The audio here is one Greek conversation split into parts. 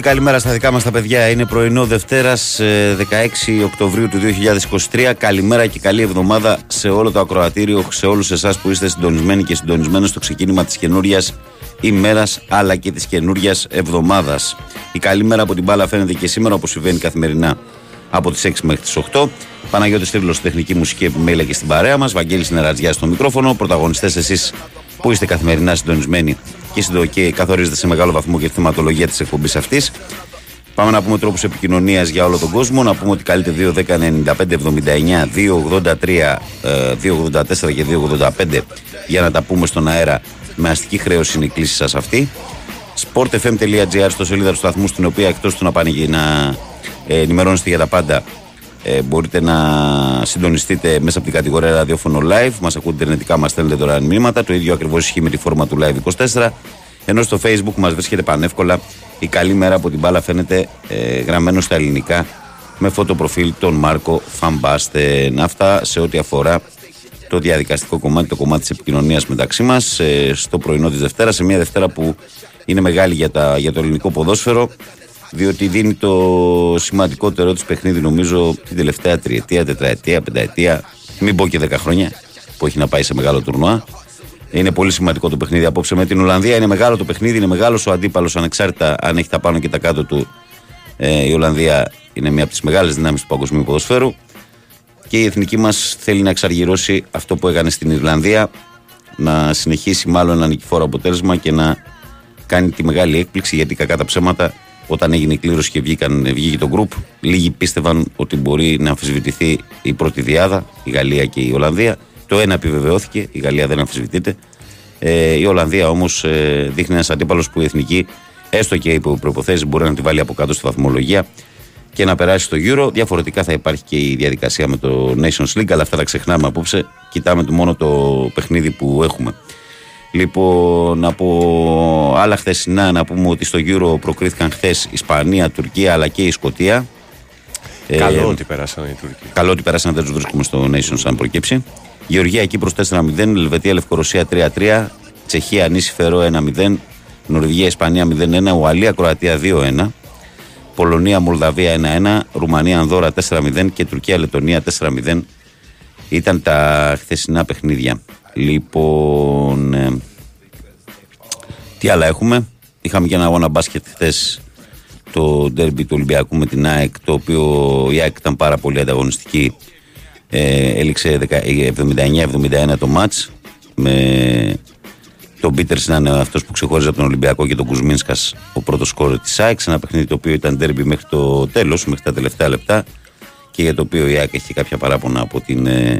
Πολύ πολύ καλημέρα στα δικά μας τα παιδιά. Είναι πρωινό Δευτέρας ε, 16 Οκτωβρίου του 2023. Καλημέρα και καλή εβδομάδα σε όλο το ακροατήριο, σε όλους εσάς που είστε συντονισμένοι και συντονισμένοι στο ξεκίνημα της καινούριας ημέρας αλλά και της καινούριας εβδομάδας. Η καλή μέρα από την μπάλα φαίνεται και σήμερα όπως συμβαίνει καθημερινά από τις 6 μέχρι τις 8. Παναγιώτης Τρίβλος τεχνική μουσική επιμέλεια και στην παρέα μας. Βαγγέλης Νερατζιάς στο μικρόφωνο. Πρωταγωνιστές εσείς που είστε καθημερινά συντονισμένοι και, συντο- και καθορίζετε σε μεγάλο βαθμό και τη θεματολογία της εκπομπής αυτής. Πάμε να πούμε τρόπους επικοινωνίας για όλο τον κόσμο. Να πούμε ότι καλείτε 2.10.95.79, 2.83, ε, 2.84 και 2.85 για να τα πούμε στον αέρα. Με αστική χρέωση είναι η κλίση σας αυτή. sportfm.gr στο σελίδα του σταθμού, στην οποία εκτός του να πάνε και να ε, ενημερώνεστε για τα πάντα, ε, μπορείτε να συντονιστείτε μέσα από την κατηγορία ραδιόφωνο live. Μας ακούτε ιντερνετικά, μας στέλνετε δωρεάν μηνύματα. Το ίδιο ακριβώς ισχύει με τη φόρμα του live 24. Ενώ στο facebook μας βρίσκεται πανεύκολα η καλή μέρα από την μπάλα φαίνεται ε, γραμμένο στα ελληνικά με φωτοπροφίλ τον Μάρκο Φαμπάστεν. Αυτά σε ό,τι αφορά το διαδικαστικό κομμάτι, το κομμάτι της επικοινωνίας μεταξύ μας ε, στο πρωινό της Δευτέρας. Σε μια Δευτέρα που είναι μεγάλη για, τα, για το ελληνικό ποδόσφαιρο, διότι δίνει το σημαντικότερο της παιχνίδι, νομίζω, την τελευταία τριετία, τετραετία, πενταετία, μην πω και δέκα χρόνια που έχει να πάει σε μεγάλο τουρνουά. Είναι πολύ σημαντικό το παιχνίδι απόψε με την Ολλανδία. Είναι μεγάλο το παιχνίδι, είναι μεγάλος ο αντίπαλος ανεξάρτητα αν έχει τα πάνω και τα κάτω του Ε, η Ολλανδία είναι μία από τις μεγάλες δυνάμεις του παγκοσμίου ποδοσφαίρου και η εθνική μας θέλει να εξαργυρώσει αυτό που έκανε στην Ιρλανδία, να συνεχίσει μάλλον ένα νικηφόρο αποτέλεσμα και να κάνει τη μεγάλη έκπληξη γιατί κακά τα ψέματα όταν έγινε η κλήρωση και βγήκαν, βγήκε το γκρουπ, λίγοι πίστευαν ότι μπορεί να αμφισβητηθεί η πρώτη διάδα, η Γαλλία και η Ολλανδία. Το ένα επιβεβαιώθηκε, η Γαλλία δεν αμφισβητείται. Ε, η Ολλανδία όμως ε, δείχνει ένας αντίπαλος που η εθνική, έστω και υπό προποθέσεις, μπορεί να τη βάλει από κάτω στη βαθμολογία και να περάσει στο Euro. Διαφορετικά θα υπάρχει και η διαδικασία με το Nations League, αλλά αυτά τα ξεχνάμε απόψε. Κοιτάμε το μόνο το παιχνίδι που έχουμε. Λοιπόν, από άλλα χθεσινά να πούμε ότι στο Euro προκρίθηκαν χθες Ισπανία, Τουρκία αλλά και η Σκωτία. Καλό ε, ότι περάσαν οι Τούρκοι. Καλό ότι περάσαν, δεν τους βρίσκουμε στο Nations αν προκύψει. Γεωργία Κύπρος 4-0, Ελβετία Λευκορωσία 3-3, Τσεχία Νίση Φερό 1-0, Νορβηγία Ισπανία 0-1, Ουαλία Κροατία 2-1, Πολωνία Μολδαβία 1-1, Ρουμανία Ανδόρα 4-0 και Τουρκία Λετωνία 4-0. Ήταν τα χθεσινά παιχνίδια. Λοιπόν, ε, τι άλλα έχουμε; Είχαμε και ένα αγώνα μπάσκετ χθες το ντέρμπι του Ολυμπιακού με την ΑΕΚ, το οποίο η ΑΕΚ ήταν πάρα πολύ ανταγωνιστική. Ε, έληξε 79-71 το μάτς με τον Πίτερ να είναι αυτός που ξεχώριζε από τον Ολυμπιακό και τον Κουσμίνσκα ο πρώτος σκόρ της ΑΕΚ. Ένα παιχνίδι το οποίο ήταν ντέρμπι μέχρι το τέλος, μέχρι τα τελευταία λεπτά και για το οποίο η ΑΕΚ έχει κάποια παράπονα από την ε,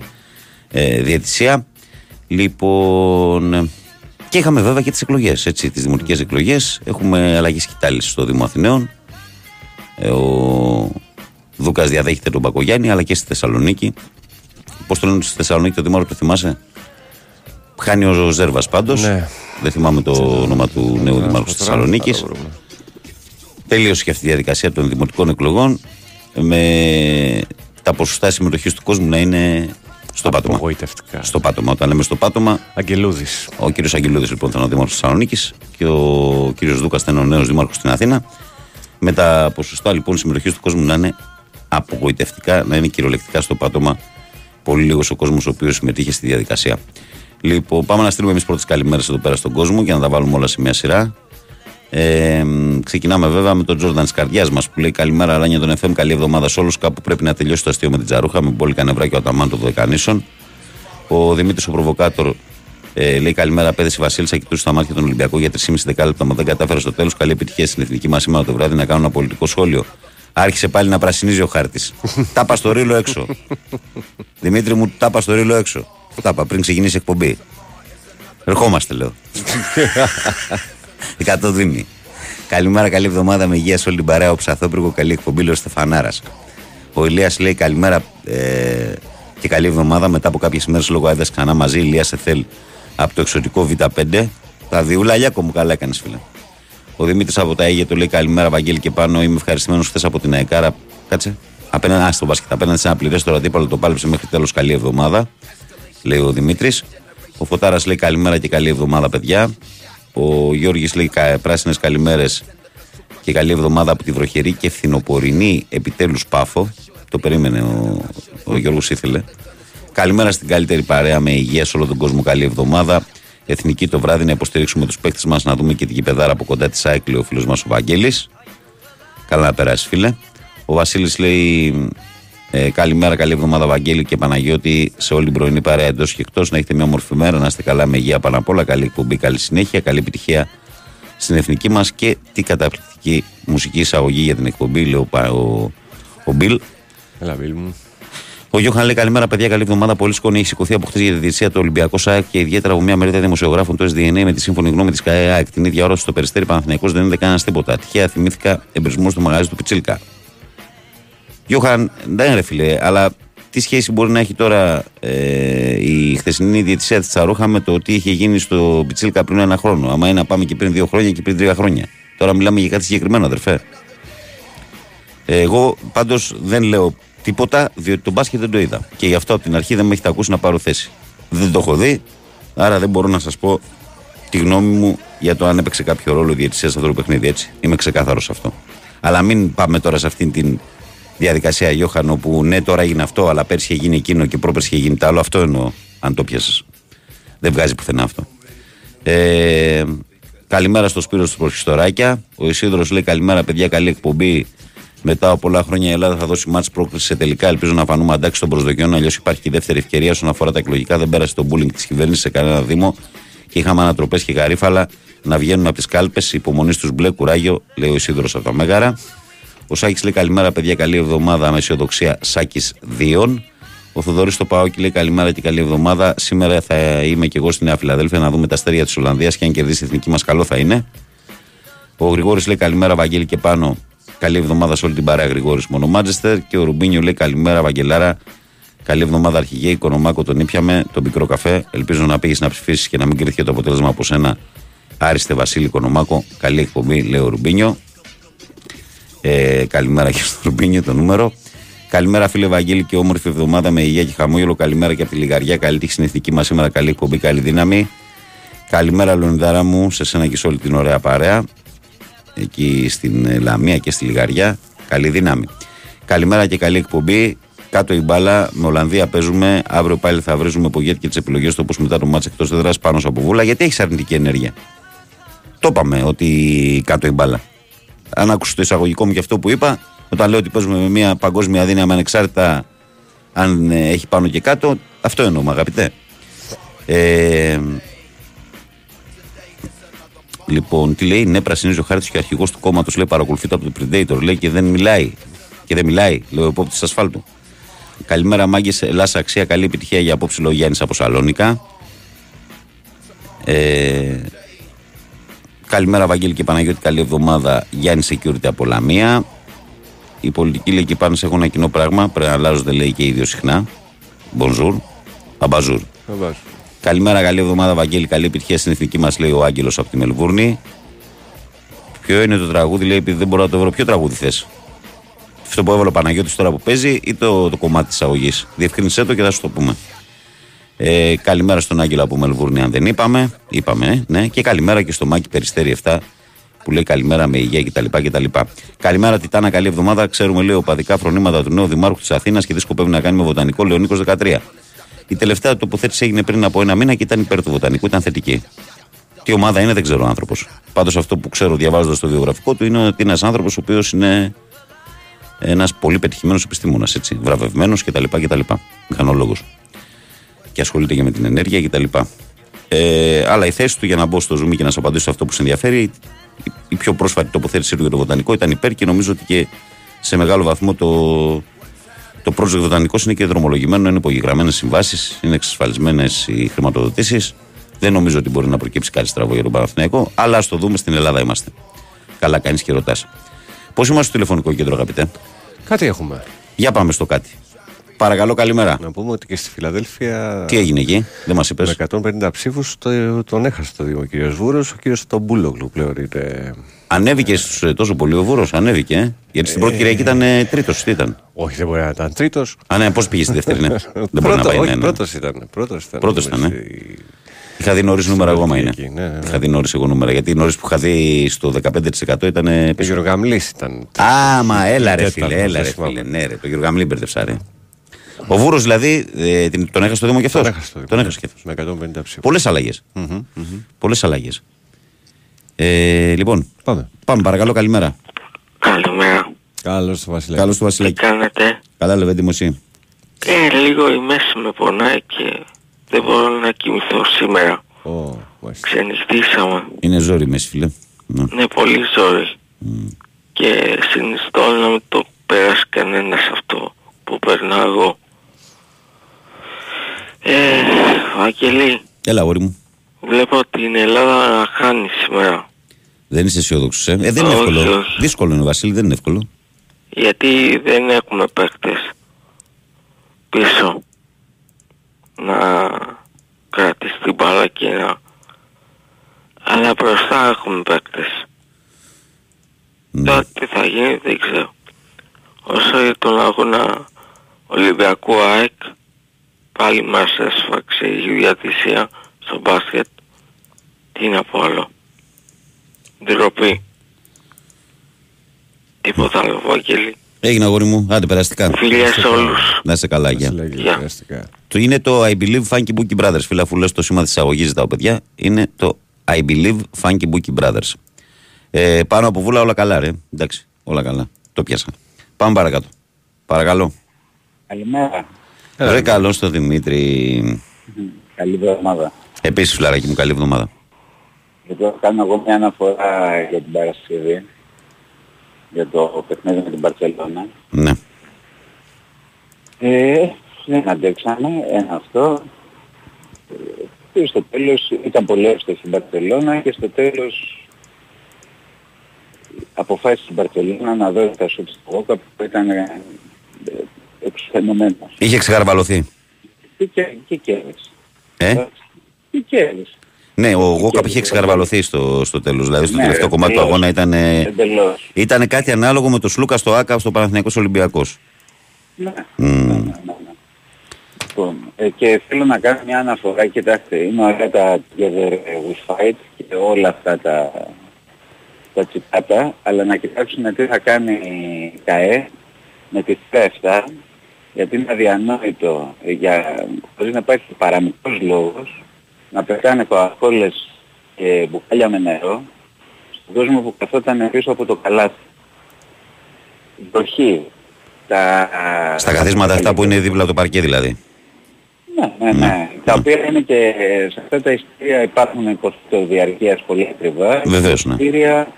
ε, διαιτησία. Λοιπόν, και είχαμε βέβαια και τις εκλογές, έτσι, τις δημοτικές εκλογές. Έχουμε αλλαγή σκητάλης στο Δήμο Αθηναίων. Ε, ο Δούκας διαδέχεται τον Πακογιάννη, αλλά και στη Θεσσαλονίκη. Πώς το λένε στη Θεσσαλονίκη, το Δήμαρχο, το θυμάσαι; Χάνει ο Ζέρβας πάντως. Ναι. Δεν θυμάμαι το όνομα του νέου Δημάρχου της Θεσσαλονίκης. Τελείωσε και αυτή η διαδικασία των δημοτικών εκλογών με τα ποσοστά συμμετοχής του κόσμου να είναι στο πάτωμα. Απογοητευτικά. Στο πάτωμα. Όταν λέμε στο πάτωμα. Αγγελούδης. Ο κύριος Αγγελούδης λοιπόν ήταν ο Δήμαρχος Θεσσαλονίκης και ο κύριος Δούκας ήταν ο νέος Δήμαρχος στην Αθήνα. Με τα ποσοστά λοιπόν συμμετοχής του κόσμου να είναι απογοητευτικά, να είναι κυριολεκτικά στο πάτωμα. Πολύ λίγος ο κόσμος ο οποίος συμμετείχε στη διαδικασία. Λοιπόν, πάμε να στείλουμε εμείς πρώτες καλημέρες εδώ πέρα στον κόσμο για να τα βάλουμε όλα σε μια σειρά. Ε, ξεκινάμε βέβαια με τον Τζόρνταν τη καρδιά μας που λέει Καλημέρα, Ράνια τον FM. Καλή εβδομάδα σε όλους. Κάπου πρέπει να τελειώσει το αστείο με την Τζαρούχα με πολύ κανευρά και ο Αταμάν των Δεκανήσων. Ο Δημήτρης ο Προβοκάτορ ε, λέει Καλημέρα, πέδες η Βασίλισσα. Κοιτούσε στα μάτια των Ολυμπιακών για 3,5 δεκάλεπτα, μα δεν κατάφερε στο τέλος. Καλή επιτυχία στην εθνική μας σήμερα το βράδυ να κάνω ένα πολιτικό σχόλιο. Άρχισε πάλι να πρασινίζει ο χάρτης. τάπα στο ρίλο έξω. Δημήτρη μου, τάπα στο ρίλο έξω. Τάπα πριν ξεκινήσει η εκπομπή. Ερχόμαστε, λέω. Εκατό δίμη. Καλημέρα, καλή εβδομάδα με υγεία σε όλη την παρέα. Ο Ψαθόπρικο, καλή εκπομπή, λέει ο Στεφανάρας. Ο Ηλίας λέει καλημέρα ε, και καλή εβδομάδα. Μετά από κάποιες ημέρε λόγω άδεια ξανά μαζί. Ηλίας Εθέλ από το εξωτικό Β5. Τα διούλα, Λιάκο μου, καλά έκανες, φίλε. Ο Δημήτρης από τα Αίγια του λέει καλημέρα, Βαγγέλη και πάνω. Είμαι ευχαριστημένος χθες από την ΑΕΚΑΡΑ. Κάτσε. Απέναντι στο μπάσκετ. Απέναντι σε ένα πληρέστερο αντίπαλο το πάλεψε μέχρι τέλος. Καλή εβδομάδα, λέει ο Δημήτρης. Ο Φωτάρας λέει καλημέρα και καλή εβδομάδα, παιδιά. Ο Γιώργης λέει πράσινες καλημέρες και καλή εβδομάδα από τη βροχερή και φθινοπορεινή επιτέλους πάφο. Το περίμενε ο, ο Γιώργος ήθελε. Καλημέρα στην καλύτερη παρέα με υγεία σε όλο τον κόσμο. Καλή εβδομάδα. Εθνική το βράδυ να υποστηρίξουμε τους παίκτες μας να δούμε και την κυπεδάρα από κοντά της Σάικλη, ο φίλος μας ο Βαγγέλης. Καλά να περάσει, φίλε. Ο Βασίλης λέει ε, καλημέρα, καλή εβδομάδα, Βαγγέλη και Παναγιώτη, σε όλη την πρωινή παρέα εντός και εκτός. Να έχετε μια όμορφη μέρα, να είστε καλά με υγεία πάνω απ' όλα. Καλή εκπομπή, καλή συνέχεια, καλή επιτυχία στην εθνική μας και τι καταπληκτική μουσική εισαγωγή για την εκπομπή, λέει ο, ο, ο Μπιλ. Έλα, Μπιλ μου. Ο Γιώχαν λέει καλημέρα, παιδιά. Καλή εβδομάδα. Πολύ σκόνη έχει σηκωθεί από χθες για τη διευθυνσία του Ολυμπιακού ΣΑΕΚ και ιδιαίτερα από μια μερίδα δημοσιογράφων του SDNA με τη σύμφωνη γνώμη της ΚΑΕΑΚ. Την ίδια ώρα στο περιστέρι Παναθυνιακό δεν είδε κανένας τίποτα. Τυχαία θυμήθηκα εμπρισμό στο μαγαζί του Πιτσίλκα. Γιώχαν, δεν ρε φίλε, αλλά τι σχέση μπορεί να έχει τώρα ε, η χθεσινή διαιτησία της Τσαρούχα με το τι είχε γίνει στο Πιτσίλκα πριν ένα χρόνο. Άμα είναι να πάμε και πριν δύο χρόνια και πριν τρία χρόνια. Τώρα μιλάμε για κάτι συγκεκριμένο, αδερφέ. Ε, εγώ πάντως δεν λέω τίποτα, διότι τον μπάσκετ δεν το είδα. Και γι' αυτό από την αρχή δεν με έχετε ακούσει να πάρω θέση. Δεν το έχω δει, άρα δεν μπορώ να σας πω τη γνώμη μου για το αν έπαιξε κάποιο ρόλο η διαιτησία σε αυτό το παιχνίδι. Έτσι. Είμαι ξεκάθαρος σε αυτό. Αλλά μην πάμε τώρα σε αυτήν την διαδικασία Γιώχαν όπου ναι τώρα έγινε αυτό, αλλά πέρσι έγινε εκείνο και πρόπερσι είχε γίνει το άλλο. Αυτό εννοώ, αν το πιάσει. Δεν βγάζει πουθενά αυτό. Ε, καλημέρα στο Σπύρο του Προχιστοράκια. Ο Ισίδρος λέει καλημέρα, παιδιά, καλή εκπομπή. Μετά από πολλά χρόνια η Ελλάδα θα δώσει μάτς πρόκλησης σε τελικά. Ελπίζω να φανούμε αντάξει των προσδοκιών. Αλλιώς υπάρχει και η δεύτερη ευκαιρία όσον αφορά τα εκλογικά. Δεν πέρασε το bullying της κυβέρνησης σε κανένα Δήμο και είχαμε ανατροπές και γαρίφαλα να βγαίνουν από τις κάλπες. Υπομονή στους μπλε κουράγιο, λέει ο Ισίδρος από τα Μέγαρα. Ο Σάκης λέει καλημέρα, παιδιά. Καλή εβδομάδα με αισιοδοξία. Σάκης Δίων. Ο Θοδωρής στο Παόκι λέει καλημέρα και καλή εβδομάδα. Σήμερα θα είμαι και εγώ στη Νέα Φιλαδέλφια να δούμε τα αστέρια της Ολλανδίας και αν κερδίσει η εθνική μας, καλό θα είναι. Ο Γρηγόρης λέει καλημέρα, Βαγγέλη και πάνω. Καλή εβδομάδα σε όλη την παρέα Γρηγόρης μόνο Μάντζεστερ. Και ο Ρουμπίνιο λέει καλημέρα, Βαγγελάρα. Καλή εβδομάδα αρχηγέ. Οικονομάκο τον ήπιαμε, τον πικρό καφέ. Ελπίζω να πήγες να ψηφίσεις και να μην κρυθεί το αποτέλεσμα από σένα. Άριστε Βασίλη Οικονομάκο. Καλή εκπομπή, λέει ο Ρουμπίνιο. Ε, καλημέρα και στο Ρουμπίνιο το νούμερο. Καλημέρα, φίλε Βαγγέλη, και όμορφη εβδομάδα με υγεία και χαμόγελο. Καλημέρα και από τη Λιγαριά. Καλή τύχη στην εθνική μας σήμερα. Καλή εκπομπή, καλή δύναμη. Καλημέρα, Λονιδάρα μου, σε σένα και σε όλη την ωραία παρέα. Εκεί στην ε, Λαμία και στη Λιγαριά. Καλή δύναμη. Καλημέρα και καλή εκπομπή. Κάτω η μπάλα, με Ολλανδία παίζουμε. Αύριο πάλι θα βρίζουμε Πογέτη και τις επιλογές του όπως μετά το μάτσε εκτός έδρας πάνω από βούλα. Γιατί έχεις αρνητική ενέργεια. Το είπαμε ότι κάτω η μπάλα. Αν άκουσε το εισαγωγικό μου και αυτό που είπα, όταν λέω ότι παίζουμε με μια παγκόσμια δύναμη ανεξάρτητα αν ε, έχει πάνω και κάτω, αυτό εννοούμε αγαπητέ. Ε, λοιπόν, τι λέει, ναι, πρασινίζει ο χάρτης και ο αρχηγός του κόμματος λέει παρακολουθείται από το Predator, λέει και δεν μιλάει. Και δεν μιλάει, λέει ο υπόπτης ασφάλτου. Καλημέρα, μάγκες. Ελλάδα αξία. Καλή επιτυχία για απόψη, λέει ο Γιάννης από Σαλόνικα. Ε, καλημέρα, Βαγγέλη και Παναγιώτη. Καλή εβδομάδα. Γιάννη Security από Λαμία. Οι πολιτικοί λέει και πάνω σε έχουν ένα κοινό πράγμα. Πρέπει να αλλάζονται λέει και οι ίδιο συχνά. Μπονζούρ. Αμπαζούρ. Καλημέρα, καλή εβδομάδα, Βαγγέλη. Καλή επιτυχία στην εθνική μας, λέει ο Άγγελος από τη Μελβούρνη. Ποιο είναι το τραγούδι, λέει, επειδή δεν μπορώ να το βρω. Ποιο τραγούδι θες; Αυτό που έβαλε ο Παναγιώτης τώρα που παίζει ή το, το κομμάτι της αγωγής; Διευκρίνησέ το και θα σου το πούμε. Ε, καλημέρα στον Άγγελο από Μελβούρνη, αν δεν είπαμε. Είπαμε, ε, ναι. Και καλημέρα και στο Μάκη Περιστέρη 7 που λέει καλημέρα με υγεία κτλ. κτλ. Καλημέρα, Τιτάνα, καλή εβδομάδα. Ξέρουμε, λέει, οπαδικά φρονήματα του νέου Δημάρχου της Αθήνας και τι σκοπεύει να κάνει με βοτανικό Λεωνίκος 13. Η τελευταία τοποθέτηση έγινε πριν από ένα μήνα και ήταν υπέρ του βοτανικού, ήταν θετική. Τι ομάδα είναι, δεν ξέρω ο άνθρωπος. Πάντως αυτό που ξέρω διαβάζοντας το βιογραφικό του είναι ότι είναι ένας άνθρωπος ο οποίος είναι ένας πολύ πετυχημένος επιστήμονας, έτσι. Βραβευμένος κτλ. κτλ. Μηχανολόγο. Και ασχολείται και με την ενέργεια κτλ. Ε, αλλά η θέση του για να μπω στο zoom και να σας απαντήσω σε αυτό που σε ενδιαφέρει, η πιο πρόσφατη τοποθέτησή του για το βοτανικό ήταν υπέρ και νομίζω ότι και σε μεγάλο βαθμό το, το project βοτανικός είναι και δρομολογημένο, είναι υπογεγραμμένες συμβάσεις, είναι εξασφαλισμένες οι χρηματοδοτήσεις. Δεν νομίζω ότι μπορεί να προκύψει κάτι στραβό για τον Παναθηναϊκό, αλλά ας το δούμε στην Ελλάδα είμαστε. Καλά, κάνει και ρωτάς. Πώς είμαστε στο τηλεφωνικό κέντρο, αγαπητέ; Κάτι έχουμε. Για πάμε στο κάτι. Παρακαλώ, καλημέρα. Να πούμε ότι και στη Φιλαδέλφια. Τι έγινε εκεί, δεν μας είπες; Με 150 ψήφους το, τον έχασε το Δήμο ο κ. Βούρος. Ο κ. Τομπούλογλου πλέον είναι. Ανέβηκε στους, ε, τόσο πολύ ο Βούρος, ανέβηκε. Ε; Γιατί στην πρώτη Κυριακή ήταν ε, τρίτος. Τι ήταν; Όχι, δεν μπορεί να ήταν τρίτος. Α, ναι, πώς πήγε στη δεύτερη, ναι. δεν μπορεί να πάει. όχι, ναι, ναι. Πρώτος ήταν. Πρώτος ήταν. Πρώτος ήταν, Στη- ναι. Είχα δει νωρίς νούμερα εγώ, μα είναι. Κυριακή, ναι, ναι, ναι. Είχα δει νωρίς εγώ νούμερα. Γιατί νωρίς που είχα δει στο 15% ήταν. Ο Γιώργο Γαμλής ήταν. Α, μα έλα ρε Τέταρτος, φίλε, έλα δεν ρε θυμάμαι. φίλε. Ναι, ρε, το Γιώργο Γαμλή μπερδεψά, ρε. Ο Βούρος δηλαδή ε, την- τον έχασε στο Δήμο και αυτός. Τον έχασε το Δήμο. Τον έχασε και αυτός. Με 150 ψήφους. Πολλές αλλαγές. Πολλές αλλαγές. Ε, λοιπόν, Πάμε. πάμε παρακαλώ, καλημέρα. Καλημέρα. Καλώς το Βασιλάκι. Καλώς το Τι Βασιλάκι. κάνετε; Καλά, Λεβέντι μου, εσύ. Ε, λίγο η μέση με πονάει και δεν μπορώ να κοιμηθώ σήμερα. Ω, μάλιστα. Ξενυχτήσαμε. Είναι ζόρι, μέση, φίλε. Ναι. Είναι πολύ ζόρι. Και συνιστώ να μην το περάσει κανένας αυτό που περνάω εγώ. Ε, Βαγγελή, Έλα, αγόρι μου. βλέπω την Ελλάδα να χάνει σήμερα. Δεν είσαι αισιόδοξος, ε; ε. Δεν είναι Όχι, εύκολο. όχι. Δύσκολο είναι, Βασίλη, δεν είναι εύκολο. Γιατί δεν έχουμε παίκτες πίσω να κρατήσει την μπάλα και να... Αλλά μπροστά έχουμε παίκτες. Ναι. Τώρα τι θα γίνει δεν ξέρω. Όσο για τον αγώνα Ολυμπιακού ΑΕΚ πάλι μας έσφαξε η διατησία στο μπάσκετ. Τι να πω άλλο. Ντροπή. Τίποτα άλλο Βαγγέλη. Έγινε, αγόρι μου. Άντε, περαστικά. Φιλιά σε όλους. Να είσαι καλά, γεια. Βασιλάκι, Γεια. περαστικά. Το είναι το I believe Funky Bookie Brothers. Φίλε, αφού λες το σήμα της αγωγή, ζητάω παιδιά. Είναι το I believe Funky Bookie Brothers. Ε, πάνω από βούλα όλα καλά, ρε. Εντάξει, όλα καλά. Το πιάσα. Πάμε παρακάτω. Παρακαλώ. Καλημέρα. Ρε καλό στο Δημήτρη. Καλή εβδομάδα. Επίσης φιλαράκι μου, καλή εβδομάδα. Λοιπόν, κάνω εγώ μια αναφορά για την Παρασκευή. Για το παιχνίδι με την Παρσελόνα. Ναι. Ε, δεν αντέξαμε, ένα αυτό. Ε, Και στο τέλος ήταν πολύ εύστοχη η Μπαρσελόνα και στο τέλος αποφάσισε η Μπαρσελόνα να δώσει τα σουτ στο Γόκα που ήταν ε, εξουθενωμένος. Είχε ξεγαρβαλωθεί. Και, και, και κέρδισε. Ε; Και κέρδισε. Ναι, ο Γόκαπ είχε ξεγαρβαλωθεί στο, στο τέλος. Δηλαδή στο Ναι, τελευταίο ρε, κομμάτι του τελώς. αγώνα ήταν, ε, Εντελώς. ήταν κάτι ανάλογο με το Σλούκα στο Άκα στο Παναθηναϊκός Ολυμπιακός. Ναι. Μμ. Ναι, ναι, ναι, ναι. Λοιπόν, ε, και θέλω να κάνω μια αναφορά, κοιτάξτε, είναι ωραία τα Together We Fight και όλα αυτά τα, τα τσιτάτα, αλλά να κοιτάξουμε τι θα κάνει η ΚΑΕ με τη ΦΕΦΤΑ, γιατί είναι αδιανόητο, ε, για, χωρίς να υπάρχει παραμικρός λόγος, να πετάνε κοακόλες και μπουκάλια με νερό στον κόσμο που καθόταν πίσω από το καλάθι. Βροχή. Τα, Στα καθίσματα αυτά που είναι δίπλα από το παρκέ δηλαδή. ναι, ναι, ναι. Τα οποία είναι και σε αυτά τα εισιτήρια υπάρχουν διαρκείας πολύ ακριβά. Βεβαίως, ναι. Εισιτήρια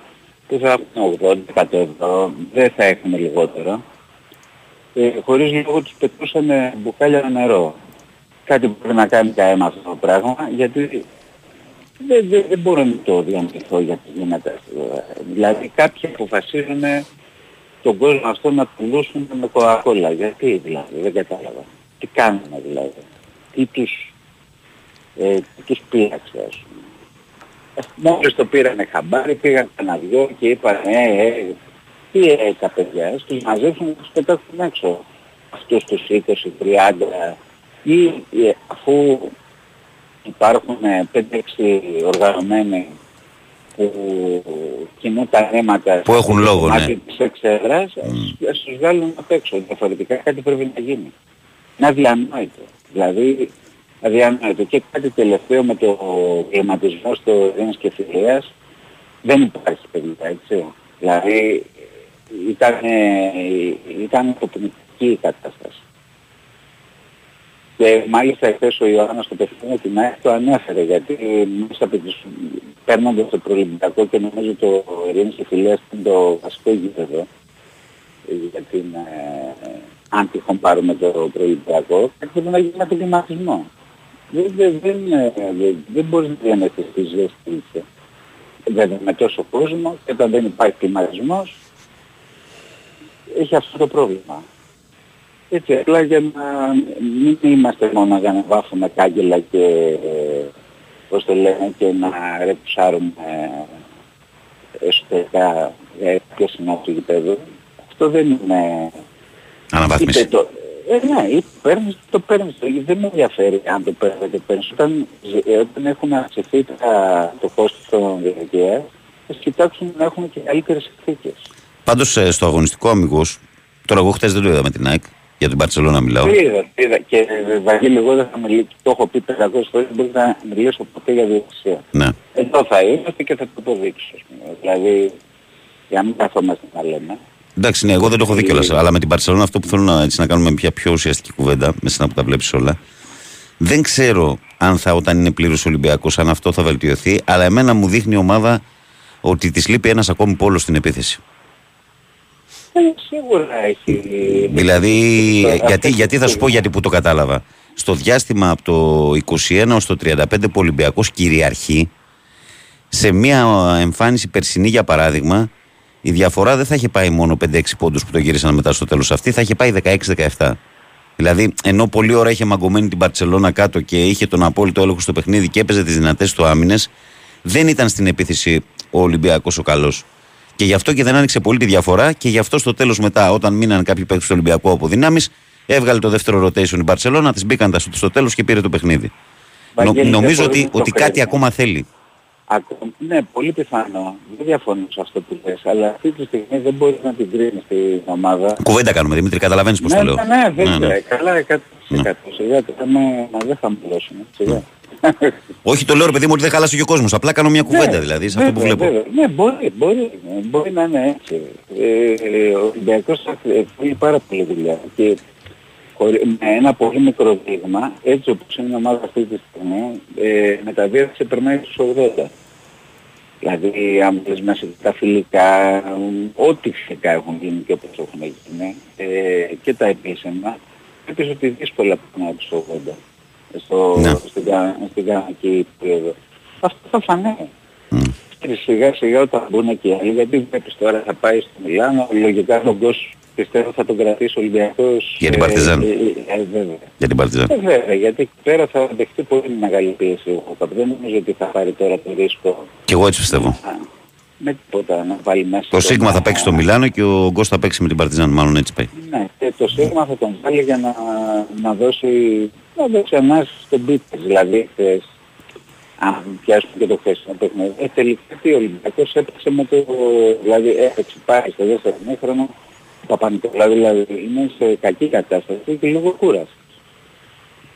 που θα έχουν 80, 100 ευρώ, δεν θα έχουν λιγότερο. Ε, χωρίς λόγο τους πετούσαν μπουκάλια με νερό. Κάτι που πρέπει να κάνει κανένας αυτό το πράγμα, γιατί δεν, δεν, δεν μπορώ να το διαμετρηθώ γιατί γίνεται αυτό. Δηλαδή κάποιοι αποφασίζουν τον κόσμο αυτό να πουλούσουν με κοακόλα. Γιατί δηλαδή, δεν κατάλαβα. Τι κάνουν δηλαδή. Τι τους, ε, τι τους πείραξε ας πούμε. Ε, Μόλις το πήρανε χαμπάρι, πήγαν κανένα δυο και είπαν ε, ε, τι ε, τα παιδιά, τους μαζέψουν και τους πετάξουν έξω. Αυτούς τους 20, 30 ή ε, αφού υπάρχουν 5-6 οργανωμένοι που κινούν τα νήματα Που έχουν λόγο, ναι. της εξέδρας, ας τους βγάλουν απ' έξω. Διαφορετικά κάτι πρέπει να γίνει. Είναι αδιανόητο. Δηλαδή, αδιανόητο. Και κάτι τελευταίο με το κλιματισμό στο Δίνος και Φιλίας, δεν υπάρχει παιδιά, έτσι. Δηλαδή, ήταν, ήταν υποπνητική η κατάσταση. Και μάλιστα εχθές ο Ιωάννης στο παιχνίδι την ΑΕΚ το ανέφερε γιατί μέσα από τις παίρνοντας το προελυμπιακό και νομίζω το Ειρήνης και Φιλίας είναι το βασικό γήπεδο ε, για την ε, αν τυχόν πάρουμε το προελυμπιακό κάτι πρέπει να γίνει με τον κλιματισμό. Δεν, δεν, δεν, ε, δεν, δεν μπορείς να διανέσεις τη ζέστη δεν με τόσο κόσμο και όταν δεν υπάρχει κλιματισμός έχει αυτό το πρόβλημα. Έτσι απλά για να μην είμαστε μόνο για να βάφουμε κάγκελα και ε, πώς το λένε και να ρεψάρουμε ε, εσωτερικά για ποιος είναι από το γηπέδο. Αυτό δεν είναι... Αναβάθμιση. Είτε το, ε, ναι, είτε παίρνεις, το παίρνεις. Δεν με ενδιαφέρει αν το παίρνεις και παίρνεις. Όταν, ε, όταν έχουν αυξηθεί τα, το κόστος των διαρκείας, θα κοιτάξουν να έχουν και καλύτερες συνθήκες. Πάντως ε, στο αγωνιστικό αμυγός, τώρα εγώ χτες δεν το είδα με την ΑΕΚ, για την Παρσελόνα μιλάω. Το είδα, το είδα. Και ε, Βαγγέλη, εγώ δεν θα μιλήσω, το έχω πει 500 φορές, δεν μπορώ να μιλήσω ποτέ για διοικησία. Ναι. Εδώ θα είμαστε και θα το αποδείξω. ας πούμε. Δηλαδή, για να μην καθόμαστε να λέμε. Εντάξει, ναι, εγώ δεν το έχω δει κιόλας, αλλά με την Παρσελόνα αυτό που θέλω να, έτσι, να κάνουμε μια πιο ουσιαστική κουβέντα, μέσα που τα βλέπεις όλα. Δεν ξέρω αν θα όταν είναι πλήρως Ολυμπιακός, αν αυτό θα βελτιωθεί, αλλά εμένα μου δείχνει η ομάδα ότι της λείπει ένας ακόμη πόλος στην επίθεση. Ε, σίγουρα έχει... Δηλαδή, Αυτό γιατί, έχει γιατί θα σου πω πρόβλημα. γιατί που το κατάλαβα. Στο διάστημα από το 21 ως το 35 που ο Ολυμπιακός κυριαρχεί, σε μια εμφάνιση περσινή για παράδειγμα, η διαφορά δεν θα είχε πάει μόνο 5-6 πόντους που το γύρισαν μετά στο τέλος αυτή, θα είχε πάει 16-17. Δηλαδή, ενώ πολλή ώρα είχε μαγκωμένη την Παρσελώνα κάτω και είχε τον απόλυτο έλεγχο στο παιχνίδι και έπαιζε τις δυνατές του άμυνες, δεν ήταν στην επίθεση ο Ολυμπιακός ο καλός. Και γι' αυτό και δεν άνοιξε πολύ τη διαφορά και γι' αυτό στο τέλος μετά, όταν μείναν κάποιοι παίκτες του Ολυμπιακού από δυνάμεις, έβγαλε το δεύτερο rotation η Μπαρσελόνα, τη μπήκαν τα σουτ στο τέλος και πήρε το παιχνίδι. Νο- Βαγγέλη, νομίζω δεν ότι, μπορούμε να το ότι κάτι κρίνουμε. ακόμα θέλει. Ακο- Ναι, πολύ πιθανό. Δεν διαφωνώ σε αυτό που λες, αλλά αυτή τη στιγμή δεν μπορείς να την κρίνεις την ομάδα. Κουβέντα κάνουμε, Δημήτρη, καταλαβαίνεις πώς ναι, το λέω. ναι, ναι, βέβαια, Ναι, ναι. καλά, 100%. Σιγά, τώρα με, μα δεν θα μιλώσουμε. Σιγά. Όχι, το λέω ρε παιδί μου ότι δεν χάλασε και ο κόσμος. Απλά κάνω μια κουβέντα Ναι, δηλαδή σε αυτό που βέβαια, βλέπω. βέβαια. Ναι, μπορεί, μπορεί, μπορεί να είναι έτσι. Ε, ο Ολυμπιακός θα θέλει πάρα πολύ δουλειά και χωρί- με ένα πολύ μικρό δείγμα, έτσι όπως είναι η ομάδα αυτή τη στιγμή, ε, με τα δύο σε περνάει στους 80. Δηλαδή, αν δεις μέσα και τα φιλικά, ό,τι φυσικά έχουν γίνει και όπως έχουν γίνει, ε, και τα επίσημα, βλέπεις ότι δύσκολα περνάει τους 80 στο, Ναι. στην, κα- στην κανονική περίοδο. Αυτό θα φανεί. Μμ. Και σιγά σιγά όταν μπουν και οι άλλοι, γιατί βλέπεις τώρα θα πάει στο Μιλάνο, λογικά τον Κος πιστεύω θα τον κρατήσει ο Ολυμπιακός. Για την Παρτιζάν. Ε, ε, ε, βέβαια. Για την Παρτιζάν. Ε, βέβαια, γιατί εκεί πέρα θα δεχτεί πολύ μεγάλη πίεση ο Κοκαπ. Δεν νομίζω ότι θα πάρει τώρα το ρίσκο Και εγώ έτσι πιστεύω. α, με τίποτα να βάλει μέσα. Το τον- Σίγμα θα παίξει στο Μιλάνο και ο Γκος θα παίξει με την Παρτιζάν. Μάλλον έτσι πάει. Ναι, και το Σίγμα θα τον βάλει για να, να δώσει, να δώσει ανάση στον Πίτερ. Δηλαδή, χθες, αν πιάσουμε και το χθεσινό παιχνίδι, ε, τελικά τι ο Ολυμπιακός έπαιξε με το, δηλαδή έπαιξε πάει στο δεύτερο μήχρονο, ο Παπα-Νικολάου δηλαδή είναι σε κακή κατάσταση και λόγω κούρασης.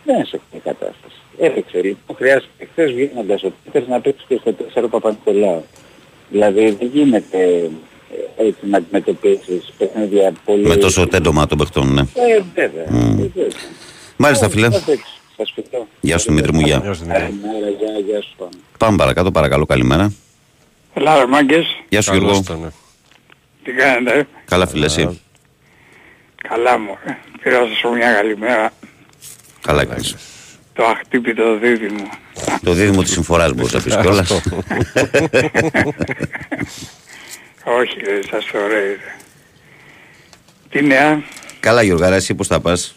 Δεν είναι σε κακή κατάσταση. Έπαιξε λοιπόν, χρειάστηκε χθες βγαίνοντας ο Πίτερς να παίξει και στο 4 Παπα-Νικολάου. Δηλαδή δεν γίνεται ε, έτσι να αντιμετωπίσεις παιχνίδια πολύ... Με τόσο τέντομα των παιχτών, ναι. Ε, βέβαια. Μμ. Ε, βέβαια. Μάλιστα, φίλε. Θα παίξει. Σας φιλώ. Γεια σου, Δημήτρη μου, γεια. Γεια σου, Δημήτρη. Καλημέρα, γεια, γεια σου. Πάμε. Πάμε παρακάτω, παρακαλώ, καλημέρα. Ελά ρε μάγκες, Γεια σου, Καλώς Γιώργο. το, ναι. τι κάνετε, ε; Καλά, φίλε, εσύ. καλά μου, ε. πήρα να σας πω μια καλημέρα, Καλά έκανες. το αχτύπητο δίδυμο. Το δίδυμο της συμφοράς μπορείς να πεις κιόλας. Αυτό. Όχι ρε, σας το ωραίο. Τι νέα, Καλά, Γιώργαρα, εσύ πώς θα πας;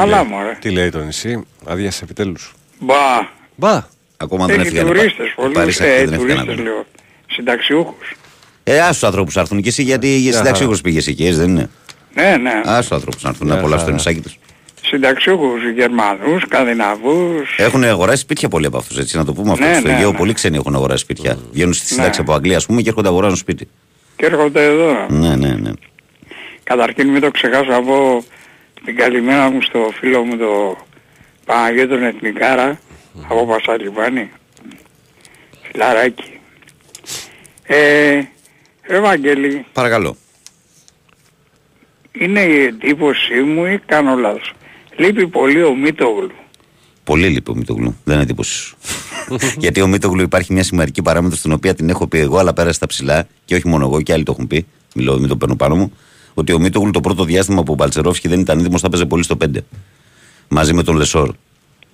Καλά μου ρε. Τι λέει το νησί, άδειασε επιτέλους. Μπα, Μπα! Ακόμα δεν έχει έφυγαν. οι τουρίστες Πα- οι πολλούς, Παρίσακτοι ε, δεν έφυγαν τουρίστες ακόμα. λέω, συνταξιούχους. Ε, άσου τους ανθρώπους να έρθουν και εσύ γιατί για Μια συνταξιούχους πήγες εκεί, έτσι δεν είναι; Ναι, ναι, Άσου τους ανθρώπους να έρθουν να Μια απολαύσουν το χαρά. νησάκι τους. συνταξιούχους Γερμανούς, Σκανδιναβούς, Έχουν αγοράσει σπίτια πολλοί από αυτούς, έτσι να το πούμε αυτό. Ναι, Στο ναι, Αιγαίο ναι. πολλοί ξένοι έχουν αγοράσει σπίτια. Βγαίνουν στη σύνταξη Ναι. από Αγγλία, ας πούμε, και έρχονται να αγοράζουν σπίτι. και έρχονται εδώ. Ναι, ναι, ναι. Καταρχήν μην το ξεχάσω από την καλημέρα μου στο φίλο μου το Παναγιώτο τον Εθνικάρα από Πασαλιβάνη. Φιλαράκι. Ε, Ευαγγέλη, Παρακαλώ. είναι η εντύπωσή μου ή κάνω λάθος. Λείπει πολύ ο Μίτογλου. Πολύ λείπει ο Μητογλου. Δεν είναι εντύπωση σου. Γιατί ο Μητογλου υπάρχει μια σημαντική παράμετρο στην οποία την έχω πει εγώ, αλλά πέρασε στα ψηλά και όχι μόνο εγώ και άλλοι το έχουν πει. Μιλώ, μην το παίρνω πάνω μου. Ότι ο Μητογλου το πρώτο διάστημα που ο Μπαλτσερόφσκι δεν ήταν έτοιμος, θα παίζει πολύ στο 5. Μαζί με τον Λεσόρ.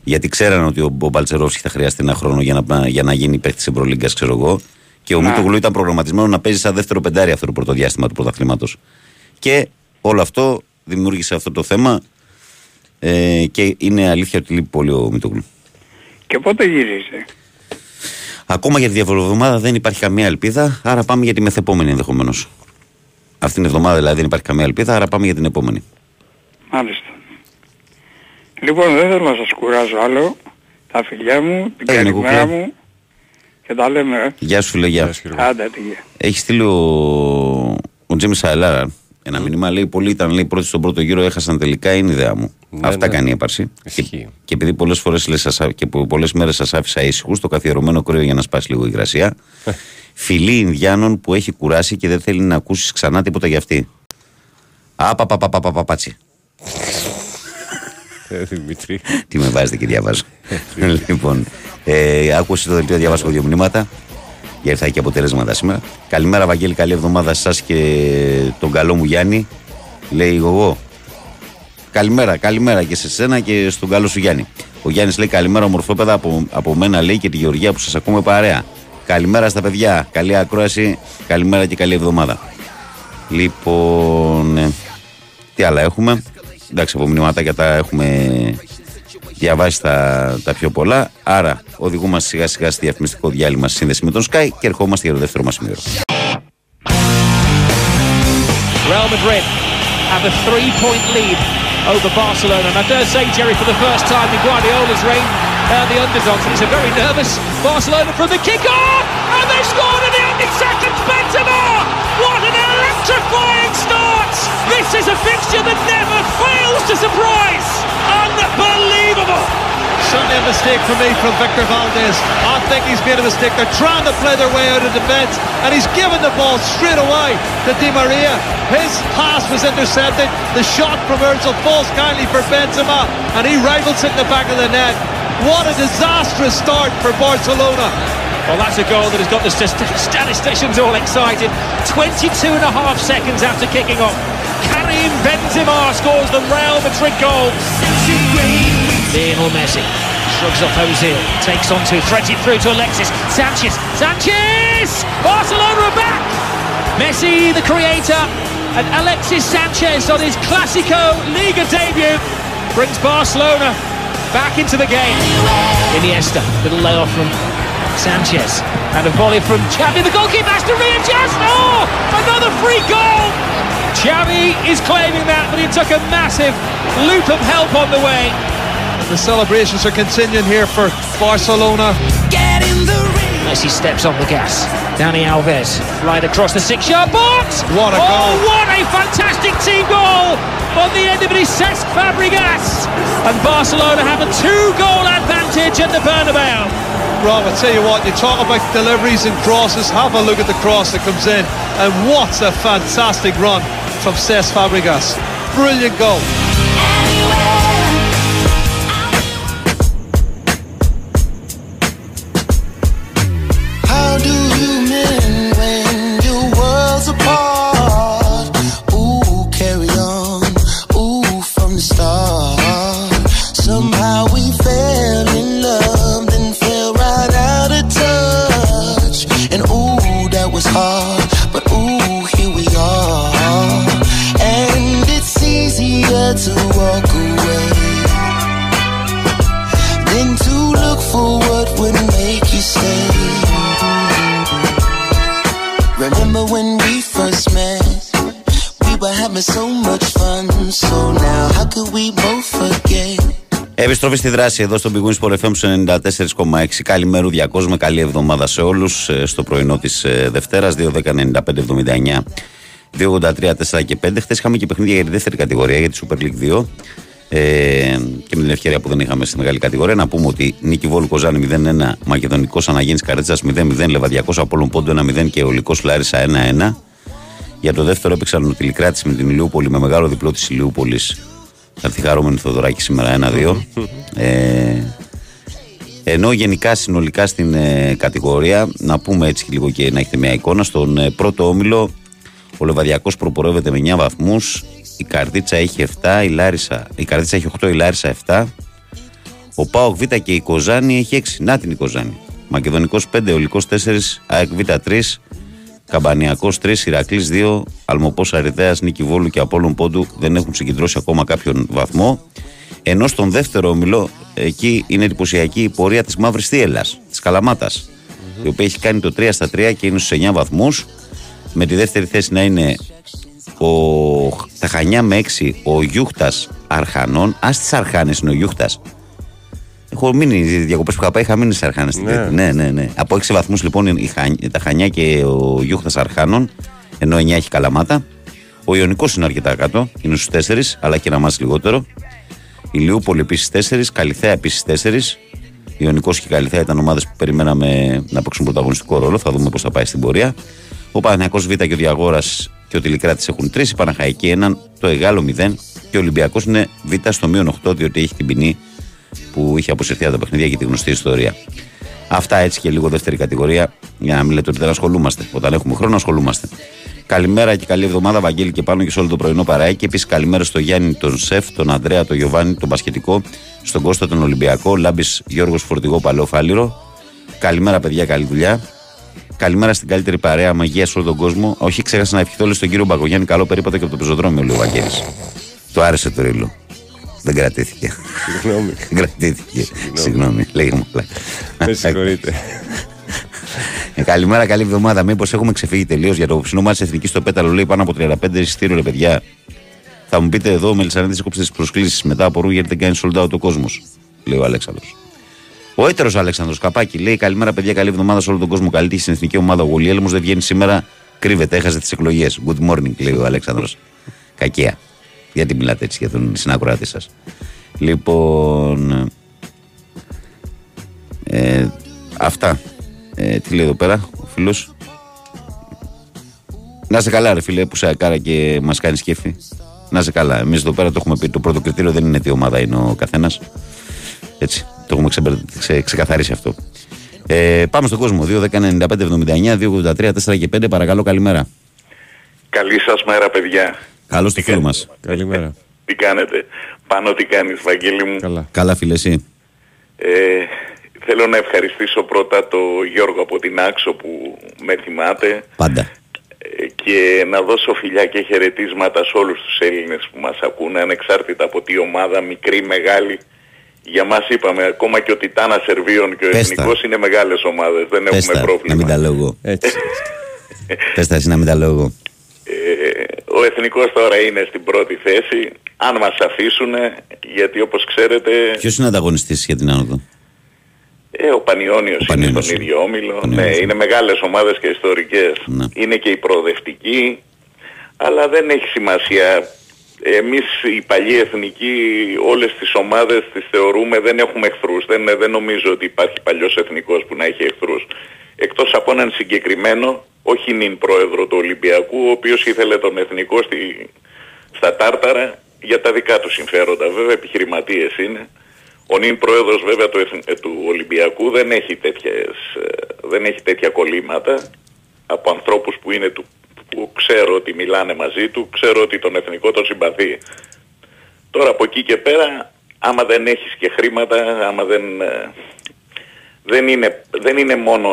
Γιατί ξέραν ότι ο, ο Μπαλτσερόφσκι θα χρειαστεί ένα χρόνο για να, για να γίνει παίχτη Ευρωλίγκα, ξέρω εγώ. Και ο Να. Μητογλου ήταν προγραμματισμένο να παίζει σαν δεύτερο πεντάρι αυτό το πρώτο διάστημα του πρωταθλήματος. Και όλο αυτό δημιούργησε αυτό το θέμα. Ε, και είναι αλήθεια ότι λείπει πολύ ο Μητογλου. Και πότε γυρίζει. Ακόμα για τη διαβολοβδομάδα δεν υπάρχει καμία ελπίδα, άρα πάμε για τη μεθεπόμενη ενδεχομένως. Αυτήν την εβδομάδα δηλαδή δεν υπάρχει καμία ελπίδα, άρα πάμε για την επόμενη. Μάλιστα. Λοιπόν, δεν θέλω να σας κουράζω άλλο. Τα φιλιά μου, την Έγινε, καλημέρα κουκλέ. μου και τα λέμε. ε. Γεια σου, φίλε, γεια. Γεια σου, Γιώργο. Άντε, τι γεια. Έχει στείλει ο, ο Τζέμις Σαελάρα ένα μήνυμα. Λέει: Πολλοί ήταν λέει, πρώτοι στον πρώτο γύρο, έχασαν τελικά. Είναι ιδέα μου. Ναι, Αυτά ναι. κάνει η έπαρση. Και, Ισχύει. και επειδή πολλές φορές και πολλές μέρες σας άφησα ήσυχους, το καθιερωμένο κρύο για να σπάσει λίγο η υγρασία. Φιλή Ινδιάνων που έχει κουράσει και δεν θέλει να ακούσεις ξανά τίποτα για αυτή. Απαπαπαπαπαπατσι. Ε, Δημήτρη. Τι με βάζετε και διαβάζω. λοιπόν, ε, άκουσε το δελτίο, διαβάσω δύο μηνύματα. Για ήρθα και αποτελέσματα σήμερα. Καλημέρα, Βαγγέλη, καλή εβδομάδα σε εσά και τον καλό μου Γιάννη. Λέει εγώ. Καλημέρα, καλημέρα και σε σένα και στον καλό σου Γιάννη. Ο Γιάννης λέει καλημέρα, ομορφόπεδα από, από μένα λέει και τη Γεωργία που σας ακούμε παρέα. Καλημέρα στα παιδιά, καλή ακρόαση, καλημέρα και καλή εβδομάδα. Λοιπόν, ε, τι άλλα έχουμε; Εντάξει, από μηνυματάκια τα έχουμε διαβάσει τα, τα πιο πολλά. Άρα, οδηγούμαστε σιγά σιγά στη διαφημιστικό διάλειμμα στη σύνδεση με τον Sky και ερχόμαστε για το δεύτερο μας σημείο. Real Madrid have a three-point lead over Barcelona. And I dare say, Jerry, for the first time in Guardiola's reign, uh, the underdogs. And it's a very nervous Barcelona from the kick-off, and they scored in the ending seconds. Benzema! What an electrifying start! This is a fixture that never fails to surprise. Unbelievable! Certainly a mistake for me from Victor Valdez. I think he's made a mistake. They're trying to play their way out of defence, and he's given the ball straight away to Di Maria. His pass was intercepted. The shot from Ozil falls kindly for Benzema, and he rifles it in the back of the net. What a disastrous start for Barcelona. Well, that's a goal that has got the st- statisticians all excited. 22 and a half seconds after kicking off. Karim Benzema scores the Real Madrid goal. Lionel Messi shrugs off Ozil, takes on to, threads it through to Alexis. Sanchez, Sanchez! Barcelona are back! Messi, the creator, and Alexis Sanchez on his Clasico Liga debut brings Barcelona back into the game. Iniesta, little layoff from Sanchez, and a volley from Xavi. The goalkeeper has to readjust. Oh, another free goal. Xavi is claiming that, but he took a massive loop of help on the way. The celebrations are continuing here for Barcelona. Messi steps on the gas. Dani Alves right across the six-yard box. What a oh, goal. what a fantastic team goal! On the end of it is Cesc Fabregas. And Barcelona have a two-goal advantage at the Bernabeu. Rob, I tell you what, you talk about deliveries and crosses, have a look at the cross that comes in. And what a fantastic run from Cesc Fabregas. Brilliant goal. Επιστροφή στη δράση εδώ στο Big Wins Sport FM στο 94,6. Καλημέρα, διακόσμε. Καλή εβδομάδα σε όλους. Στο πρωινό της Δευτέρας, 2.10.95.79. 2.83, 4 και 5. Χθες είχαμε και παιχνίδια για τη δεύτερη κατηγορία, για τη Super League 2. Ε, και με την ευκαιρία που δεν είχαμε στη μεγάλη κατηγορία, να πούμε ότι νίκη Βόλου Κοζάνη 0-1, Μακεδονικός Αναγέννη Καρέτσας 0-0, Λεβαδιακός Απόλων Πόντο 1-0 και Ολικός Λάρισα 1-1. Για το δεύτερο έπαιξαν ο Τηλικράτης με την Ηλιούπολη με μεγάλο διπλό της Ηλιούπολης. Θα έρθει χαρούμενη Θοδωράκη σήμερα 1-2. ε, ενώ γενικά συνολικά στην ε, κατηγορία, να πούμε έτσι και λίγο και να έχετε μια εικόνα, στον ε, πρώτο όμιλο ο Λεβαδιακός προπορεύεται με 9 βαθμούς. Η Καρδίτσα έχει 7, η, Λάρισα, η Καρδίτσα έχει 8, η Λάρισα 7. Ο Πάοκ Β και η Κοζάνη έχει 6. Να την η Κοζάνη. Μακεδονικός 5, Ολικό 4, ΑΕΚ Β 3, Καμπανιακός 3, Ηρακλής 2, Αλμοπός Αριδέα, Νίκη Βόλου και Απόλων Πόντου δεν έχουν συγκεντρώσει ακόμα κάποιον βαθμό. Ενώ στον δεύτερο όμιλο, εκεί είναι εντυπωσιακή η πορεία της Μαύρης Θίελα, της καλαματα η οποία έχει κάνει το 3 στα 3 και είναι στους 9 βαθμούς. Με τη δεύτερη θέση να είναι ο, τα Χανιά με 6, ο Γιούχτας Αρχανών. Α τις Αρχάνες είναι ο Γιούχτας. Έχω μείνει οι διακοπές που είχα πάει, είχα μείνει στι Αρχάνες. Ναι. ναι, ναι, ναι. Από 6 βαθμούς λοιπόν είναι η Χα- τα Χανιά και ο Γιούχτας Αρχάνων, ενώ 9 έχει Καλαμάτα. Ο Ιωνικός είναι αρκετά κάτω, είναι στους 4, αλλά και ένα μας λιγότερο. Η Λιούπολη επίσης 4, Καλιθέα επίσης 4. Ιωνικός και Καλιθέα ήταν ομάδες που περιμέναμε να παίξουν πρωταγωνιστικό ρόλο. Θα δούμε πώς θα πάει στην πορεία. Ο Παναθυνιακό Β και ο Διαγόρας και ο Τηλικράτης έχουν 3, η Παναχαϊκή έναν, το Εγάλο 0 και ο Ολυμπιακός είναι Β στο μείον 8, διότι έχει την ποινή που είχε αποσυρθεί από τα παιχνίδια και τη γνωστή ιστορία. Αυτά έτσι και λίγο δεύτερη κατηγορία, για να μην λέτε ότι δεν ασχολούμαστε. Όταν έχουμε χρόνο, ασχολούμαστε. Καλημέρα και καλή εβδομάδα, Βαγγέλη και πάνω και σε όλο το πρωινό παραέκει. Επίσης, καλημέρα στο Γιάννη, τον Σεφ, τον Ανδρέα, τον Γιωβάνι, τον Πασχετικό, στον Κώστα, τον Ολυμπιακό, Λάμπης Γιώργος Φορτηγό, Παλαιό Φάληρο. Καλημέρα, παιδιά, καλή δουλειά. Καλημέρα στην καλύτερη παρέα, μαγεία σε όλο τον κόσμο. Όχι, ξέχασα να ευχηθώ όλοι στον κύριο Μπαγκογιάννη, καλό περίπατο και από το πεζοδρόμιο, λέει ο Βαγγέλης. Το άρεσε το ρίλο. Δεν κρατήθηκε. Συγγνώμη. Δεν κρατήθηκε. Συγγνώμη, λέγε μου. Με συγχωρείτε. Ε, καλημέρα, καλή εβδομάδα. Μήπως έχουμε ξεφύγει τελείως για το ψινό μάτι Εθνικής στο Πέταλο. Λέει πάνω από 35 εισιτήριο, ρε παιδιά. Θα μου πείτε εδώ, ο Μελισανίδης έκοψε τις προσκλήσεις μετά από ρού γιατί δεν κάνει sold out ο κόσμος. Λέει ο Αλέξανδρος. Ο έτερος Αλέξανδρος Καπάκη λέει: Καλημέρα, παιδιά, καλή εβδομάδα σε όλο τον κόσμο. Καλή τύχη στην εθνική ομάδα. Ο Γουλιέλμο δεν βγαίνει σήμερα. Κρύβεται, έχασε τις εκλογές. Good morning, λέει ο Αλέξανδρος. Κακία. Γιατί μιλάτε έτσι για τον συνάκροάτη σας. Λοιπόν. Ε, αυτά. Ε, τι λέει εδώ πέρα ο φίλος. Να σε καλά, ρε φίλε, που σε ακάρα και μας κάνεις σκέφη. Να σε καλά. Εμείς εδώ πέρα το έχουμε πει. Το πρώτο κριτήριο δεν είναι τι ομάδα είναι ο καθένας. Έτσι. Το έχουμε ξεμπερ- ξε, ξεκαθαρίσει αυτό. Ε, πάμε στον κόσμο. 2.195.79, 2.83, 4 και 5. Παρακαλώ, καλημέρα. Καλή σας μέρα παιδιά. Καλώς το φίλο μας. Καλημέρα. Τι κάνετε; Πάνω τι κάνεις Βαγγέλη μου; Καλά. Καλά, φίλε, εσύ; Ε, θέλω να ευχαριστήσω πρώτα το Γιώργο από την Άξο που με θυμάται Πάντα. ε, και να δώσω φιλιά και χαιρετίσματα σε όλους τους Έλληνες που μας ακούνε ανεξάρτητα από τι ομάδα, μικρή, μεγάλη. Για μας είπαμε ακόμα και ο Τιτάνα Σερβίων και ο Πες τα. Εθνικός είναι μεγάλες ομάδες, δεν Πες έχουμε τα, να πρόβλημα. μην τα λέω εγώ. Έτσι. Πες τα εσύ να μην τα λέω εγώ. Ε, ο Εθνικός τώρα είναι στην πρώτη θέση, αν μας αφήσουν, γιατί όπως ξέρετε Ποιος είναι ανταγωνιστής για την άνοδο; Ε, ο Πανιόνιος, Ο Πανιόνιος, είναι στον ε. ίδιο όμιλο. Πανιόνιος, ναι, ε. είναι μεγάλες ομάδες και ιστορικές. Ναι. Είναι και η προοδευτική, αλλά δεν έχει σημασία. Εμείς οι παλιοί εθνικοί όλες τις ομάδες τις θεωρούμε δεν έχουμε εχθρούς. Δεν, δεν νομίζω ότι υπάρχει παλιός εθνικός που να έχει εχθρούς. Εκτός από έναν συγκεκριμένο, όχι νυν πρόεδρο του Ολυμπιακού, ο οποίος ήθελε τον εθνικό στη, στα Τάρταρα για τα δικά του συμφέροντα. Βέβαια επιχειρηματίες είναι. Ο νυν πρόεδρος βέβαια του, Εθν- ε, του Ολυμπιακού δεν έχει, τέτοιες, ε, δεν έχει τέτοια κολλήματα από ανθρώπους που, είναι του, που ξέρω ότι μιλάνε μαζί του, ξέρω ότι τον εθνικό τον συμπαθεί. Τώρα από εκεί και πέρα, άμα δεν έχεις και χρήματα, άμα δεν... ε, δεν είναι, δεν είναι μόνο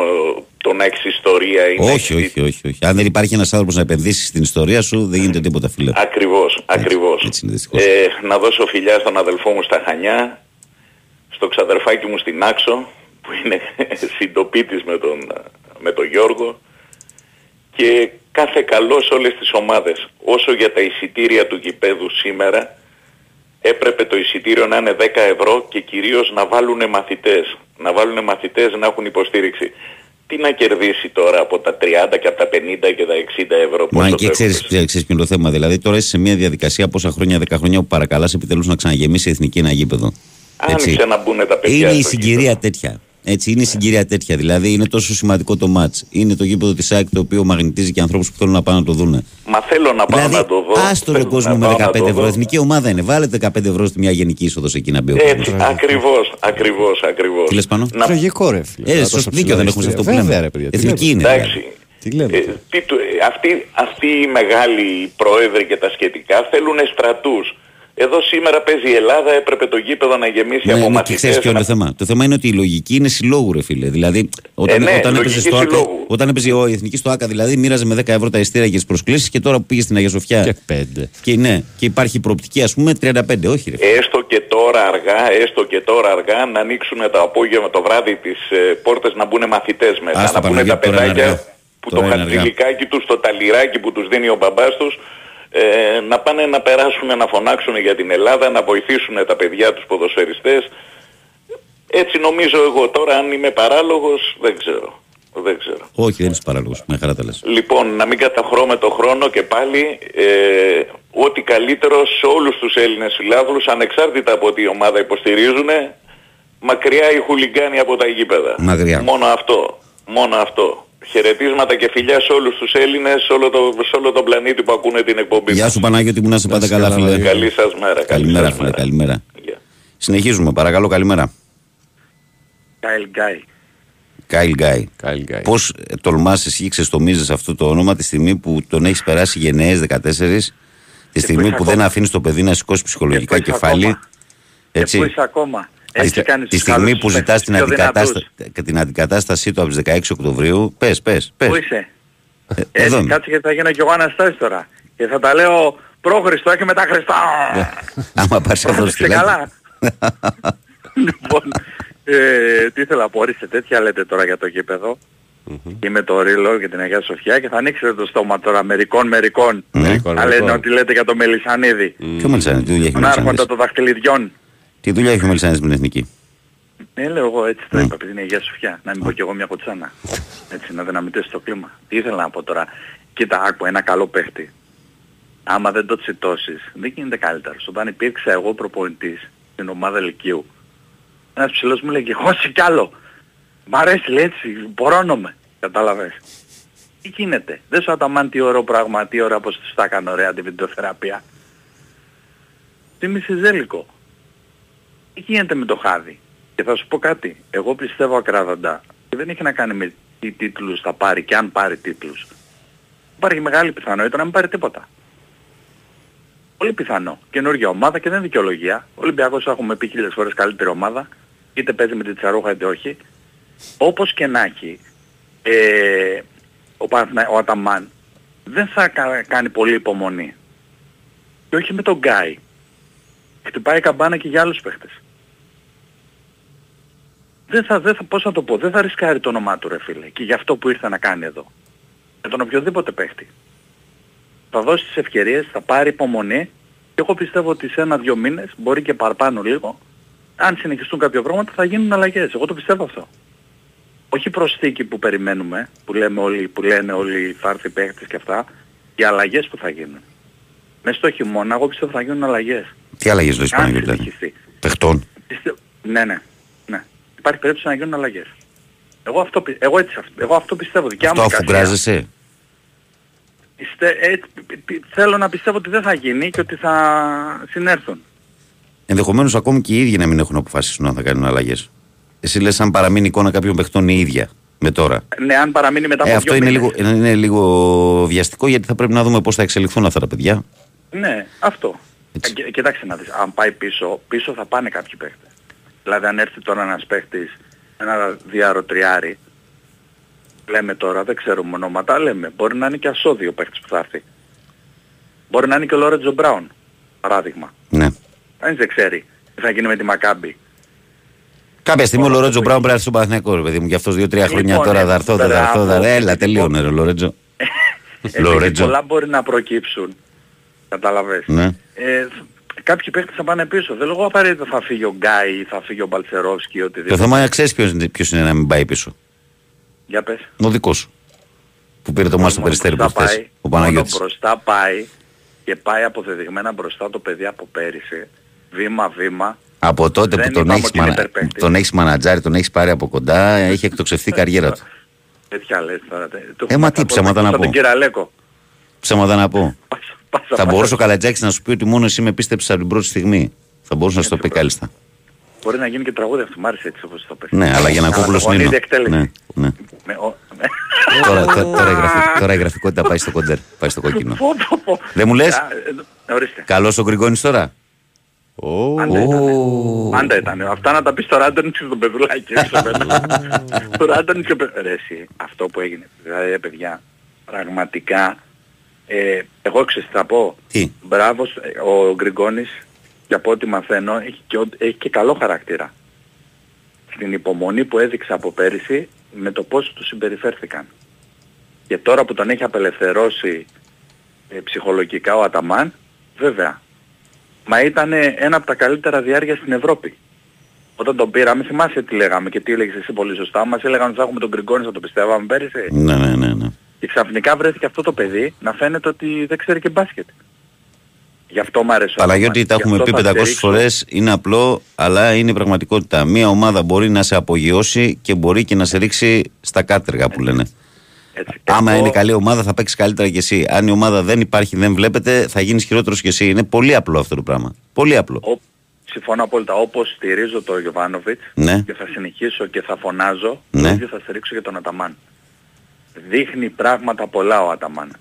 το να έχεις ιστορία. ή να Όχι, έχεις- όχι, όχι, όχι. Αν δεν υπάρχει ένας άνθρωπος να επενδύσει στην ιστορία σου, δεν γίνεται τίποτα, φίλε. Ακριβώς, ακριβώς. έτσι είναι, δυστυχώς. Ε, να δώσω φιλιά στον αδελφό μου στα Χανιά, στο ξαδερφάκι μου στην Άξο, που είναι συντοπίτης με τον, με τον Γιώργο και κάθε καλό σε όλες τις ομάδες. Όσο για τα εισιτήρια του γηπέδου σήμερα, έπρεπε το εισιτήριο να είναι 10 ευρώ και κυρίως να βάλουν μαθητές. Να βάλουν μαθητές να έχουν υποστήριξη. Τι να κερδίσει τώρα από τα 30 και από τα 50 και τα 60 ευρώ; Μα πόσο και το ξέρεις έχουν. ποιο είναι το θέμα. Δηλαδή, τώρα είσαι σε μια διαδικασία πόσα χρόνια, 10 χρόνια που παρακαλάς επιτέλου να ξαναγεμίσει η εθνική ένα γήπεδο. Άνοιξε να μπουν τα παιδιά Είναι η στο συγκυρία τέτοια. Έτσι, είναι η συγκυρία τέτοια. Δηλαδή, είναι τόσο σημαντικό το μάτ. Είναι το γήπεδο της ΑΕΚ το οποίο μαγνητίζει και ανθρώπους που θέλουν να πάνε να το δούνε. Μα θέλω να πάω Δηλαδή, να το δω. άστο ρε Θέλω κόσμο να με πάω να 15 το ευρώ. δω. Εθνική ομάδα είναι. Βάλετε 15 ευρώ στη μια γενική είσοδος εκεί να μπει ο Έτσι, κόσμος. ακριβώς, ακριβώς, ακριβώς. Τι λες πάνω; Να... Τραγικό ρε φίλε. Ε, Τώρα σωστό, τόσο δίκιο δεν ψηλά έχουμε σε αυτό που εισιτήρια. λέμε. Βέβαια ρε παιδιά. τι Εθνική λέτε. είναι. Εντάξει. Τι λέμε. Ε, τι του- ε, αυτοί, αυτοί οι μεγάλοι πρόεδροι και τα σχετικά θέλουν στρατούς. Εδώ σήμερα παίζει η Ελλάδα, έπρεπε το γήπεδο να γεμίσει Ναι, από ναι, και μαθητές. ξέρεις ποιο είναι να- το θέμα. Το θέμα είναι ότι η λογική είναι συλλόγου, ρε φίλε. Δηλαδή, όταν, Ε, ναι, όταν, έπαιζε λογική στο ΑΚΑ, συλλόγου. όταν έπαιζε ο η Εθνικής στο ΑΚΑ, δηλαδή μοίραζε με 10 ευρώ τα ειστήρια και τις προσκλήσεις και τώρα που πήγε στην Αγία Σοφιά. Και πέντε. Και ναι, και υπάρχει προοπτική, ας πούμε, 35, όχι ρε. φίλε. Έστω και τώρα αργά, έστω και τώρα αργά να ανοίξουν το απόγευμα το βράδυ τις ε, πόρτες να μπουν μαθητές μέσα. Άστα, να μπουν Παναγία, τα τώρα είναι παιδάκια αργά. που Τώρα το είναι αργά. χαρτιλικάκι τους, το ταλιράκι που τους δίνει ο μπαμπάς τους ε, να πάνε να περάσουν, να φωνάξουν για την Ελλάδα, να βοηθήσουν τα παιδιά τους ποδοσφαιριστές. Έτσι νομίζω εγώ τώρα αν είμαι παράλογος δεν ξέρω. Δεν ξέρω. Όχι, δεν είσαι παράλογος. Με χαρά τα λες. Λοιπόν, να μην καταχρώ με το χρόνο και πάλι ε, ό,τι καλύτερο σε όλους τους Έλληνες φιλάθλους, ανεξάρτητα από τι ομάδα υποστηρίζουν, μακριά οι χουλιγκάνοι από τα γήπεδα. Μακριά. Μόνο αυτό. Μόνο αυτό. Χαιρετίσματα και φιλιά σε όλους τους Έλληνες, σε όλο, το, σε όλο τον πλανήτη που ακούνε την εκπομπή. Γεια μας. σου Παναγιώτη μου, να σε πάντα είσαι καλά, καλά, φίλε. Βαγγέλη. Καλή σας μέρα. καλή Καλημέρα, σας φίλε, μέρα. καλημέρα. Γεια. Συνεχίζουμε, παρακαλώ, καλημέρα. Κάιλ Γκάι. Κάιλ Γκάι. Kyle Guy. Πώς τολμά εσύ ξεστομίζεις αυτό το όνομα τη στιγμή που τον έχεις περάσει γενναίες 14, τη στιγμή είσαι που ακόμα. δεν αφήνεις το παιδί να σηκώσει ψυχολογικά Και πού είσαι κεφάλι. ακόμα. Και Έτσι; πού είσαι ακόμα. Έχεις Τη- κάνει τη τους στιγμή καλούς που τους ζητάς παίκτες την, πιο αντικατάστα... δυνατούς. την αντικατάστασή του από τις 16 Οκτωβρίου, πες, πες. Πού είσαι; Ε, Έτσι, εδώ είμαι. κάτσε γιατί θα γίνω κι εγώ Αναστάσης τώρα. Και θα τα λέω πρόχριστο και μετά Χριστό. Άμα πάρεις αυτό το Πρόσεξε στυλάκι. καλά. λοιπόν, ε, τι ήθελα να πω, ορίστε, τέτοια λέτε τώρα για το γήπεδο. Και με το Ρίλο και την Αγία Σοφιά και θα ανοίξετε το στόμα τώρα μερικών μερικών. Μερικών, Θα λένε μερικών. ότι λέτε για το Μελισανίδη. Ποιο Μελισανίδη, τι δουλειά έχει ο Τον άρχοντα Μελισανίδης. των δαχτυλιδιών. Τι δουλειά έχει ο Μελισανίδης με την εθνική; Ναι, λέω εγώ έτσι το Ναι. είπα, επειδή είναι Αγία Σοφιά. Να μην πω κι εγώ μια κοτσάνα. Έτσι, να δυναμητήσει το κλίμα. Τι ήθελα να πω τώρα. Κοίτα, άκου ένα καλό παίχτη. Άμα δεν το τσιτώσεις, δεν γίνεται καλύτερος. Όταν υπήρξα εγώ προπονητής στην ομάδα Λυκείου, ένας ψηλός μου λέγε, χώσει κι άλλο. Μ' αρέσει λέει έτσι, μπορώνομαι. Κατάλαβες. Τι γίνεται; Δεν σου αταμάν τι ωραίο πράγμα, τι ωραία πως τους τα έκανε ωραία τη βιντεοθεραπεία. Τι μισιζέλικο. Τι γίνεται με το χάδι; Και θα σου πω κάτι. Εγώ πιστεύω ακράδαντα. Και δεν έχει να κάνει με τι τίτλους θα πάρει και αν πάρει τίτλους. Υπάρχει μεγάλη πιθανότητα να μην πάρει τίποτα. Πολύ πιθανό. Καινούργια ομάδα και δεν είναι δικαιολογία. Ο Ολυμπιακός έχουμε πει χίλιες φορές καλύτερη ομάδα. Είτε παίζει με τη Τσαρούχα είτε όχι. Όπως και να έχει, ε, ο, Παναθηνα- ο Αταμάν δεν θα κα- κάνει πολύ υπομονή. Και όχι με τον Γκάι. Χτυπάει καμπάνα και για άλλους παίχτες. Δεν θα, δεν θα, πώς να το πω, δεν θα ρισκάρει το όνομά του ρε φίλε. Και για αυτό που ήρθε να κάνει εδώ. Με τον οποιοδήποτε παίχτη. Θα δώσει τις ευκαιρίες, θα πάρει υπομονή και εγώ πιστεύω ότι σε ένα-δυο μήνες, μπορεί και παραπάνω λίγο, αν συνεχιστούν κάποια πράγματα θα γίνουν αλλαγές. Εγώ το πιστεύω αυτό. Όχι προσθήκη που περιμένουμε, που, λέμε όλοι, που λένε όλοι θα έρθει παίχτες και αυτά, οι αλλαγές που θα γίνουν. Μέσα στο χειμώνα εγώ πιστεύω θα γίνουν αλλαγές. Τι αλλαγές το Αν Ισπανικό δηλαδή; συνεχιστεί. Παιχτών. Πιστεύω- Ναι, ναι, ναι. Υπάρχει περίπτωση να γίνουν αλλαγές. Εγώ αυτό, πι- εγώ έτσι, εγώ αυτό πιστεύω. Δικιά Αυτό μου αφού εικασία. γκράζεσαι. Πιστε, ε, πι- πι- θέλω να πιστεύω ότι δεν θα γίνει και ότι θα συνέρθουν. Ενδεχομένως ακόμη και οι ίδιοι να μην έχουν αποφασίσουν αν θα κάνουν αλλαγές. Εσύ λες αν παραμείνει η εικόνα κάποιων παιχτών η ίδια με τώρα. Ναι, αν παραμείνει μετά από Ε, αυτό δύο είναι μήνες. λίγο, είναι λίγο βιαστικό γιατί θα πρέπει να δούμε πώς θα εξελιχθούν αυτά τα παιδιά. Ναι, αυτό. Ε, κοι- κοιτάξτε να δεις, αν πάει πίσω, πίσω θα πάνε κάποιοι παίχτες. Δηλαδή αν έρθει τώρα ένας παίχτης, ένα διαρροτριάρι, λέμε τώρα, δεν ξέρουμε ονόματα, λέμε, μπορεί να είναι και ασώδιο παίχτης που θα έρθει. Μπορεί να είναι και ο Λόρετζο Μπράουν, παράδειγμα. Ναι. Κανείς δεν ξέρει τι θα γίνει με τη Μακάμπη. Κάποια στιγμή ο Λορέτζο Μπράουν πρέπει να έρθει στον Παναθηναϊκό, ρε παιδί μου, και αυτός δύο-τρία Λοιπόν, χρόνια τώρα ε, θα έρθω, θα έρθω, θα μπράβο. έρθω. Έλα, τελείωνε ρε Λορέτζο. Ε, Λορέτζο. πολλά μπορεί να προκύψουν. Καταλαβες. Ναι. Ε, κάποιοι παίχτες θα πάνε πίσω. Δεν λέγω απαραίτητα θα φύγει ο Γκάι ή θα φύγει ο Μπαλτσερόφσκι ή Το οτιδήποτε. θέμα είναι ξέρεις ποιος, είναι- ποιος είναι να μην πάει πίσω. Για πες. Ο δικός σου. Που πήρε το μάτι στο Μόνο περιστέρι μπροστά προχθές. πάει, Ο Παναγιώτης. μόνο μπροστά πάει και πάει αποδεδειγμένα μπροστά το παιδί από πέρυσι. Βήμα-βήμα. Από τότε Δεν που τον είπαμε έχεις, ότι είναι μανα... υπερπαίχτης. τον έχεις μανατζάρει, τον έχεις πάρει από κοντά, έχει εκτοξευθεί η καριέρα του. Τέτοια λες τώρα. τε- το Ε, μα έχουμε τι από- ψέματα να σαν πω. τον Κυραλέκο. Ψέματα να πω. Πάσα, Θα πάσα. μπορούσε ο Καλατζάκης να σου πει ότι μόνο εσύ με πίστεψες από την πρώτη στιγμή. Θα μπορούσε να σου το πει κάλλιστα. Μπορεί να γίνει και τραγούδι αυτό. Μ' άρεσε έτσι όπως το πες. Ναι, αλλά για να κόπουλος Αναγωνίδη Νίνο. εκτέλεση. Ναι, ναι. Με ο- Τώρα, τώρα, τώρα, η γραφη- τώρα η γραφικότητα πάει στο κοντέρ, πάει στο κόκκινο. Πω, πω, πω. Δεν μου λες; Α, ε, Ορίστε. Καλός ο Γκριγκόνης τώρα; Πάντα ήταν. Πάντα ήταν. Αυτά να τα πεις στο Ράντονιτς και στον παιδουλάκι. όχι στο παιδουλάκι. Το Ράντονιτς και ο Πε- Ρε εσύ, αυτό που έγινε. Δηλαδή, ρε παιδιά, πραγματικά, ε, εγώ ξέρεις τι θα πω. Τι; Μπράβο, σ- ε, ο Γκριγκόνης, και από ό,τι μαθαίνω, έχει και, ο- έχει και καλό χαρακτήρα. Στην υπομονή που έδειξε από πέρυσι, με το πώς του συμπεριφέρθηκαν. Και τώρα που τον έχει απελευθερώσει ε, ψυχολογικά ο Αταμάν, βέβαια, Μα ήταν ένα από τα καλύτερα διάρκεια στην Ευρώπη. Όταν τον πήραμε, θυμάσαι τι λέγαμε και τι έλεγες εσύ πολύ σωστά. Μας έλεγαν ότι θα έχουμε τον Γκριγκόνης, θα το πιστεύαμε πέρυσι. Ναι, ναι, ναι. ναι. Και ξαφνικά βρέθηκε αυτό το παιδί να φαίνεται ότι δεν ξέρει και μπάσκετ. Γι' αυτό μου αρέσει. ο Παναγιώτη, Αταμάν. τα Γι' έχουμε αυτό πει θα 500 στηρίξω. φορές, είναι απλό, αλλά είναι η πραγματικότητα. Μία ομάδα μπορεί να σε απογειώσει και μπορεί και να σε ρίξει στα κάτεργα που λένε. Έτσι. Άμα Εγώ- είναι καλή ομάδα θα παίξεις καλύτερα κι εσύ. Αν η ομάδα δεν υπάρχει, δεν βλέπετε, θα γίνεις χειρότερος κι εσύ. Είναι πολύ απλό αυτό το πράγμα. Πολύ απλό. Ο- Συμφωνώ απόλυτα. Όπως στηρίζω τον Γιωβάνοβιτς Ναι. και θα συνεχίσω και θα φωνάζω, Ναι. το ίδιο θα στηρίξω και τον Αταμάν. Δείχνει πράγματα πολλά ο Αταμάν.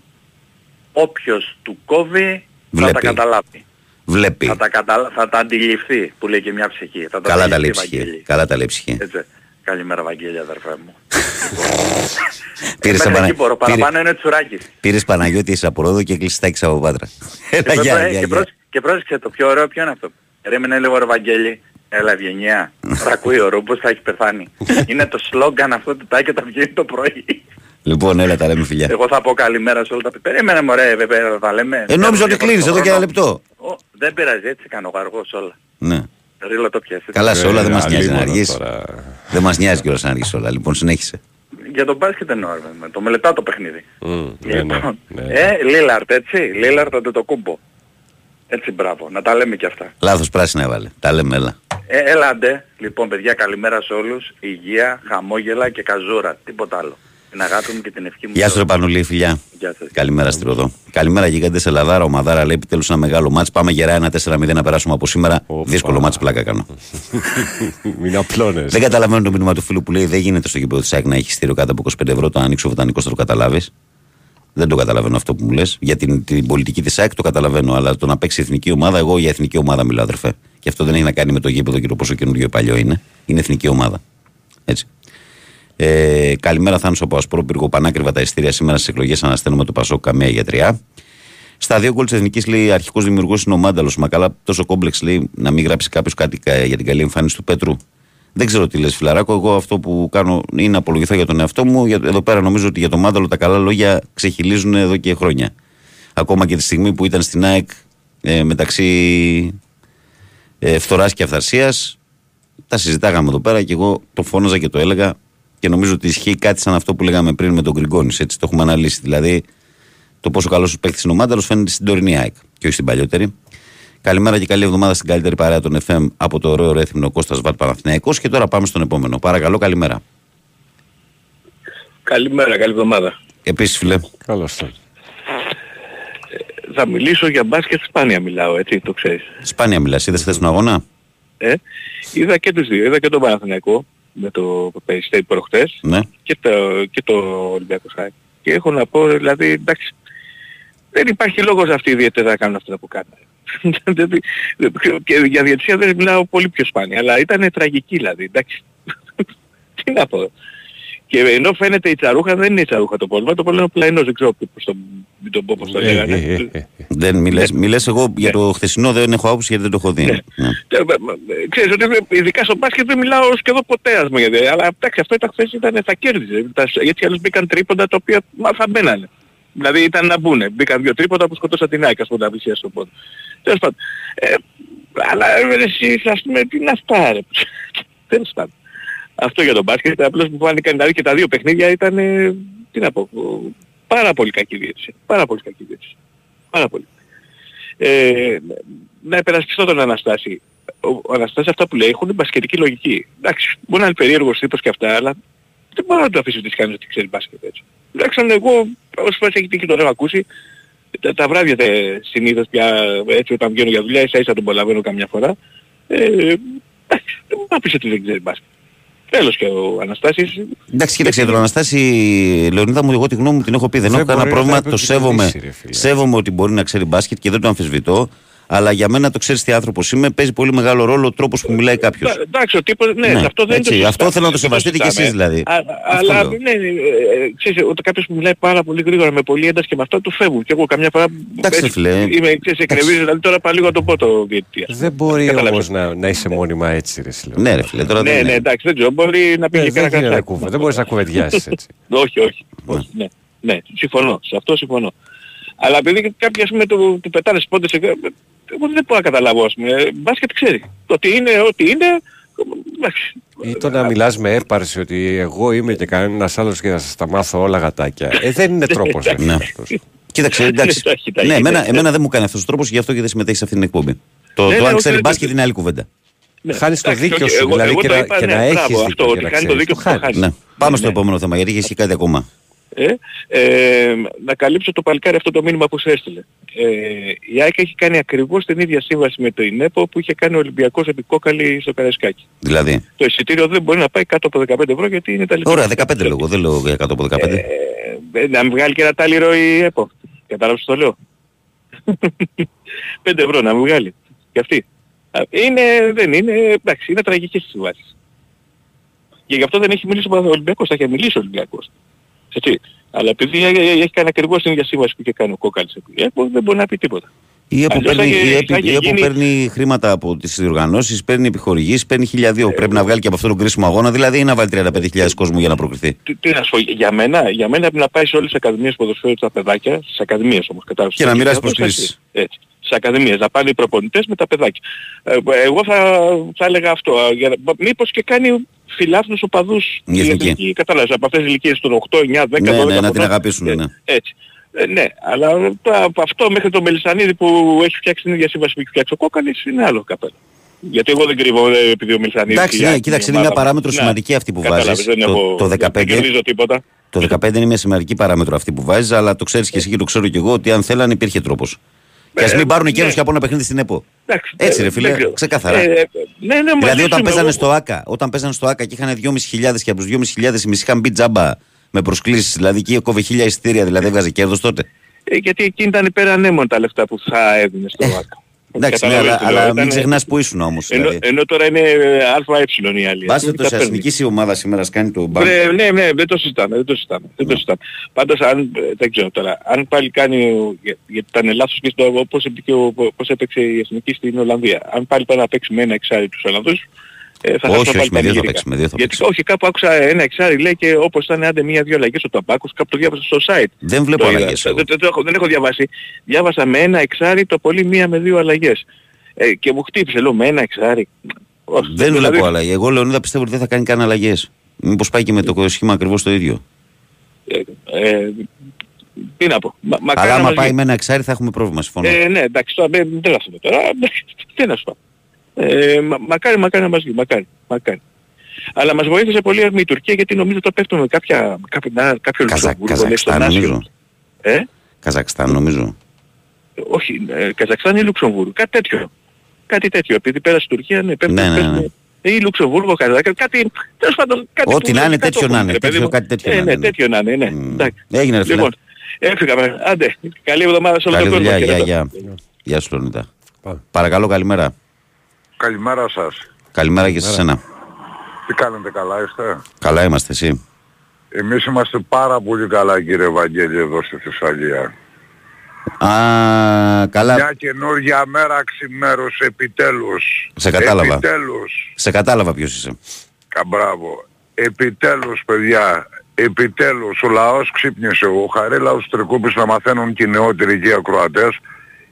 Όποιος του κόβει θα Βλέπει. τα καταλάβει. Βλέπει. Θα τα, καταλα... θα τα αντιληφθεί που λέει και μια ψυχή. Θα τα Καλά τα λέει αντιληφθεί, ψυχή. Βαγγέλη. Καλά τα λέει ψυχή. Έτσι. Καλημέρα Βαγγέλη αδερφέ μου. Πήρες Μέχρι Πανα- εκεί μπορώ. πήρε- Παραπάνω είναι τσουράκης. Πήρες Παναγιώτη είσαι από Ρόδο και κλείσεις τάκης από Πάτρα. Έλα, Και, γεια, πρό- γεια, και, γεια. πρόσεξε, και πρόσεξε το πιο ωραίο ποιο είναι αυτό. Ρέμενε λίγο ρε Βαγγέλη. Έλα Ευγενιά. Ρακούει ο Ρούμπος θα έχει πεθάνει. είναι το σλόγγαν αυτό του τάκι όταν βγαίνει το πρωί. Λοιπόν, έλα τα λέμε φιλιά. Εγώ θα πω καλημέρα σε όλα τα παιδιά. Περίμενε μωρέ βέβαια θα τα λέμε. Ε, νόμιζα ότι κλείνεις εδώ και ένα λεπτό. Ω, Δεν πειράζει έτσι κάνω εγώ αργός όλα. Ναι. Ρίλα το πιάσεις. Καλά σε όλα δεν μας νοιάζει να αλίμονο αργείς. τώρα. Δεν μας νοιάζει κιόλας να αργείς όλα. Λοιπόν, συνέχισε. Για τον μπάσκετ εννοώ, ρε, με το μελετά το παιχνίδι. Μμ, ναι, ναι, Λοιπόν, ναι. ε, Λίλαρτ, έτσι, Λίλαρτ το κούμπο. Έτσι, μπράβο, να τα λέμε και αυτά. Λάθος πράσινα έβαλε. Τα λέμε, έλα. Ε, έλαντε, λοιπόν παιδιά καλημέρα σε όλους, υγεία, χαμόγελα και καζούρα, τίποτα άλλο. Την αγάπη μου και την ευχή μου. Γεια σου, ρε Πανουλή, φιλιά. Γεια σας. Καλημέρα στη Ροδό. Καλημέρα, γιγάντε Ελλαδάρα. Ο Μαδάρα λέει επιτέλους ένα μεγάλο μάτς. Πάμε γερά ένα 4-0 να περάσουμε από σήμερα. Δύσκολο μάτς, πλάκα κάνω. Μην απλώνε. Δεν καταλαβαίνω το μήνυμα του φίλου που λέει δεν γίνεται στο γήπεδο της ΑΕΚ να έχεις στήριο κάτω από 25 ευρώ. Το ανοίξει ο βοτανικός, θα το καταλάβεις. Δεν το καταλαβαίνω αυτό που μου λες. Για την, την πολιτική της ΑΕΚ το καταλαβαίνω. Αλλά το να παίξει εθνική ομάδα, εγώ για εθνική ομάδα μιλάω, αδερφέ. Και αυτό δεν έχει να κάνει με το γήπεδο και το πόσο καινούριο ή παλιό είναι. Είναι εθνική ομάδα. Έτσι. Ε, καλημέρα, Θάνος από Ασπρόπυργο. Πανάκριβα τα ειστήρια σήμερα στις εκλογές. Ανασταίνουμε το Πασόκ καμία γιατριά. Στα δύο γκολ της Εθνικής λέει αρχικός δημιουργός είναι ο Μάνταλος. Μα καλά, τόσο κόμπλεξ λέει να μην γράψει κάποιος κάτι κα- για την καλή εμφάνιση του Πέτρου. Δεν ξέρω τι λες, Φιλαράκο. Εγώ αυτό που κάνω είναι να απολογηθώ για τον εαυτό μου. Για- Εδώ πέρα νομίζω ότι για τον Μάνταλο τα καλά λόγια ξεχυλίζουν εδώ και χρόνια. Ακόμα και τη στιγμή που ήταν στην ΑΕΚ ε, μεταξύ ε, φθοράς και αυθαρσίας. Τα συζητάγαμε εδώ πέρα και εγώ το φώναζα και το έλεγα και νομίζω ότι ισχύει κάτι σαν αυτό που λέγαμε πριν με τον Γκριγκόνης. Έτσι το έχουμε αναλύσει. Δηλαδή το πόσο καλός σου παίχτη είναι ο Μάνταλος φαίνεται στην τωρινή ΑΕΚ και όχι στην παλιότερη. Καλημέρα και καλή εβδομάδα στην καλύτερη παρέα των FM από το ωραίο ρέθυμνο Κώστας Βατ Παναθηναϊκός και τώρα πάμε στον επόμενο. Παρακαλώ, καλημέρα. Καλημέρα, καλή εβδομάδα. Επίσης, φιλέ. Καλώς Θα μιλήσω για μπάσκετ Σπάνια μιλάω, έτσι, το ξέρεις. Σπάνια μιλάς, είδες χθες τον αγώνα; Ε, είδα και τους δύο, είδα και τον Παναθηναϊκό με το Περιστέρι προχτές Ναι. και το, και το Ολυμπιακό Σάι. Και έχω να πω, δηλαδή, εντάξει, δεν υπάρχει λόγος αυτοί ιδιαίτερα να κάνουν αυτά που κάνουν. Δηλαδή, και για διαιτησία δεν μιλάω πολύ πιο σπάνια, αλλά ήταν τραγική δηλαδή, εντάξει. Τι να πω. Και ενώ φαίνεται η τσαρούχα δεν είναι η τσαρούχα το πρόβλημα, το πρόβλημα είναι ο πλαϊνός, δεν ξέρω πώς το, μην τον πω πώς το λέγανε. Δεν μιλές, μιλές εγώ για το χθεσινό δεν έχω άποψη γιατί δεν το έχω δει. Ναι. Ε, μα- μα- Ξέρεις ότι ειδικά στο μπάσκετ δεν μιλάω σχεδόν ποτέ ας πούμε, γιατί- αλλά εντάξει αυτό ήταν χθες ήταν θα κέρδιζε. Τα- Γιατί άλλως μπήκαν τρίποντα τα οποία μα, θα μπαίνανε. Δηλαδή ήταν να μπουνε. Μπήκαν δύο τρίποντα που σκοτώσαν την ΑΕΚ ας πούμε τα πλησία στο πόδι. Τέλος πάντων. Ε, αλλά ε, εσείς ας πούμε τι είναι αυτά ρε; Τέλος πάντων. Αυτό για τον μπάσκετ απλώς μου φάνηκαν δηλαδή και τα δύο παιχνίδια ήταν ε, τι να πω πάρα πολύ κακή διέτηση. Πάρα πολύ κακή διέτηση. Πάρα πολύ. Ε, να υπερασπιστώ τον Αναστάση. Ο, ο Αναστάσης αυτά που λέει έχουν μπασκετική λογική. Εντάξει, μπορεί να είναι περίεργος τύπος και αυτά, αλλά δεν μπορώ να το αφήσω ότι κανείς ότι ξέρει μπάσκετ έτσι. Εντάξει, εγώ όσες φορές έχει τύχει τον έχω ακούσει, τα, τα βράδια τε, συνήθως πια έτσι όταν βγαίνω για δουλειά, ίσα ίσα τον προλαβαίνω καμιά φορά. Ε, εντάξει, δεν μπορώ να πεις ότι δεν ξέρει μπάσκετ. Τέλος και ο Αναστάσης. Εντάξει, κοίταξε για τον Αναστάση, Λεωνίδα μου, εγώ τη γνώμη μου την έχω πει. Δεν, Δεν έχω κανένα μπορεί να πρόβλημα, το το σέβομαι. επικοινωνήσει, ρε φίλε. Σέβομαι ότι μπορεί να ξέρει μπάσκετ και δεν το αμφισβητώ. Αλλά για μένα το ξέρεις τι άνθρωπος είμαι, παίζει πολύ μεγάλο ρόλο ο τρόπος που μιλάει κάποιος. Ε, Εντάξει, ο τύπος, ναι, Ναι, αυτό δεν έτσι, είναι το αυτό συζητάμε, θέλω να το δεν σεβαστείτε κι εσείς συζητάμε. δηλαδή. Α, Αυτό αλλά λέω. ναι, ε, ε, ξέρεις, όταν κάποιος που μιλάει πάρα πολύ γρήγορα με πολύ ένταση και με αυτό του φεύγουν. Και εγώ καμιά φορά Εντάξει, έτσι, φίλε. είμαι, ξέρεις, εκνευρίζω, δηλαδή τώρα πάω λίγο να το πω το διαιτητή. ας πούμε. Δεν μπορεί Καταλάβες. όμως να, να είσαι μόνιμα έτσι, ρε Σιλό. Ναι, ρε φίλε, τώρα Ναι, ναι, εντάξει, δεν ξέρω, μπορεί να πήγε Ε, και δεν ένα γίνεται να κατσάκι. κουβα- δεν μπορείς να κουβεντιάσεις έτσι. όχι, όχι, όχι, ναι, ναι, συμφωνώ, σε αυτό συμφωνώ. Αλλά επειδή κάποιοι ας πούμε του, του πετάνε πόντες, εγώ εγώ δεν μπορώ να καταλάβω ας πούμε, Ε, μπάσκετ ξέρει. Το ότι είναι, ό,τι είναι, εντάξει. Ή το να μιλάς με έπαρση ότι εγώ είμαι και κανένας άλλος και θα σας τα μάθω όλα γατάκια. Ε, δεν είναι τρόπος. Ναι. Κοίταξε, εντάξει. Τα έχει, τα ναι, έχει, εμένα, ναι. εμένα δεν μου κάνει αυτός ο τρόπος γι' αυτό και δεν συμμετέχει σε αυτή την εκπομπή. Το, Ναι, το ναι, αν όχι, ξέρεις δεν- μπάσκετ είναι άλλη κουβέντα. Ναι, Χάνεις το εντάξει, δίκιο όχι, σου, εγώ- δηλαδή, εγώ και το να- είπα, και ναι, να μπράβο, έχεις αυτό, δίκιο ότι και να κάνει το ξέρεις. δίκιο Το που το χάνεις. χάνεις. Ναι. Πάμε στο Ναι. επόμενο θέμα γιατί έχει κάτι ακόμα. Ε, ε, να καλύψω το παλικάρι αυτό το μήνυμα που σου έστειλε. Ε, η ΑΕΚ έχει κάνει ακριβώς την ίδια σύμβαση με το ΙΝΕΠΟ που είχε κάνει ο Ολυμπιακός επί κόκαλη στο Καραϊσκάκι. Δηλαδή; Το εισιτήριο δεν μπορεί να πάει κάτω από 15 ευρώ γιατί είναι τα Ωραία, 15 λέω. εγώ, Δεν λέω για κάτω από 15. Ε, να μην βγάλει και ένα τάλιρο η ΕΠΟ. Κατάλαβες τι το λέω; 5 ευρώ να μην βγάλει. Και αυτή. Α, Είναι, δεν είναι, εντάξει, είναι τραγικές οι συμβάσεις. Και γι' αυτό δεν έχει μιλήσει ο Ολυμπιακός, θα είχε μιλήσει ο Ολυμπιακός. Έτσι. Αλλά επειδή έ- έ- έχει κάνει ακριβώς την ίδια σύμβαση που είχε κάνει ο Κόκαλης επί ΕΠΟ, δεν μπορεί να πει τίποτα. Η ΕΠΟ Αλλιώς θα παίρνει, είχε- η θα ΕΠΟ- είχε η ΕΠΟ γίνει- παίρνει χρήματα από τις διοργανώσεις, παίρνει επιχορηγήσεις, παίρνει χιλιαδίο. Πρέπει να βγάλει και από αυτόν τον κρίσιμο αγώνα, δηλαδή ή να βάλει 35.000 κόσμο για να προκριθεί. Τι, τι να σου πω, για μένα, για μένα πρέπει να πάει σε όλες τις ακαδημίες ποδοσφαίρου τα παιδάκια, στις ακαδημίες όμως κατάλαβες. Και να μοιράσει Αυτό προσκλήσεις. Έτσι. Στις ακαδημίες, να πάνε οι προπονητές με τα παιδάκια. Ε, εγώ θα, θα έλεγα αυτό, α, για, να- μήπως και κάνει φιλάθλους οπαδούς Η εθνική. κατάλαβες, από αυτές τις ηλικίες των 8, 9, 10, Ναι, 12 ναι, να την χρονών. αγαπήσουν, Ε, ναι. Έτσι. Ε, ναι, αλλά το, από αυτό μέχρι το Μελισανίδη που έχει φτιάξει την ίδια σύμβαση που έχει φτιάξει ο Κόκαλης είναι άλλο καπέλο. Γιατί εγώ δεν κρύβω ε, επειδή ο Μιλσανίδης... Εντάξει, ναι, κοίταξε, είναι μια παράμετρο σημαντική αυτή που Κατάλαβες, βάζεις. δεν Το, έχω- το 15. Δεν κερδίζω τίποτα. Το 15 είναι μια σημαντική παράμετρο αυτή που βάζεις, αλλά το ξέρεις και εσύ και το ξέρω και εγώ ότι αν θέλανε υπήρχε τρόπος. Και ας Ε, μην πάρουν ναι. κέρδο και από ένα παιχνίδι στην ΕΠΟ. Εντάξει, Έτσι, ε, ρε φίλε, δεν ξέρω. ξεκάθαρα. Ε, ε, ναι, ναι, μαζί δηλαδή, σου όταν είμαι παίζανε εγώ. στο ΑΚΑ, όταν παίζανε στο ΑΚΑ και είχαν 2.500 και από τους 2.500 οι μισοί είχαν μπει τζάμπα με προσκλήσεις, δηλαδή και κόβε χίλια εισιτήρια, δηλαδή έβγαζε κέρδος τότε. Ε, γιατί εκεί ήταν υπερανέμον τα λεφτά που θα έδινε στο ΒΑΚΑ. Εντάξει, ναι, Καταλαβαίνεις αλλά, τι λέω, αλλά μην ήταν- ξεχνάς που ήσουν όμως. Ενώ, Δηλαδή. ενώ τώρα είναι ε, ΑΕ η άλλη. Βάσει Τα το παίρνεις. εθνική η ομάδα σήμερα κάνει το μπαμ. Βρε, ναι, ναι, δεν το συζητάμε, δεν το συζητάμε. Δεν το συζητάμε. Πάντως, αν, ε, δεν ξέρω τώρα, αν πάλι κάνει, ο- για- γιατί ήταν λάθος και στο πώς, έπαιξε, ο- πώς έπαιξε η Εθνική στην Ολλανδία. Αν πάλι πάει να παίξει με ένα εξάρι τους Ολλανδούς, ε, θα Όχι, χάσουμε όχι, με δύο θα πανηγυρικά. παίξει, με δύο θα Γιατί όχι, κάπου άκουσα ένα εξάρι λέει και όπως ήταν άντε μία-δύο αλλαγές ο Ταμπάκος, κάπου το διάβασα στο site. Δεν βλέπω Το είδα. αλλαγές εγώ. Δεν, δεν, το έχω, δεν έχω διαβάσει. Διάβασα με ένα εξάρι το πολύ μία με δύο αλλαγές. Ε, και μου χτύπησε, λέω, με ένα εξάρι. Όχι, Δεν δηλαδή- βλέπω αλλαγή. Εγώ Λεωνίδα πιστεύω ότι δεν θα κάνει καν αλλαγές. Μήπως πάει και με το σχήμα ακριβώς το ίδιο. Ε, ε, τι να πω. Μα, μακάρι Αλλά να άμα μας πάει βγει. με ένα εξάρι θα έχουμε πρόβλημα. Συμφωνώ. Ε, ναι, εντάξει, τώρα δεν δεν γράφουμε τώρα. εντάξει, Τι να σου πω. Ε, μα, μακάρι, μακάρι να μας βγει, μακάρι, μακάρι. Αλλά μας βοήθησε πολύ η Τουρκία γιατί νομίζω το πέφτουμε κάποια, κάποιο, να- κάποιο Καζα- Λουξεμβούργο, λέει, στον Καζακστάν Άσιο. νομίζω. Ε, Καζακστάν νομίζω. όχι, ε, Καζακστάν ή Λουξεμβούργο, κάτι τέτοιο. Κάτι τέτοιο, επειδή πέρασε η Τουρκία, ναι, πέφτουμε, Ναι, ναι, ναι. πέφτουμε. Ή Λουξεμβούργο, Καζακστάν, κάτι, τέλος πάντων, κάτι Ό,τι που- να είναι, κάτι τέτοιο το να πούμε, είναι, ρε παιδί τέτοιο- μου. κάτι τέτοιο Ε, να ναι, είναι. τέτοιο να είναι, ναι. Εντάξει. Έγινε ρε φίλε. Λοιπόν, έφυγαμε. Άντε, καλή εβδομάδα σε όλο Καλή τον κόσμο. δουλειά, γεια, Χαιρετώ. γεια. Γεια σου Λεωνίδα. Παρακαλώ, καλημέρα. Καλημέρα σας. Καλημέρα και σε σένα. Τι κάνετε καλά είστε; Καλά είμαστε εσύ; Εμείς είμαστε πάρα πολύ καλά κύριε Βαγγέλη εδώ στη Θεσσαλία. Α, καλά. Μια καινούργια μέρα ξημέρωσε επιτέλους. Σε κατάλαβα. Επιτέλους. Σε κατάλαβα ποιος είσαι. Καμπράβο. Επιτέλους παιδιά. Επιτέλους ο λαός ξύπνησε. Ο Χαρίλαος Τρικούπης να μαθαίνουν και οι νεότεροι εκεί ακροατές.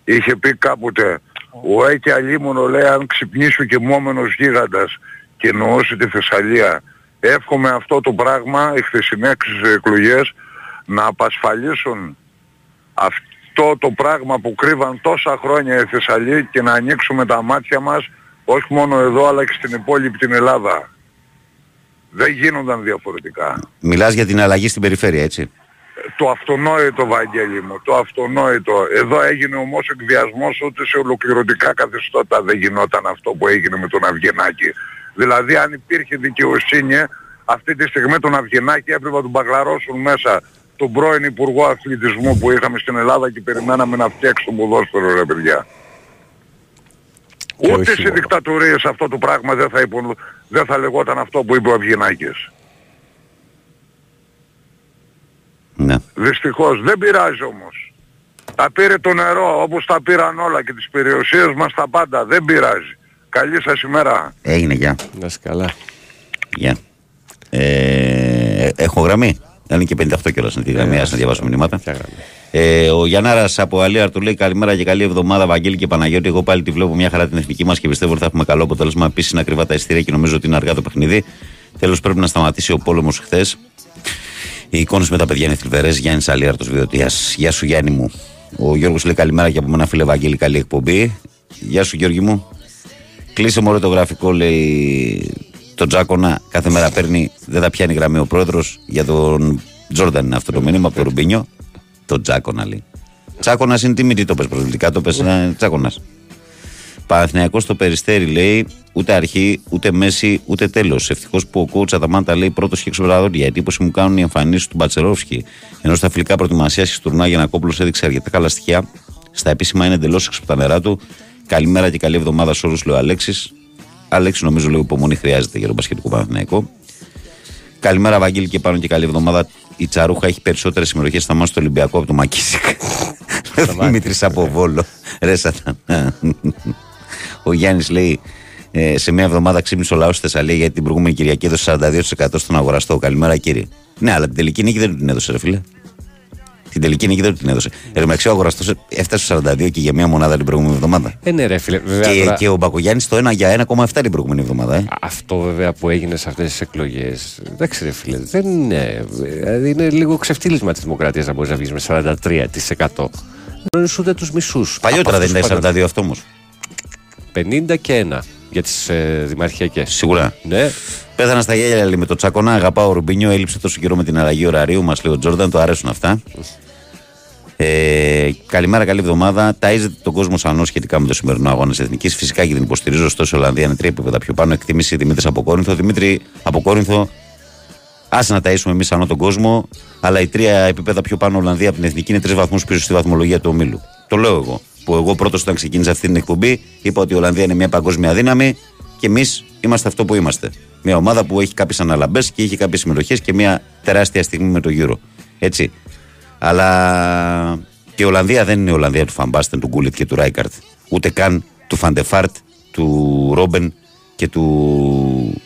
Είχε πει κάποτε ο Έκη Αλίμονο λέει αν ξυπνήσει ο κοιμόμενος γίγαντας και εννοούσε τη Θεσσαλία. Εύχομαι αυτό το πράγμα οι χθεσινές εκλογές να απασφαλίσουν αυτό το πράγμα που κρύβαν τόσα χρόνια οι Θεσσαλοί και να ανοίξουμε τα μάτια μας όχι μόνο εδώ αλλά και στην υπόλοιπη την Ελλάδα. Δεν γίνονταν διαφορετικά. Μιλάς για την αλλαγή στην περιφέρεια, έτσι. Το αυτονόητο Βαγγέλη μου, το αυτονόητο. Εδώ έγινε όμως εκβιασμός ούτε σε ολοκληρωτικά καθεστώτα δεν γινόταν αυτό που έγινε με τον Αυγενάκη. Δηλαδή αν υπήρχε δικαιοσύνη αυτή τη στιγμή τον Αυγενάκη έπρεπε να τον παγλαρώσουν μέσα τον πρώην Υπουργό Αθλητισμού που είχαμε στην Ελλάδα και περιμέναμε να φτιάξει τον ποδόσφαιρο ρε παιδιά. Και Ούτε όχι σε μόνο. δικτατορίες αυτό το πράγμα δεν θα, υπο... δεν θα λεγόταν αυτό που είπε ο Αυγενάκης. Ναι. Δυστυχώς δεν πειράζει όμως. Τα πήρε το νερό όπως τα πήραν όλα και τις περιουσίες μας τα πάντα. Δεν πειράζει. Καλή σας ημέρα. Έγινε, γεια. Να είσαι καλά. Γεια. Ε, έχω γραμμή. Είναι και 58 καιρό στην τη γραμμή, Ναι, ας να διαβάσω μηνύματα. Ποια γραμμή; Ε, ο Γιάνναρας από Αλία του λέει καλημέρα και καλή εβδομάδα, Βαγγέλη και Παναγιώτη. Εγώ πάλι τη βλέπω μια χαρά την εθνική μας και πιστεύω ότι θα έχουμε καλό αποτέλεσμα. Επίσης είναι ακριβά τα ειστήρια και νομίζω ότι είναι αργά το παιχνίδι. Τέλος πρέπει να σταματήσει ο πόλεμος χθες. Οι εικόνες με τα παιδιά είναι θλιβερές. Γιάννης Αλίαρτο Βιωτίας. Γεια σου Γιάννη μου. Ο Γιώργος λέει καλημέρα και από μένα φίλε Βαγγέλη, καλή εκπομπή. Γεια σου Γιώργη μου. Κλείσε μωρέ το γραφικό, λέει τον Τζάκονα. Κάθε μέρα παίρνει, δεν τα πιάνει γραμμή ο πρόεδρος. Για τον Τζόρνταν είναι αυτό το μήνυμα από το Ρουμπίνιο. Τον Τζάκονα λέει. Τσάκονα είναι τι το πες προσβλητικά, το πες ε, Τσάκονα. Παναθηναϊκός στο περιστέρι λέει ούτε αρχή, ούτε μέση, ούτε τέλος. Ευτυχώς που ο κόουτς Αταμάντα λέει πρώτος και εξωπραδόρια. Εντύπωση μου κάνουν οι εμφανίσεις του Μπατσερόφσκι. Ενώ στα φιλικά προετοιμασία και στουρνά για να κόπλο έδειξε αρκετά καλά στοιχεία. Στα επίσημα είναι εντελώς έξω από τα νερά του. Καλημέρα και καλή εβδομάδα σε όλους, λέει ο Αλέξης. Αλέξη, νομίζω λίγο υπομονή χρειάζεται για τον Πασχετικό Παναθηναϊκό. Καλημέρα, Βαγγέλη, και πάνω και καλή εβδομάδα. Η Τσαρούχα έχει περισσότερες συμμετοχές στα μάτια του Ολυμπιακού από το Μακίσικ. Δημήτρης από Βόλο. Ρε σατανά. Ο Γιάννης λέει ε, σε μια εβδομάδα ξύπνησε ο λαός στη Θεσσαλία γιατί την προηγούμενη Κυριακή έδωσε 42% στον αγοραστό. Καλημέρα, κύριε. Ναι, αλλά την τελική νίκη δεν του την έδωσε, ρε φίλε. Την τελική νίκη δεν του την έδωσε. Εν τω μεταξύ, ο αγοραστός έφτασε στους 42 και για μια μονάδα την προηγούμενη εβδομάδα. Ε, ναι, ρε φίλε. Βέβαια, Και, τώρα- και ο Μπακογιάννης το 1 για 1,7 την προηγούμενη εβδομάδα. Ε. Αυτό βέβαια που έγινε σε αυτές τις εκλογές. Εντάξει, ρε φίλε, δεν είναι. Δηλαδή είναι λίγο ξεφτύλισμα της δημοκρατίας να μπορείς να βγεις με 43%. Δεν ούτε τους μισούς. Παλιότερα δεν ήταν 42 αυτό όμως. 50 και 1. Για τις ε, δημαρχιακές. Σίγουρα. Ναι. Πέθανα στα γέλια λέει, με το τσακωνά. Αγαπάω ο Ρουμπίνιο. Έλειψε τόσο καιρό με την αλλαγή ωραρίου. Μας λέει ο Τζόρνταν. Το αρέσουν αυτά. Ε, καλημέρα, καλή εβδομάδα. Ταΐζεται τον κόσμο σανό σχετικά με το σημερινό αγώνα της Εθνικής. Φυσικά και την υποστηρίζω. Ωστόσο, η Ολλανδία είναι τρία επίπεδα πιο πάνω. Εκτίμηση Δημήτρης από Κόρινθο. Δημήτρη από Κόρινθο. Άσε να ταΐσουμε εμείς ανώ τον κόσμο. Αλλά η τρία επίπεδα πιο πάνω Ολλανδία από την Εθνική είναι τρεις βαθμούς πίσω στη βαθμολογία του ομίλου. Το λέω εγώ. Που εγώ πρώτος όταν ξεκίνησα αυτή την εκπομπή είπα ότι η Ολλανδία είναι μια παγκόσμια δύναμη και εμείς είμαστε αυτό που είμαστε. Μια ομάδα που έχει κάποιες αναλαμπές και έχει κάποιες συμμετοχές και μια τεράστια στιγμή με το γύρο. Έτσι. Αλλά και η Ολλανδία δεν είναι η Ολλανδία του Φαμπάστεν, του Γκούλιτ και του Ράικαρτ. Ούτε καν του Φαντεφάρτ, του Ρόμπεν και του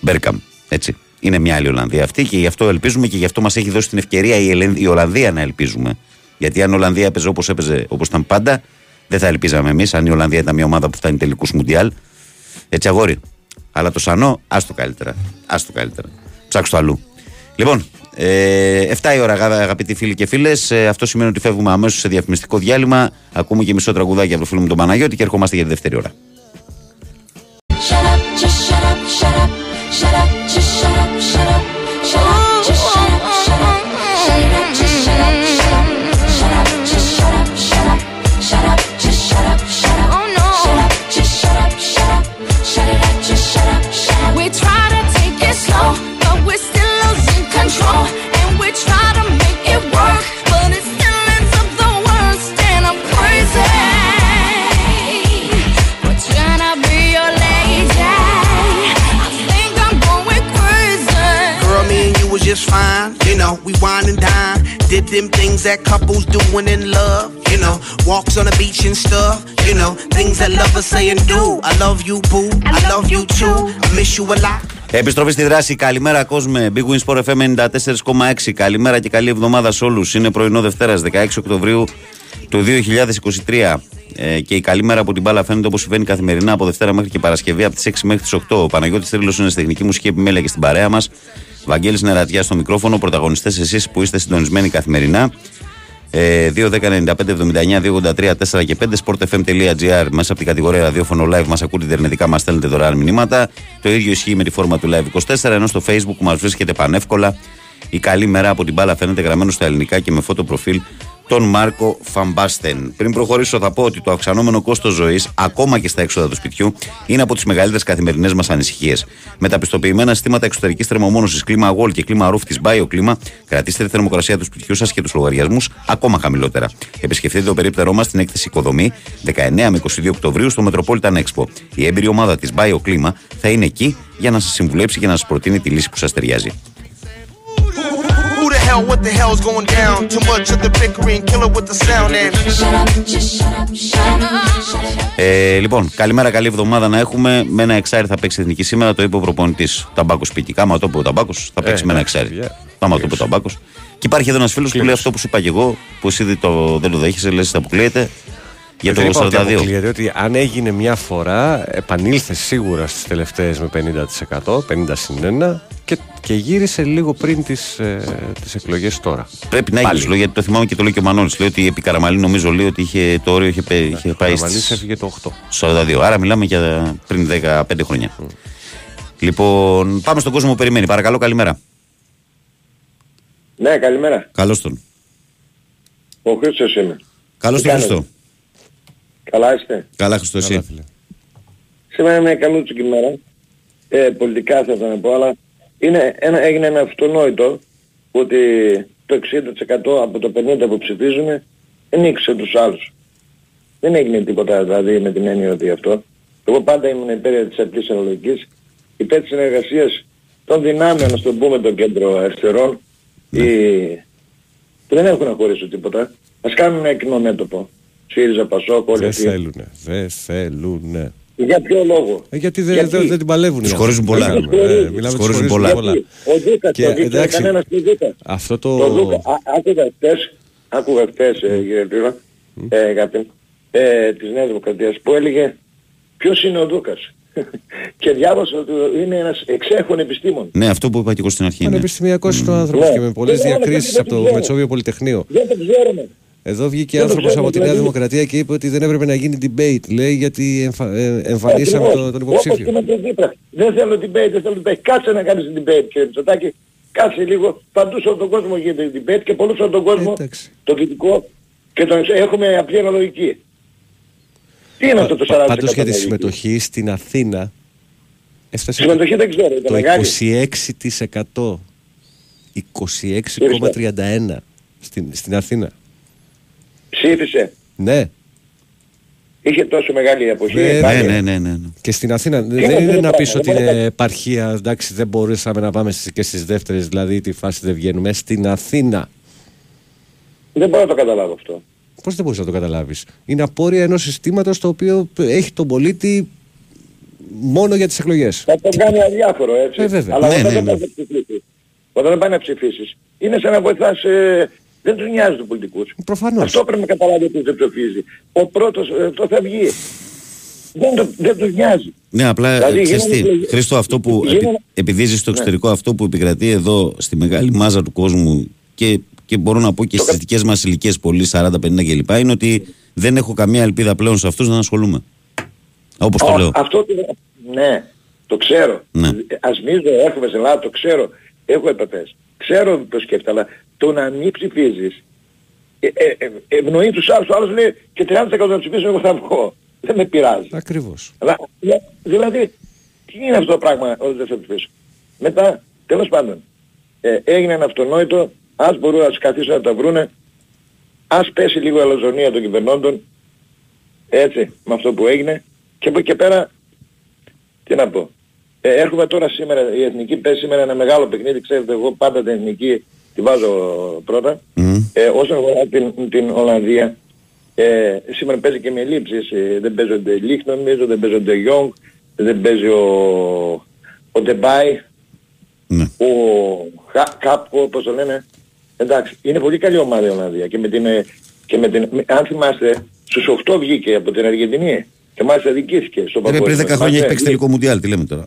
Μπέρκαμ. Έτσι. Είναι μια άλλη Ολλανδία αυτή και γι' αυτό ελπίζουμε και γι' αυτό μας έχει δώσει την ευκαιρία η, Ελεν- η Ολλανδία να ελπίζουμε. Γιατί αν η Ολλανδία έπαιζε όπως έπαιζε, όπως ήταν πάντα, δεν θα ελπίζαμε εμείς. Αν η Ολλανδία ήταν μια ομάδα που φτάνει τελικούς Μουντιάλ. Έτσι αγόρι. Αλλά το Σανό, άστο καλύτερα. Άστο καλύτερα. Ψάξω το αλλού. Λοιπόν, ε, 7 η ώρα, αγα- αγαπητοί φίλοι και φίλες. Ε, αυτό σημαίνει ότι φεύγουμε αμέσως σε διαφημιστικό διάλειμμα. Ακούμε και μισό τραγουδάκι από το φίλο μου τον Παναγιώτη και ερχόμαστε για τη δεύτερη ώρα. Shut up, just shut up, shut up, shut up, just shut up, shut up, shut up, just fine. You know, we wine and dine. Did them things that couples do when in love. You know, walks on the beach and stuff. You know, things that lovers say and do. I love you, boo. I love you too. I miss you a lot. Επιστροφή στη δράση. Καλημέρα, κόσμε. Big Win Sport FM 94,6. Καλημέρα και καλή εβδομάδα σε όλους. Είναι πρωινό Δευτέρας, 16 Οκτωβρίου του 2023. Ε, και η καλή μέρα από την μπάλα φαίνεται όπως συμβαίνει καθημερινά από Δευτέρα μέχρι και Παρασκευή από τις 6 μέχρι τις 8. Ο Παναγιώτης Τρίλος είναι στη τεχνική μουσική επιμέλεια και στην παρέα μας. Βαγγέλης Νερατιά στο μικρόφωνο. Πρωταγωνιστές εσείς που είστε συντονισμένοι καθημερινά. Ε, 2, 10, 95, 79, 283, 4 και 5 sportfm.gr μέσα από την κατηγορία ραδιόφωνο live μας ακούτε ιντερνετικά, μας στέλνετε δωρεάν μηνύματα. Το ίδιο ισχύει με τη φόρμα του live 24 ενώ στο facebook μας βρίσκεται πανεύκολα. Η καλή μέρα από την μπάλα φαίνεται γραμμένο στα ελληνικά και με φώτο προφίλ τον Μάρκο Φαμπάστεν. Πριν προχωρήσω, θα πω ότι το αυξανόμενο κόστος ζωής, ακόμα και στα έξοδα του σπιτιού, είναι από τις μεγαλύτερες καθημερινές μας ανησυχίες. Με τα πιστοποιημένα συστήματα εξωτερικής θερμομόνωσης, κλίμα Wall και κλίμα Roof της BioClima, κρατήστε τη θερμοκρασία του σπιτιού σας και τους λογαριασμούς ακόμα χαμηλότερα. Επισκεφτείτε το περίπτερό μας στην έκθεση Οικοδομή 19 με 22 Οκτωβρίου στο Metropolitan Expo. Η έμπειρη ομάδα της BioClima θα είναι εκεί για να σας συμβουλέψει και να σας προτείνει τη λύση που σας ταιριάζει. Who the hell, what the hell's going down? Too much of the bickering, kill it with the sound and. Shut up, just shut up, shut up, shut up. Ε, λοιπόν, καλημέρα, καλή εβδομάδα να έχουμε. Με ένα εξάρι θα παίξει εθνική σήμερα, το είπε ο προπονητής Ταμπάκος Πίκη. Κάμα το είπε ο Ταμπάκος, θα παίξει Ε, με ένα εντάξει, εξάρι. παιδιά. Κάμα το είπε ο Ταμπάκος. Και υπάρχει εδώ ένας φίλος που λέει αυτό που σου είπα και εγώ, που εσύ δεν το, δεν το δέχεσαι, λες, αποκλείεται. Για το Δεν είπα ότι 42. αποκλείεται, ότι αν έγινε μια φορά, επανήλθε σίγουρα στις τελευταίες με 50%, 50 συν 1 και, και γύρισε λίγο πριν τις ε, τις εκλογές τώρα. Πρέπει να έχει Πάλι. λόγο, γιατί το θυμάμαι και το λέει και ο Μανώλη. Λέει ότι επί Καραμαλή νομίζω λέει ότι είχε, το όριο είχε, πε- είχε πάει Καραμαλής στις έφυγε το 8. 42. Άρα μιλάμε για πριν 15 χρόνια. Λοιπόν, πάμε στον κόσμο που περιμένει. Παρακαλώ, καλημέρα. Ναι, καλημέρα. Καλώς τον. Ο Χρήστος είμαι. Καλώς Τι τον κάνετε; Χριστό. Καλά είστε; Καλά, Χριστό, εσύ; Σήμερα είναι μια καλούτσικη μέρα. Ε, πολιτικά θα ήθελα να πω, αλλά είναι ένα, έγινε ένα αυτονόητο ότι το 60% από το 50% που ψηφίζουν ενίξε τους άλλους. Δεν έγινε τίποτα δηλαδή με την έννοια ότι αυτό. Εγώ πάντα ήμουν υπέρ της απλής αναλογικής, υπέρ της συνεργασίας των δυνάμεων, να το πούμε, το κέντρο αριστερών, Ναι. οι... που δεν έχουν να χωρίσουν τίποτα. Ας κάνουν ένα κοινό μέτωπο. ΣΥΡΙΖΑ, ΠΑΣΟΚ, όλοι Δεν αυτοί. θέλουνε. Δεν θέλουνε. Για ποιο λόγο; Ε, γιατί δεν Γιατί; δεν- δεν την παλεύουν. Τους οι χωρίζουν άνθρωποι. πολλά. Τι να κάνουμε, ε, Τους Μιλάμε τους χωρίζουν χωρίζουν πολλά. Γιατί ο Δούκας Και, το δείχνει εντάξει, κανένας του Δούκα. Αυτό το... Το Δούκα. Α, άκουγα χτες, άκουγα χτες, ε, κύριε Πύρο, ε, αγάπη, ε, της Νέας Δημοκρατίας, που έλεγε ποιος είναι ο Δούκας; και διάβασα ότι είναι ένας εξέχων επιστήμον. Ναι, αυτό που είπα και εγώ στην αρχή. Ναι. Πανεπιστημιακός είναι ο άνθρωπος Ναι. και με πολλές Δεν είναι διακρίσεις κάτι από που το δεν ξέρω. Μετσόβιο Πολυτεχνείο. Δεν το ξέρουμε. Εδώ βγήκε Δεν το άνθρωπος ξέρουμε, από τη Νέα δηλαδή. Δημοκρατία και είπε ότι δεν έπρεπε να γίνει debate. Λέει γιατί εμφα... ε, εμφανίσαμε Ακριβώς. το- τον Όπως και υποψήφιο. με τον Τσίπρα. Δεν θέλω debate, δεν θέλω debate. Κάτσε να κάνεις debate κύριε Μητσοτάκη. Κάτσε λίγο. Παντού σε όλο τον κόσμο γίνεται debate και πολλούς σε όλο τον κόσμο το δυτικό και τον έχουμε απλή αναλογική. Τι είναι αυτό το 40% Πάντως για τη αναλογική; συμμετοχή στην Αθήνα έφτασε Συμμετοχή δεν ξέρω, ήταν το μεγάλη. 26%. 26,31% στην, στην Αθήνα. Ψήφισε. Ναι. Είχε τόσο μεγάλη αποχή. Ναι, πάλι. ναι, ναι, ναι. Και στην Αθήνα είναι δεν αυτό είναι το να πράγμα, πεις ότι δεν μπορεί είναι επαρχία, εντάξει δεν μπορούσαμε να πάμε στις- και στις δεύτερες, δηλαδή τη φάση δεν βγαίνουμε. Στην Αθήνα. Δεν μπορώ να το καταλάβω αυτό. Πώς δεν μπορείς να το καταλάβεις; Είναι απόρρια ενός συστήματος το οποίο έχει τον πολίτη μόνο για τις εκλογές. Θα το κάνει αδιάφορο έτσι. Ε, βέβαια. Αλλά Ναι, όταν ναι, δεν ναι. πας να ψηφίσεις, όταν δεν πάει να ψηφίσεις, είναι σαν να βοηθάς, ε, δεν τους νοιάζει τους πολιτικούς. Προφανώς. Αυτό πρέπει να καταλάβει ότι δεν ψηφίζει. Ο πρώτος ε, το θα βγει. Δεν, το, δεν τους νοιάζει. Ναι, απλά Δηλαδή, ξέρεις τι, γίνονται εκλογές- Χρήστο, αυτό που γίνονται- επει, επειδή ζεις στο Ναι. εξωτερικό, αυτό που επικρατεί εδώ στη μεγάλη μάζα του κόσμου και, και μπορώ να πω και στις δικές μας ηλικίες πολύ, 40, 50 κλπ. είναι ότι δεν έχω καμία ελπίδα πλέον σε αυτούς να ασχολούμαι. Όπως το Α, λέω. Αυτό το, ναι, το ξέρω. Ναι. Ας μην το έχουμε σε Ελλάδα, το ξέρω. Έχω επαφές. Ξέρω το σκέφτεται, αλλά το να μην ψηφίζεις ε, ε, ε, ευνοεί τους άλλους. Ο άλλος λέει και 30% να ψηφίσω εγώ θα βγω. Δεν με πειράζει. Ακριβώς. Αλλά, δη- δηλαδή, τι είναι αυτό το πράγμα ότι δεν θα ψηφίσω. Μετά, τέλος πάντων, ε, έγινε ένα αυτονόητο, ας μπορούν να καθίσουν να τα βρούνε, ας πέσει λίγο η αλαζονία των κυβερνώντων, έτσι, με αυτό που έγινε, και από εκεί και πέρα, τι να πω. Ε, έρχομαι τώρα σήμερα, η Εθνική παίζει σήμερα ένα μεγάλο παιχνίδι, ξέρετε εγώ πάντα την Εθνική τη βάζω πρώτα. Ε, όσον αφορά την, την Ολλανδία, ε, σήμερα παίζει και με λήψεις, ε, δεν παίζονται Λίχ νομίζω, δεν παίζονται Γιόγκ, δεν παίζει ο, ο Ντεμπάι, ο Χα- Κάπκο, όπως το λένε. Εντάξει, είναι πολύ καλή ομάδα η Ολλανδία και με την, ε, και με την με- αν θυμάστε, στους 8 βγήκε από την Αργεντινή και μάλιστα δικήθηκε στο Ρε, παγκόσμιο. πριν 10 χρόνια έχει Θυμάστε, παίξει τελικό μουντιάλ, τι λέμε τώρα.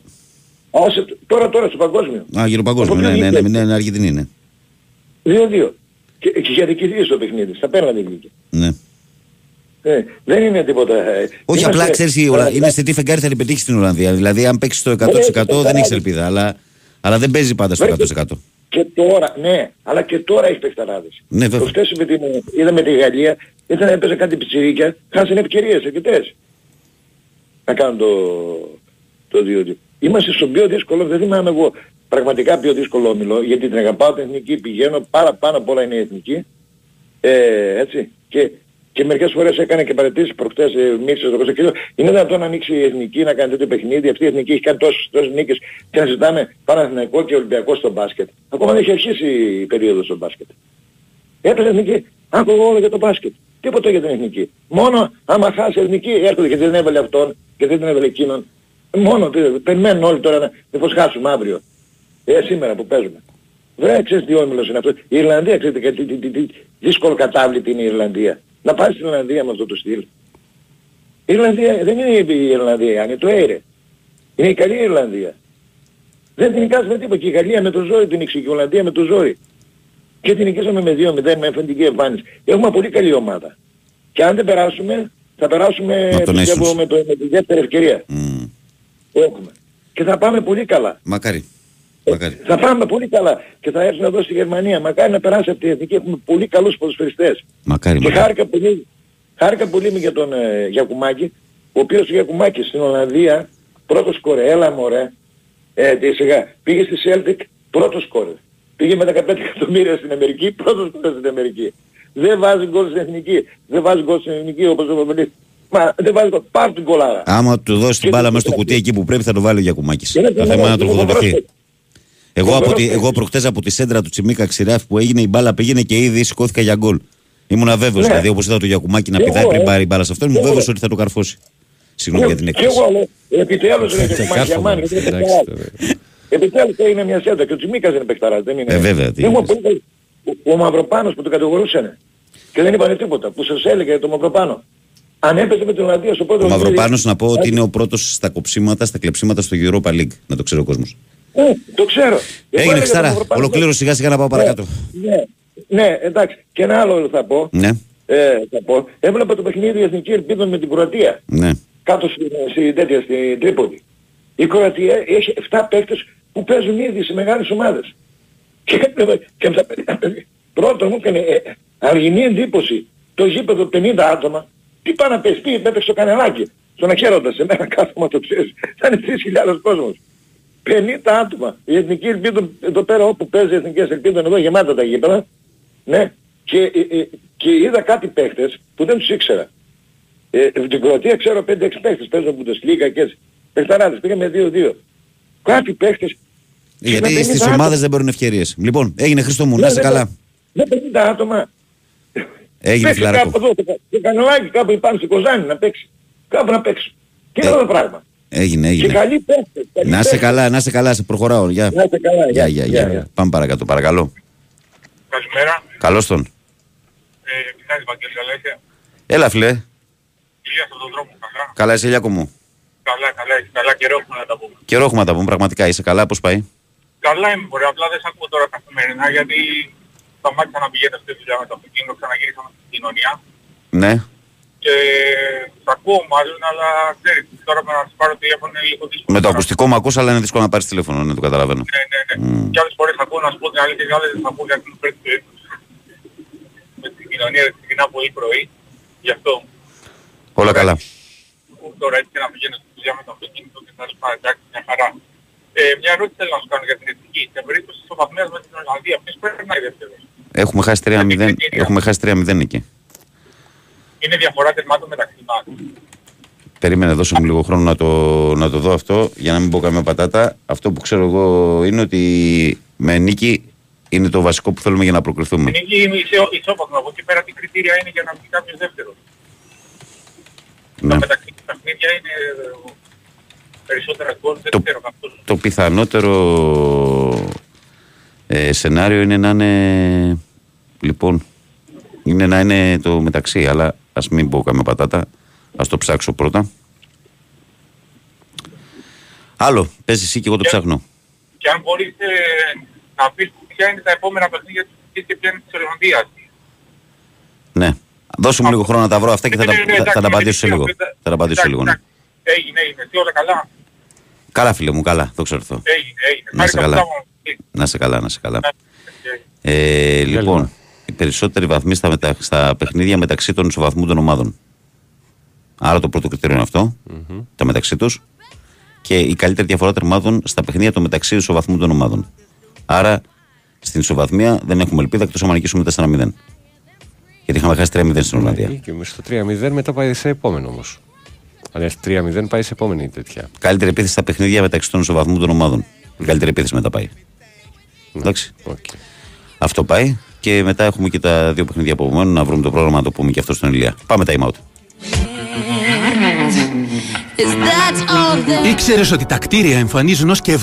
Όσο, τώρα, τώρα στο παγκόσμιο. Α, γύρω παγκόσμιο, Από ναι, ποιο ναι, ναι, βγήκε; ναι, ναι, Αργεντινή, ναι. 2-2. Και, και είχε αδικηθεί στο παιχνίδι, στα πέναντι βγήκε. ναι. Ε, δεν είναι τίποτα. ε, Όχι, είμαστε- απλά ξέρεις, είναι σε τι φεγγάρι θα την πετύχεις στην Ολλανδία. Δηλαδή, αν παίξεις το 100% δεν έχεις ελπίδα. Αλλά, αλλά δεν παίζει πάντα στο 100%. Και τώρα, ναι, αλλά και τώρα έχει παιχταράδες. Ναι, βέβαια. Προχτές με την, είδαμε τη Γαλλία, ήταν έπαιζε κάτι πιτσιρίκια, χάσανε ευκαιρίες αρκετές. Να κάνουν το, το 2-2. Είμαστε στο πιο δύσκολο, δεν θυμάμαι εγώ πραγματικά πιο δύσκολο όμιλο, γιατί την αγαπάω την εθνική, πηγαίνω, πάρα πάνω απ' όλα είναι η εθνική. Ε, έτσι. Και, και μερικές φορές έκανε και παρατήσεις προχτές ε, μίξες στο Κωνσταντίνο. Είναι δυνατόν να ανοίξει η εθνική, να κάνει τέτοιο παιχνίδι. Αυτή η εθνική έχει κάνει τόσες, τόσες νίκες και να ζητάμε Παναθηναϊκό και Ολυμπιακό στο μπάσκετ. Ακόμα δεν έχει αρχίσει η περίοδος στο μπάσκετ. Έπαιζε εθνική. Άκουγα όλο για το μπάσκετ. Τίποτα για την εθνική. Μόνο άμα χάσει η εθνική έρχονται και δεν έβαλε αυτόν και δεν την έβαλε εκείνον. Μόνο τι- περιμένουν όλοι τώρα να μήπως χάσουμε αύριο. Ε, σήμερα που παίζουμε. Δεν ξέρεις τι όμιλος είναι αυτός. Η Ιρλανδία, ξέρετε και τι, τι, τι, τι δύσκολο κατάβλητη είναι η Ιρλανδία. Να πάει στην Ιρλανδία με αυτό το στυλ. Η Ιρλανδία δεν είναι η Ιρλανδία, είναι το Έιρε. Είναι η καλή Ιρλανδία. Δεν την νικάς με τίποτα. Και η Γαλλία με το ζόρι την νίξει και η Ολλανδία με το ζόρι. Και την νικήσαμε με 2-0 με αφεντική εμφάνιση. Έχουμε πολύ καλή ομάδα. Και αν δεν περάσουμε, θα περάσουμε Με τον πιστεύω, Έσους. με, το, με τη δεύτερη ευκαιρία. που Έχουμε. Και θα πάμε πολύ καλά. Μακάρι. Μακάρι. Θα πάμε πολύ καλά και θα έρθουν εδώ στη Γερμανία. Μακάρι να περάσει από τη Εθνική. Έχουμε πολύ καλούς ποδοσφαιριστές. Μακάρι, Και μακάρι. χάρηκα πολύ, χάρηκα πολύ με για τον ε, Γιακουμάκη, ο οποίος ο Γιακουμάκης στην Ολλανδία πρώτος σκόρε, έλα μωρέ, ε, τι σιγά, πήγε στη Celtic πρώτος σκόρε. Πήγε με 15 εκατομμύρια στην Αμερική, πρώτος σκόρε στην Αμερική. Δεν βάζει γκολ στην Εθνική, δεν βάζει γκολ στην Εθνική όπως ο Παπελής. Μα δεν βάζει γκολ, πάρ' την κολάρα. Άμα του δώσει την μπάλα μέσα στο κουτί εκεί που πρέπει θα το βάλει ο Γιακουμάκης. Είναι Το θέμα φοβερό, είναι να είναι τροφοδοτηθεί. Φοβερός. Εγώ, από Φοβερός τη, εγώ προχτές από τη σέντρα του Τσιμίκα Ξηράφη που έγινε η μπάλα πήγαινε και ήδη σηκώθηκα για γκολ. Ήμουν βέβαιος Ναι. δηλαδή όπως είδα το Γιακουμάκη να Και πηδάει εγώ, πριν ε. πάρει η μπάλα σε αυτόν. Και Ήμουν εγώ. βέβαιος ότι θα το καρφώσει. Συγγνώμη για την Και έκφραση. εγώ λέω, επιτέλους ρε Γιακουμάκη Κάρφωμα, Γερμάνη, γιατί είναι εντάξει, παιχταράς. Επιτέλους έγινε μια σέντα και ο Τσιμίκας είναι παιχταράς, δεν είναι. Ε, βέβαια, τι Έχουμε είναι. πολύ καλή- Ο, ο Μαυροπάνος που τον κατηγορούσαν και δεν είπανε τίποτα, που σας έλεγε το Μαυροπάνο. Αν έπαιζε με την Ολλανδία στο πρώτο Ο παιχνίδι- Μαυροπάνος να πω ότι είναι ο πρώτος στα κοψίματα, στα κλεψίματα στο Europa League. Να το ξέρει ο κόσμος. Ε, το ξέρω. Εγώ Έγινε έλεγα Ξάρα. τον Μαυροπάνο. Ολοκλήρω σιγά σιγά να πάω παρακάτω. Ναι, ναι, εντάξει. Και ένα άλλο θα πω. Ναι. ε, θα πω, έβλεπα το παιχνίδι Εθνικής Ελπίδων με την Κροατία. Ναι. Κάτω στη, στη, τέτοια, στη Τρίπολη. Η Κροατία έχει 7 παίκτες που παίζουν ήδη σε μεγάλες ομάδες. Και, έβλεπα- και με τα παιδιά, πρώτον μου έκανε ε, αργινή εντύπωση το γήπεδο 50 άτομα. Τι πάει να πες, τι έπαιξε στο κανελάκι. Στον αχαίροντα, σε μένα κάθομαι το ξέρεις. Θα είναι 3.000 κόσμος. 50 άτομα. Η Εθνική Ελπίδα εδώ πέρα όπου παίζει η Εθνική Ελπίδα εδώ γεμάτα τα γήπεδα. Ναι. Και, ε, ε, και είδα κάτι παίχτες που δεν τους ήξερα. Ε, την Κροατία ξέρω 5-6 παίχτες παίζουν Bundesliga και έτσι. Παιχταράδες πήγαμε 2-2. Κάτι παίχτες Γιατί με στις 50 ομάδες δεν παίρνουν ευκαιρίες. Λοιπόν, έγινε Χρήστο μου, να είσαι Ναι, καλά. Με 50 άτομα. Έγινε Παίξει φιλαράκο. κάπου εδώ, το- το καναλάκι κάπου υπάρχει στην Κοζάνη να παίξει. Κάπου να παίξει. Και Ε, αυτό το πράγμα. Έγινε, Και έγινε. καλή παίχτες. καλοί Να είσαι παίχτες. καλά, να είσαι καλά, σε προχωράω. Γεια. Να είστε καλά. Γεια, Γεια, γεια, γεια, γεια. Πάμε παρακάτω, παρακαλώ. Καλημέρα. Καλώς τον. Ε, τι κάνεις Βαγγέλης, καλά είσαι; Έλα, φιλέ. Ηλίας από τον δρόμο, καλά. Καλά, είσαι Ηλιάκο μου. Καλά, καλά, έχεις καλά καιρό έχουμε να τα πούμε. Καιρό έχουμε να τα πούμε, πραγματικά. Είσαι καλά, πώς πάει; Καλά είμαι μπορεί, απλά δεν σε ακούω τώρα καθημερινά γιατί σταμάτησα να πηγαίνω στη δουλειά με το αυτοκίνητο, ξαναγύρισαμε στην κοινωνία Ναι. και σ' ακούω μάλλον, αλλά ξέρεις, τώρα με να σας πάρω τηλέφωνο είναι λίγο δύσκολο. Με το ακουστικό μου ακούς, αλλά είναι δύσκολο να πάρεις τηλέφωνο, ναι, το καταλαβαίνω. Ναι, ναι, ναι. Και άλλες φορές ακούω να σου πω την αλήθεια, και άλλες δεν θα ακούω γιατί μου παίρνει το ύπνο. Με την κοινωνία ξεκινά πολύ πρωί, γι' αυτό. Όλα καλά. τώρα έτσι και να πηγαίνω στη δουλειά με το αυτοκίνητο και θα σου πάει εντάξει μια χαρά. Ε, μια ερώτηση θέλω να σου κάνω για την εθνική. Σε περίπτωση της Ολλανδίας με την Ολλανδία, ποιος πρέπει να είναι δεύτερος; Έχουμε χάσει 3-0, έχουμε χάσει 3-0 εκεί. Είναι διαφορά τερμάτων μεταξύ μας. Περίμενε, δώσε μου λίγο χρόνο να το, να το δω αυτό για να μην πω καμία πατάτα. Αυτό που ξέρω εγώ είναι ότι με νίκη είναι το βασικό που θέλουμε για να προκριθούμε. Την ίδια είναι ισο- ισόπαλο. Από εκεί πέρα τι κριτήρια είναι για να βγει κάποιος δεύτερος. Ναι. Μεταξύ τα παιχνίδια είναι ε, περισσότερα γκολ, δεν Το- ξέρω αυτό. Το πιθανότερο ε, σενάριο είναι να είναι. Λοιπόν, είναι να είναι το μεταξύ, αλλά ας μην πω καμία πατάτα. Ας το ψάξω πρώτα. Άλλο, πες εσύ και εγώ το ψάχνω. Και αν μπορείς ε, να πεις ποια είναι τα επόμενα παιχνίδια της Εθνικής και ποια είναι της Ολλανδίας. Ναι. Δώσε μου λίγο χρόνο να τα βρω αυτά και θα, τα, Ναι, ναι, ναι, θα, θα τα εντάξει, απαντήσω σε με λίγο. τις δύο, Θα τα απαντήσω σε λίγο. ναι. εντάξει, Έγινε, έγινε. Τι όλα καλά; Καλά, φίλε μου, καλά. Δόξα τω Θεώ. Έγινε, έγινε. Να είσαι Χάρηκα που καλά. τα μου. Να σε καλά, να σε καλά. Ε, λοιπόν, οι περισσότεροι βαθμοί στα, μετα... στα παιχνίδια μεταξύ των ισοβαθμού των ομάδων. Άρα το πρώτο κριτήριο είναι αυτό, τα μεταξύ τους. Και η καλύτερη διαφορά τερμάτων στα παιχνίδια των μεταξύ ισοβαθμού των ομάδων. Άρα στην ισοβαθμία δεν έχουμε ελπίδα εκτός αν νικήσουμε 4-0. Γιατί είχαμε χάσει 3-0 στην Ολλανδία. Και στο 3-0 μετά πάει σε επόμενο όμως. Αν έρθει 3-0 πάει σε επόμενη τέτοια. Καλύτερη επίθεση στα παιχνίδια μεταξύ των ισοβαθμού των ομάδων. Η καλύτερη επίθεση μετά πάει. Εντάξει. Αυτό πάει. Και μετά έχουμε και τα δύο παιχνίδια που απομένουν να βρούμε το πρόγραμμα να το πούμε και αυτό στον Ηλία. Πάμε time out. Ήξερες ότι τα κτίρια εμφανίζουν ως και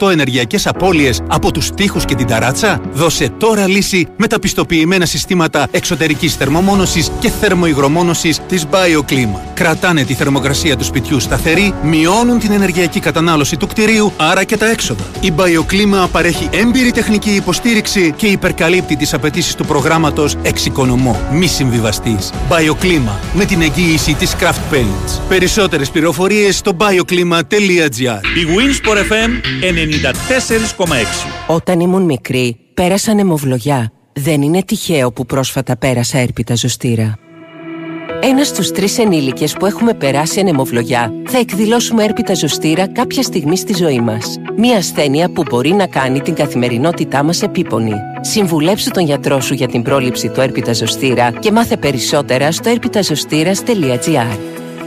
70% ενεργειακές απώλειες από τους τοίχους και την ταράτσα; Δώσε τώρα λύση με τα πιστοποιημένα συστήματα εξωτερικής θερμομόνωσης και θερμοϊγρομόνωσης της BioClima. Κρατάνε τη θερμοκρασία του σπιτιού σταθερή, μειώνουν την ενεργειακή κατανάλωση του κτηρίου, άρα και τα έξοδα. Η BioClima παρέχει έμπειρη τεχνική υποστήριξη και υπερκαλύπτει τις απαιτήσεις του προγράμματος Εξοικονομώ. Μη συμβιβαστείς. BioClima με την εγγύηση της Craft Paints. Περισσότερες πληροφορίες στο bioclima.gr Η Winsport FM 94,6 Όταν ήμουν μικρή, πέρασα αιμοβλογιά. Δεν είναι τυχαίο που πρόσφατα πέρασα έρπιτα ζωστήρα. Ένας στους τρεις ενήλικες που έχουμε περάσει ανεμοβλογιά θα εκδηλώσουμε έρπιτα ζωστήρα κάποια στιγμή στη ζωή μας. Μία ασθένεια που μπορεί να κάνει την καθημερινότητά μας επίπονη. Συμβουλέψου τον γιατρό σου για την πρόληψη του έρπιτα ζωστήρα και μάθε περισσότερα στο έρπιταζωστήρας.gr.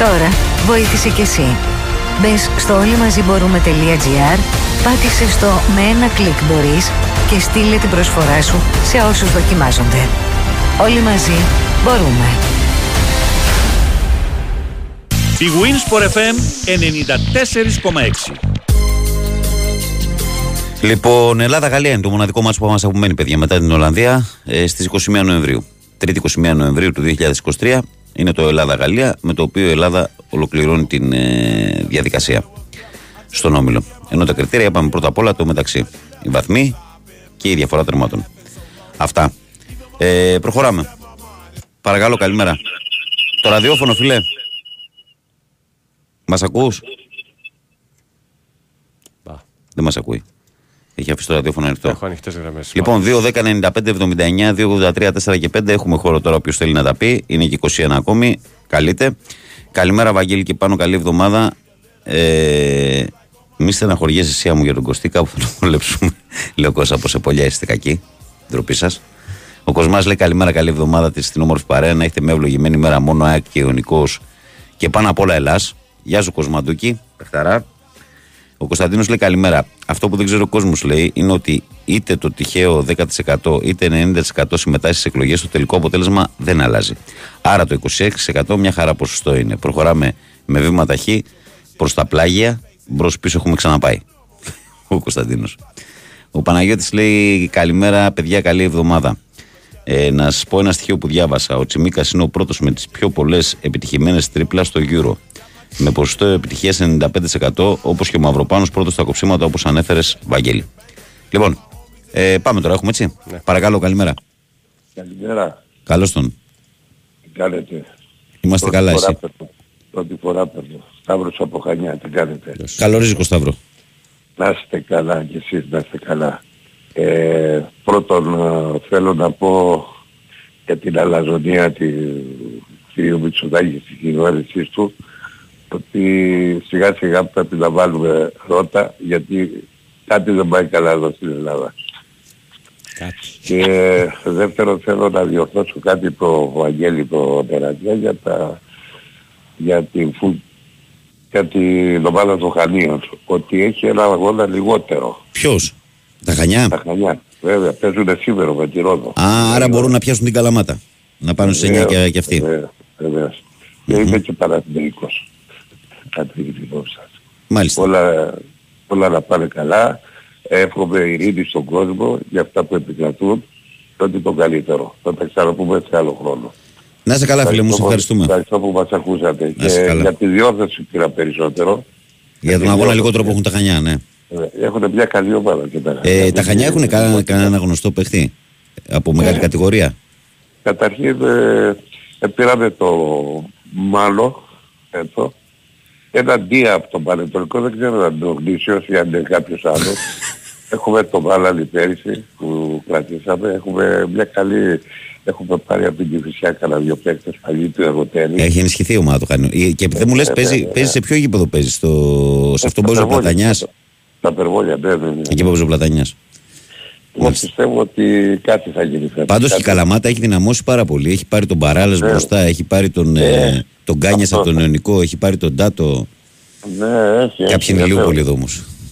Τώρα βοήθησε κι εσύ. Μπες στο όλοιμαζιμπορούμε.gr, πάτησε στο «Με ένα κλικ μπορείς» και στείλε την προσφορά σου σε όσους δοκιμάζονται. Όλοι μαζί μπορούμε. Η Winsport FM 94,6. Λοιπόν, Ελλάδα-Γαλλία είναι το μοναδικό μάτσο που μας απομένει, παιδιά, μετά την Ολλανδία ε, στις 21 Νοεμβρίου. 3η 21 Νοεμβρίου του 2023 είναι το Ελλάδα-Γαλλία, με το οποίο η Ελλάδα ολοκληρώνει την ε, διαδικασία στον Όμιλο. Ενώ τα κριτήρια είπαμε πρώτα απ' όλα το μεταξύ. Οι βαθμοί και η διαφορά τερμάτων. Αυτά. Ε, προχωράμε. Παρακαλώ, καλημέρα. Το ραδιόφωνο, φιλέ. Μας ακούς; Δεν μας ακούει. Έχει αφήσει το ραδιόφωνο ανοιχτό. Έχω ανοιχτές γραμμές. Λοιπόν, 2-10-95-79, 2-83, 4 και 5. Έχουμε χώρο τώρα. Όποιος θέλει να τα πει. Είναι και 21 ακόμη. Καλείτε. Καλημέρα, Βαγγέλη, και πάνω. Καλή εβδομάδα. Ε, μη στεναχωριέσαι εσύ μου για τον Κωστή. Κάπου θα το βολέψουμε. Λέω Κώστα από σε πολλιά είστε κακοί. Ντροπή σας. Ο Κοσμάς λέει καλημέρα, καλή εβδομάδα της στην όμορφη παρέα. Να έχετε με ευλογημένη μέρα μόνο ΑΕΚ και Ιωνικός και πάνω απ' όλα Ελλάς. Γεια σου Κοσμαντούκη. Πεχταρά. Ο Κωνσταντίνος λέει καλημέρα. Αυτό που δεν ξέρω ο κόσμος λέει είναι ότι είτε το τυχαίο 10% είτε 90% συμμετάσχει στις εκλογές, το τελικό αποτέλεσμα δεν αλλάζει. Άρα το 26% μια χαρά ποσοστό είναι. Προχωράμε με βήμα ταχύ προς τα πλάγια. Μπρος πίσω έχουμε ξαναπάει. Ο Κωνσταντίνος. Ο Παναγιώτης λέει καλημέρα, παιδιά, καλή εβδομάδα. Ε, να σας πω ένα στοιχείο που διάβασα. Ο Τσιμίκας είναι ο πρώτος με τις πιο πολλές επιτυχημένες τρίπλα στο Euro. Με ποσοστό επιτυχίας 95% όπως και ο Μαυροπάνος πρώτος στα κοψίματα όπως ανέφερες, Βαγγέλη. Λοιπόν, ε, πάμε τώρα, έχουμε έτσι. Παρακαλώ, καλημέρα. Καλημέρα. Καλώς τον. Τι κάνετε; Είμαστε Πρώτη καλά, φορά εσύ. παίρνω. Πρώτη φορά παίρνω. Σταύρος από Χανιά. Τι κάνετε; Καλό ρίζικο, Σταύρο. Να είστε καλά και εσείς να είστε καλά. Ε, πρώτον ε, θέλω να πω για την αλαζονία του κ. Μητσοτάκης στην κυβέρνησής του ότι σιγά σιγά πρέπει να βάλουμε ρότα γιατί κάτι δεν πάει καλά εδώ στην Ελλάδα. Και δεύτερον θέλω να διορθώσω κάτι το Βαγγέλη το Τερατιά για, τα, για, την, φου- για την ομάδα των Χανίων ότι έχει ένα αγώνα λιγότερο. Ποιος, τα Χανιά; Τα Χανιά. Βέβαια, παίζουν σήμερα με τη Ρόδο. Α, άρα μπορούν να πιάσουν την καλαμάτα. Να πάνε σε 9 και, και αυτοί. Βέβαια, βέβαια. Και είμαι και παραθυμιακός. Κάτι δικό σας. Μάλιστα. Όλα, όλα να πάνε καλά. Εύχομαι ειρήνη στον κόσμο για αυτά που επικρατούν και ό,τι το καλύτερο. Θα τα ξαναπούμε σε άλλο χρόνο. Να είσαι καλά, φίλε μου, σε ευχαριστούμε. Ευχαριστώ που μας ακούσατε. Να είσαι Και καλά. για τη διόρθωση πήρα περισσότερο. Για τον αγώνα λιγότερο που έχουν τα Χανιά, ναι. Ε, Έχουν μια καλή ομάδα και πέρα. Ε, τα Χανιά έχουν κανένα, κανένα γνωστό παίχτη από μεγάλη Ναι. κατηγορία; Καταρχήν ε, ε, πήραμε το Μάλο, εδώ, ένα ντία από τον Πανετολικό, δεν ξέρω αν είναι ο Γνήσιος ή αν είναι κάποιος άλλος. Έχουμε το Μάλαλι πέρυσι που κρατήσαμε, έχουμε μια καλή, έχουμε πάρει από την Κηφισιά κανένα δυο παίκτες παλιοί του εργοτέλη. Έχει ενισχυθεί η ομάδα του Χανιού. Ε, Και δεν μου λες, Ε, παίζει, βέβαια, παίζει σε ποιο γήπεδο παίζει, στο... σε αυτό που παίζει ο Περβόλια. Πλατανιάς; Τα Περβόλια, ναι, ναι, ναι. Εκεί που παίζει ο Πλατανιάς. Εγώ πιστεύω ότι κάτι θα γίνει φέτος. Πάντως η Κάτι- Καλαμάτα έχει δυναμώσει πάρα πολύ. Έχει πάρει τον Παράλε Ναι. μπροστά, έχει πάρει τον, ε, τον Κάνια από τον Ιωνικό, έχει πάρει τον Τάτο. Ναι, έχει. Κάποιοι έχει, είναι λίγο βεβαίως. πολύ εδώ όμω.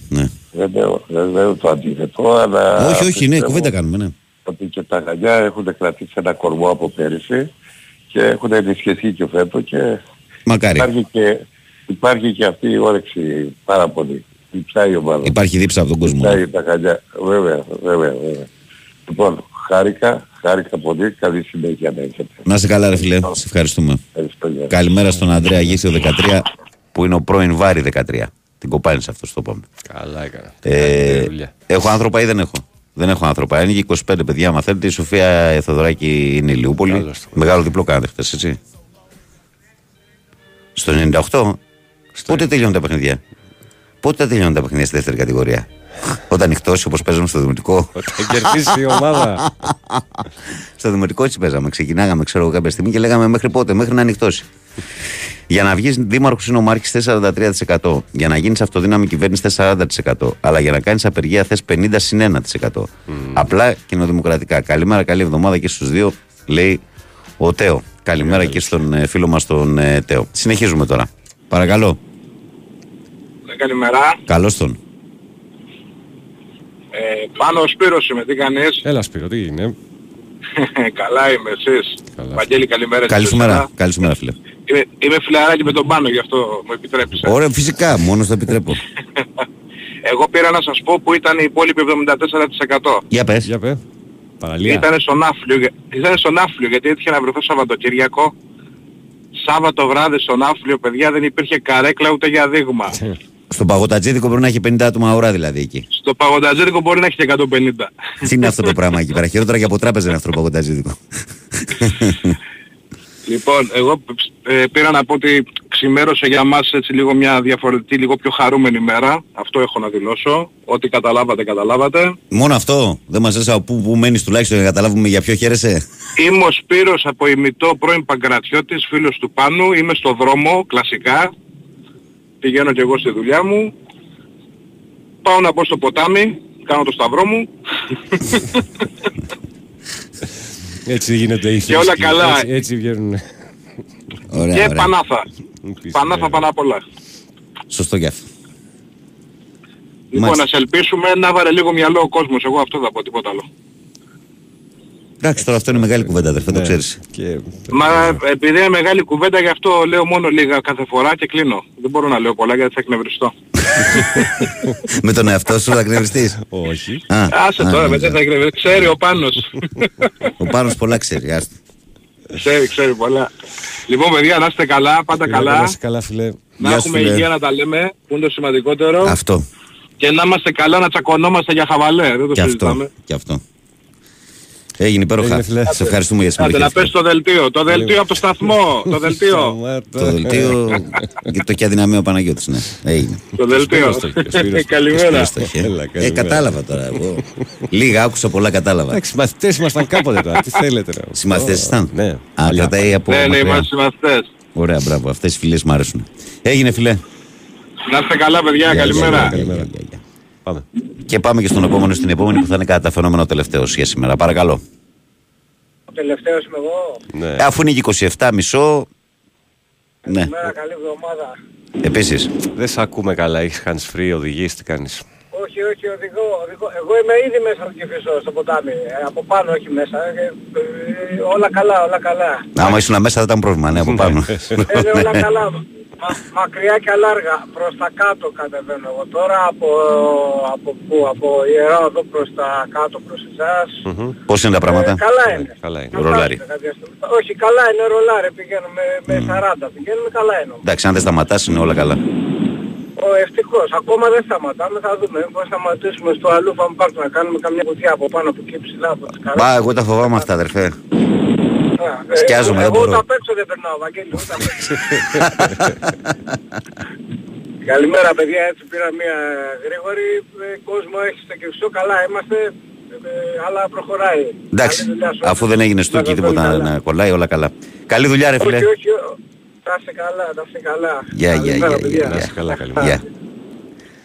Ναι. Δεν λέω, δεν λέω το αντίθετο, αλλά... όχι, όχι, ναι, πιστεύω κουβέντα κάνουμε, ναι. Ότι και τα Χανιά έχουν κρατήσει ένα κορμό από πέρυσι και έχουν ενισχυθεί και φέτο και Μακάρι. υπάρχει και, υπάρχει και αυτή η όρεξη πάρα πολύ. Διψάει η ομάδα. Υπάρχει δίψα από τον κόσμο. ναι. Διψάει τα Χανιά. Βέβαια, βέβαια, βέβαια. Λοιπόν, χάρηκα, χάρηκα πολύ. Καλή συνέχεια να έχετε. Να είσαι καλά, ρε φιλέ. Σε ευχαριστούμε. Ευχαριστώ, γεια. Καλημέρα στον Ανδρέα Γήσιο 13, που είναι ο πρώην Βάρη 13. Την κοπάνεις αυτός, το είπαμε. Καλά έκανα. Ε, Καλή δουλειά. έχω άνθρωπα ή δεν έχω; Δεν έχω άνθρωπα. Είναι και 25 παιδιά, άμα θέλετε. Η Σοφία Θεοδωράκη είναι η Λιούπολη. Μεγάλο διπλό κάνατε χθες, έτσι. Στο 98. Πότε τελειώνουν τα παιχνίδια; Πότε τα τελειώνουν τα παιχνίδια στη δεύτερη κατηγορία; Όταν νυχτώσει όπως παίζαμε στο δημοτικό. Όταν κερδίσει η ομάδα. στο δημοτικό έτσι παίζαμε. Ξεκινάγαμε, ξέρω εγώ, κάποια στιγμή και λέγαμε μέχρι πότε, μέχρι να νυχτώσει. Για να βγεις δήμαρχος είναι ο Μάρχη θες 43%. Για να γίνεις αυτοδύναμη κυβέρνηση θες 40%. Αλλά για να κάνεις απεργία θες 50 συν 1%. Απλά κοινοδημοκρατικά. Καλημέρα, καλή εβδομάδα και στους δύο, λέει ο Τέο. Καλημέρα και στον ε, φίλο μας τον ε, Τέο. Συνεχίζουμε τώρα. Παρακαλώ. Ναι, Καλημέρα. Καλώς τον. Ε, πάνω ο Σπύρος είμαι, τι κάνεις; Έλα Σπύρο, τι είναι; Καλά είμαι, εσείς; Βαγγέλη, καλημέρα. Καλή σε σου εσένα. μέρα. Καλή σου μέρα, φίλε. Είμαι, είμαι φιλαράκι με τον πάνω, γι' αυτό μου επιτρέπεις. ε. Ωραία, φυσικά, μόνος το επιτρέπω. Εγώ πήρα να σας πω που ήταν η υπόλοιπη 74%. Για πες. Για πες. Παραλία. Ήταν στον Άφλιο, γε- ήταν στον Άφλιο γιατί έτυχε να βρεθώ Σαββατοκύριακο. Σάββατο βράδυ στον Άφλιο, παιδιά, δεν υπήρχε καρέκλα ούτε για δείγμα. Στον παγωτατζίδικο πρέπει να έχει 50 άτομα ώρα δηλαδή εκεί. Στο παγονταζέρικο μπορεί να έχει και 150. Τι είναι αυτό το πράγμα εκεί πέρα; Χειρότερα και από τράπεζα είναι αυτό το παγωτατζίδικο. Λοιπόν, εγώ ε, πήρα να πω ότι ξημέρωσε για μας έτσι λίγο μια διαφορετική, λίγο πιο χαρούμενη μέρα. Αυτό έχω να δηλώσω. Ό,τι καταλάβατε, καταλάβατε. Μόνο αυτό; Δεν μας λες από πού, πού μένεις τουλάχιστον για να καταλάβουμε για ποιο χαίρεσαι; Είμαι ο Σπύρος από ημιτό πρώην Παγκρατιώτης, φίλος του Πάνου. Είμαι στο δρόμο, κλασικά. Πηγαίνω και εγώ στη δουλειά μου. Πάω να μπω στο ποτάμι, κάνω το σταυρό μου. Έτσι γίνεται η Και όλα θρησκεία. καλά. Έτσι, έτσι βγαίνουν. Ωραία, και ωραία. Πανάθα. Πανάθα πάνω απ' όλα. Σωστό κι αυτό. Λοιπόν, Μάλιστα. να σε ελπίσουμε να βάλε λίγο μυαλό ο κόσμος. Εγώ αυτό θα πω, τίποτα άλλο. Εντάξει, τώρα αυτό είναι μεγάλη κουβέντα, αδερφέ, το ξέρεις. Και... Μα επειδή είναι μεγάλη κουβέντα γι' αυτό λέω μόνο λίγα κάθε φορά και κλείνω. Δεν μπορώ να λέω πολλά γιατί θα εκνευριστώ. Με τον εαυτό σου θα εκνευριστείς; Όχι. Α, Άσε α, τώρα μετά θα εκνευριστώ. Ξέρει ο Πάνος. Ο Πάνος πολλά ξέρει, άστο. ξέρει, ξέρει πολλά. Λοιπόν παιδιά να είστε καλά, πάντα Να καλά. είσαι καλά, φίλε. Να Γεια σου, έχουμε φίλε. υγεία να τα λέμε, που είναι το σημαντικότερο. Αυτό. Και να είμαστε καλά να τσακωνόμαστε για χαβαλέ. Δεν το Και αυτό. συζητάμε. Και αυτό. Έγινε υπέροχα. Έγινε, φίλε. Σε ευχαριστούμε για τη Άντε συμμετοχή. να πες το δελτίο. Το δελτίο από το σταθμό. Το δελτίο. Το δελτίο και το και αδυναμία ο Παναγιώτης, ναι. Έγινε. Το δελτίο. Καλημέρα. Εύστοχε. Έλα, Ε, καλημέρα. κατάλαβα τώρα. Εγώ. Λίγα άκουσα, πολλά κατάλαβα. Εντάξει, μαθητές ήμασταν κάποτε τώρα. Τι θέλετε να Συμμαθητές ήσταν; Ναι. Α, παλιά. κρατάει από Ναι, ναι, μακριά. είμαστε συμμαθητές. Ωραία, μπράβο. Αυτές οι φιλίες μου αρέσουν. Έγινε, φιλέ. Να είστε καλά παιδιά, Γεια, γεια, καλημέρα. Γεια, γεια, γεια, γεια. Πάμε. Και πάμε και στον επόμενο, στην επόμενη που θα είναι κατά τα φαινόμενο τελευταίος για σήμερα. Παρακαλώ. Ο τελευταίος είμαι εγώ. Ναι. Ε, Αφού είναι και 27 μισό. Ναι, Καλημέρα, καλή εβδομάδα. επίσης. Δεν σε ακούμε καλά. Έχεις hands free, οδηγείς, τι κάνεις; Όχι, όχι, οδηγώ, οδηγώ. Εγώ είμαι ήδη μέσα στο Κηφισό, στο ποτάμι. Ε, από πάνω, όχι μέσα. Ε, ε, όλα καλά, όλα καλά. Άμα ήσουν μέσα δεν ήταν πρόβλημα, ναι, από πάνω. Ε, ναι, όλα καλά. Μα, μακριά και αλάργα. Προς τα κάτω κατεβαίνω εγώ τώρα. Από, από πού, από Ιερά εδώ προς τα κάτω προς εσάς. Πώς είναι τα πράγματα; Ε, καλά είναι. Καλά είναι. Ρολάρι. Κάποια στιγμή. Όχι, καλά είναι ρολάρι. Πηγαίνουμε με 40. Πηγαίνουμε καλά είναι. Εντάξει, αν δεν σταματάς είναι όλα καλά. Ο, ευτυχώς. Ακόμα δεν σταματάμε. Θα δούμε. Πώς θα σταματήσουμε στο αλούφα μου πάρτι να κάνουμε καμιά κουτιά από πάνω από εκεί ψηλά από τις καράβες. Μπα, εγώ τα φοβάμαι αυτά, αδερφέ. Α, ε, σκιάζομαι, δεν Εγώ μπορώ. ούτε απ' έξω δεν περνάω, Βαγγέλη. ούτε απ' έξω. Καλημέρα παιδιά, έτσι πήρα μια γρήγορη. Ε, κόσμο έχει στο Κυρσό, καλά είμαστε. Ε, αλλά προχωράει. Εντάξει, Καλή δουλειά σου. αφού δεν έγινε στούκι Να τίποτα καλά. να κολλάει, όλα καλά. Καλή δουλειά, ρε φίλε. Όχι, όχι, ο- θα είστε καλά, θα είστε καλά. Γεια, γεια, Καλημέρα, γεια, παιδιά. γεια, Να είσαι καλά, καλημέρα. Γεια.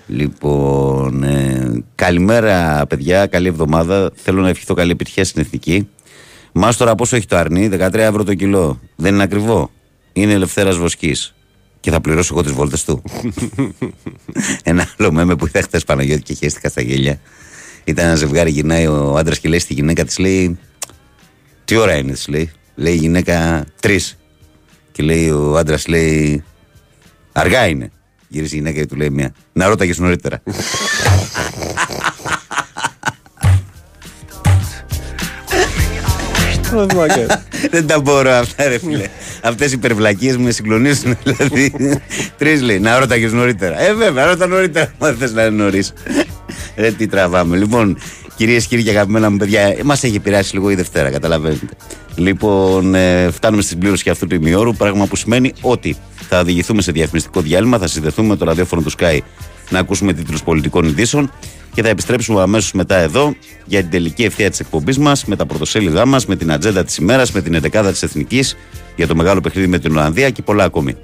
Λοιπόν, ε, καλημέρα παιδιά, καλή εβδομάδα. Θέλω να ευχηθώ καλή επιτυχία στην εθνική. Μάστορα πόσο έχει το αρνί, 13 ευρώ το κιλό. Δεν είναι ακριβό. Είναι ελευθέρας βοσκής. Και θα πληρώσω εγώ τις βόλτες του. Ένα άλλο μέμε που είδα χθες Παναγιώτη και χαίστηκα στα γέλια. Ήταν ένα ζευγάρι, γυρνάει ο άντρας και λέει στη γυναίκα της, λέει, τι ώρα είναι, της λέει. Λέει η γυναίκα, τρεις. Και λέει ο άντρας, λέει, αργά είναι. Γυρίζει η γυναίκα και του λέει μία. Να ρώταγες νωρίτερα. Δεν τα μπορώ αυτά, ρε φίλε. Αυτές οι υπερβλακίες με συγκλονίζουν. Δηλαδή, τρεις λέει, να ρώταγε νωρίτερα. Ε, βέβαια, ρώτα νωρίτερα. Μα θες να είναι νωρίς. Ρε, τι τραβάμε. Λοιπόν, κυρίες και κύριοι και αγαπημένα μου παιδιά, μας έχει επηρεάσει λίγο η Δευτέρα, καταλαβαίνετε. Λοιπόν, ε, φτάνουμε στην πλήρωση και αυτού του ημιώρου. Πράγμα που σημαίνει ότι θα οδηγηθούμε σε διαφημιστικό διάλειμμα, θα συνδεθούμε με το ραδιόφωνο του Sky να ακούσουμε τίτλους πολιτικών ειδήσεων και θα επιστρέψουμε αμέσως μετά εδώ για την τελική ευθεία της εκπομπής μας, με τα πρωτοσέλιδά μας, με την ατζέντα της ημέρας, με την 11η της Εθνικής για το μεγάλο παιχνίδι με την Ολλανδία και πολλά ακόμη.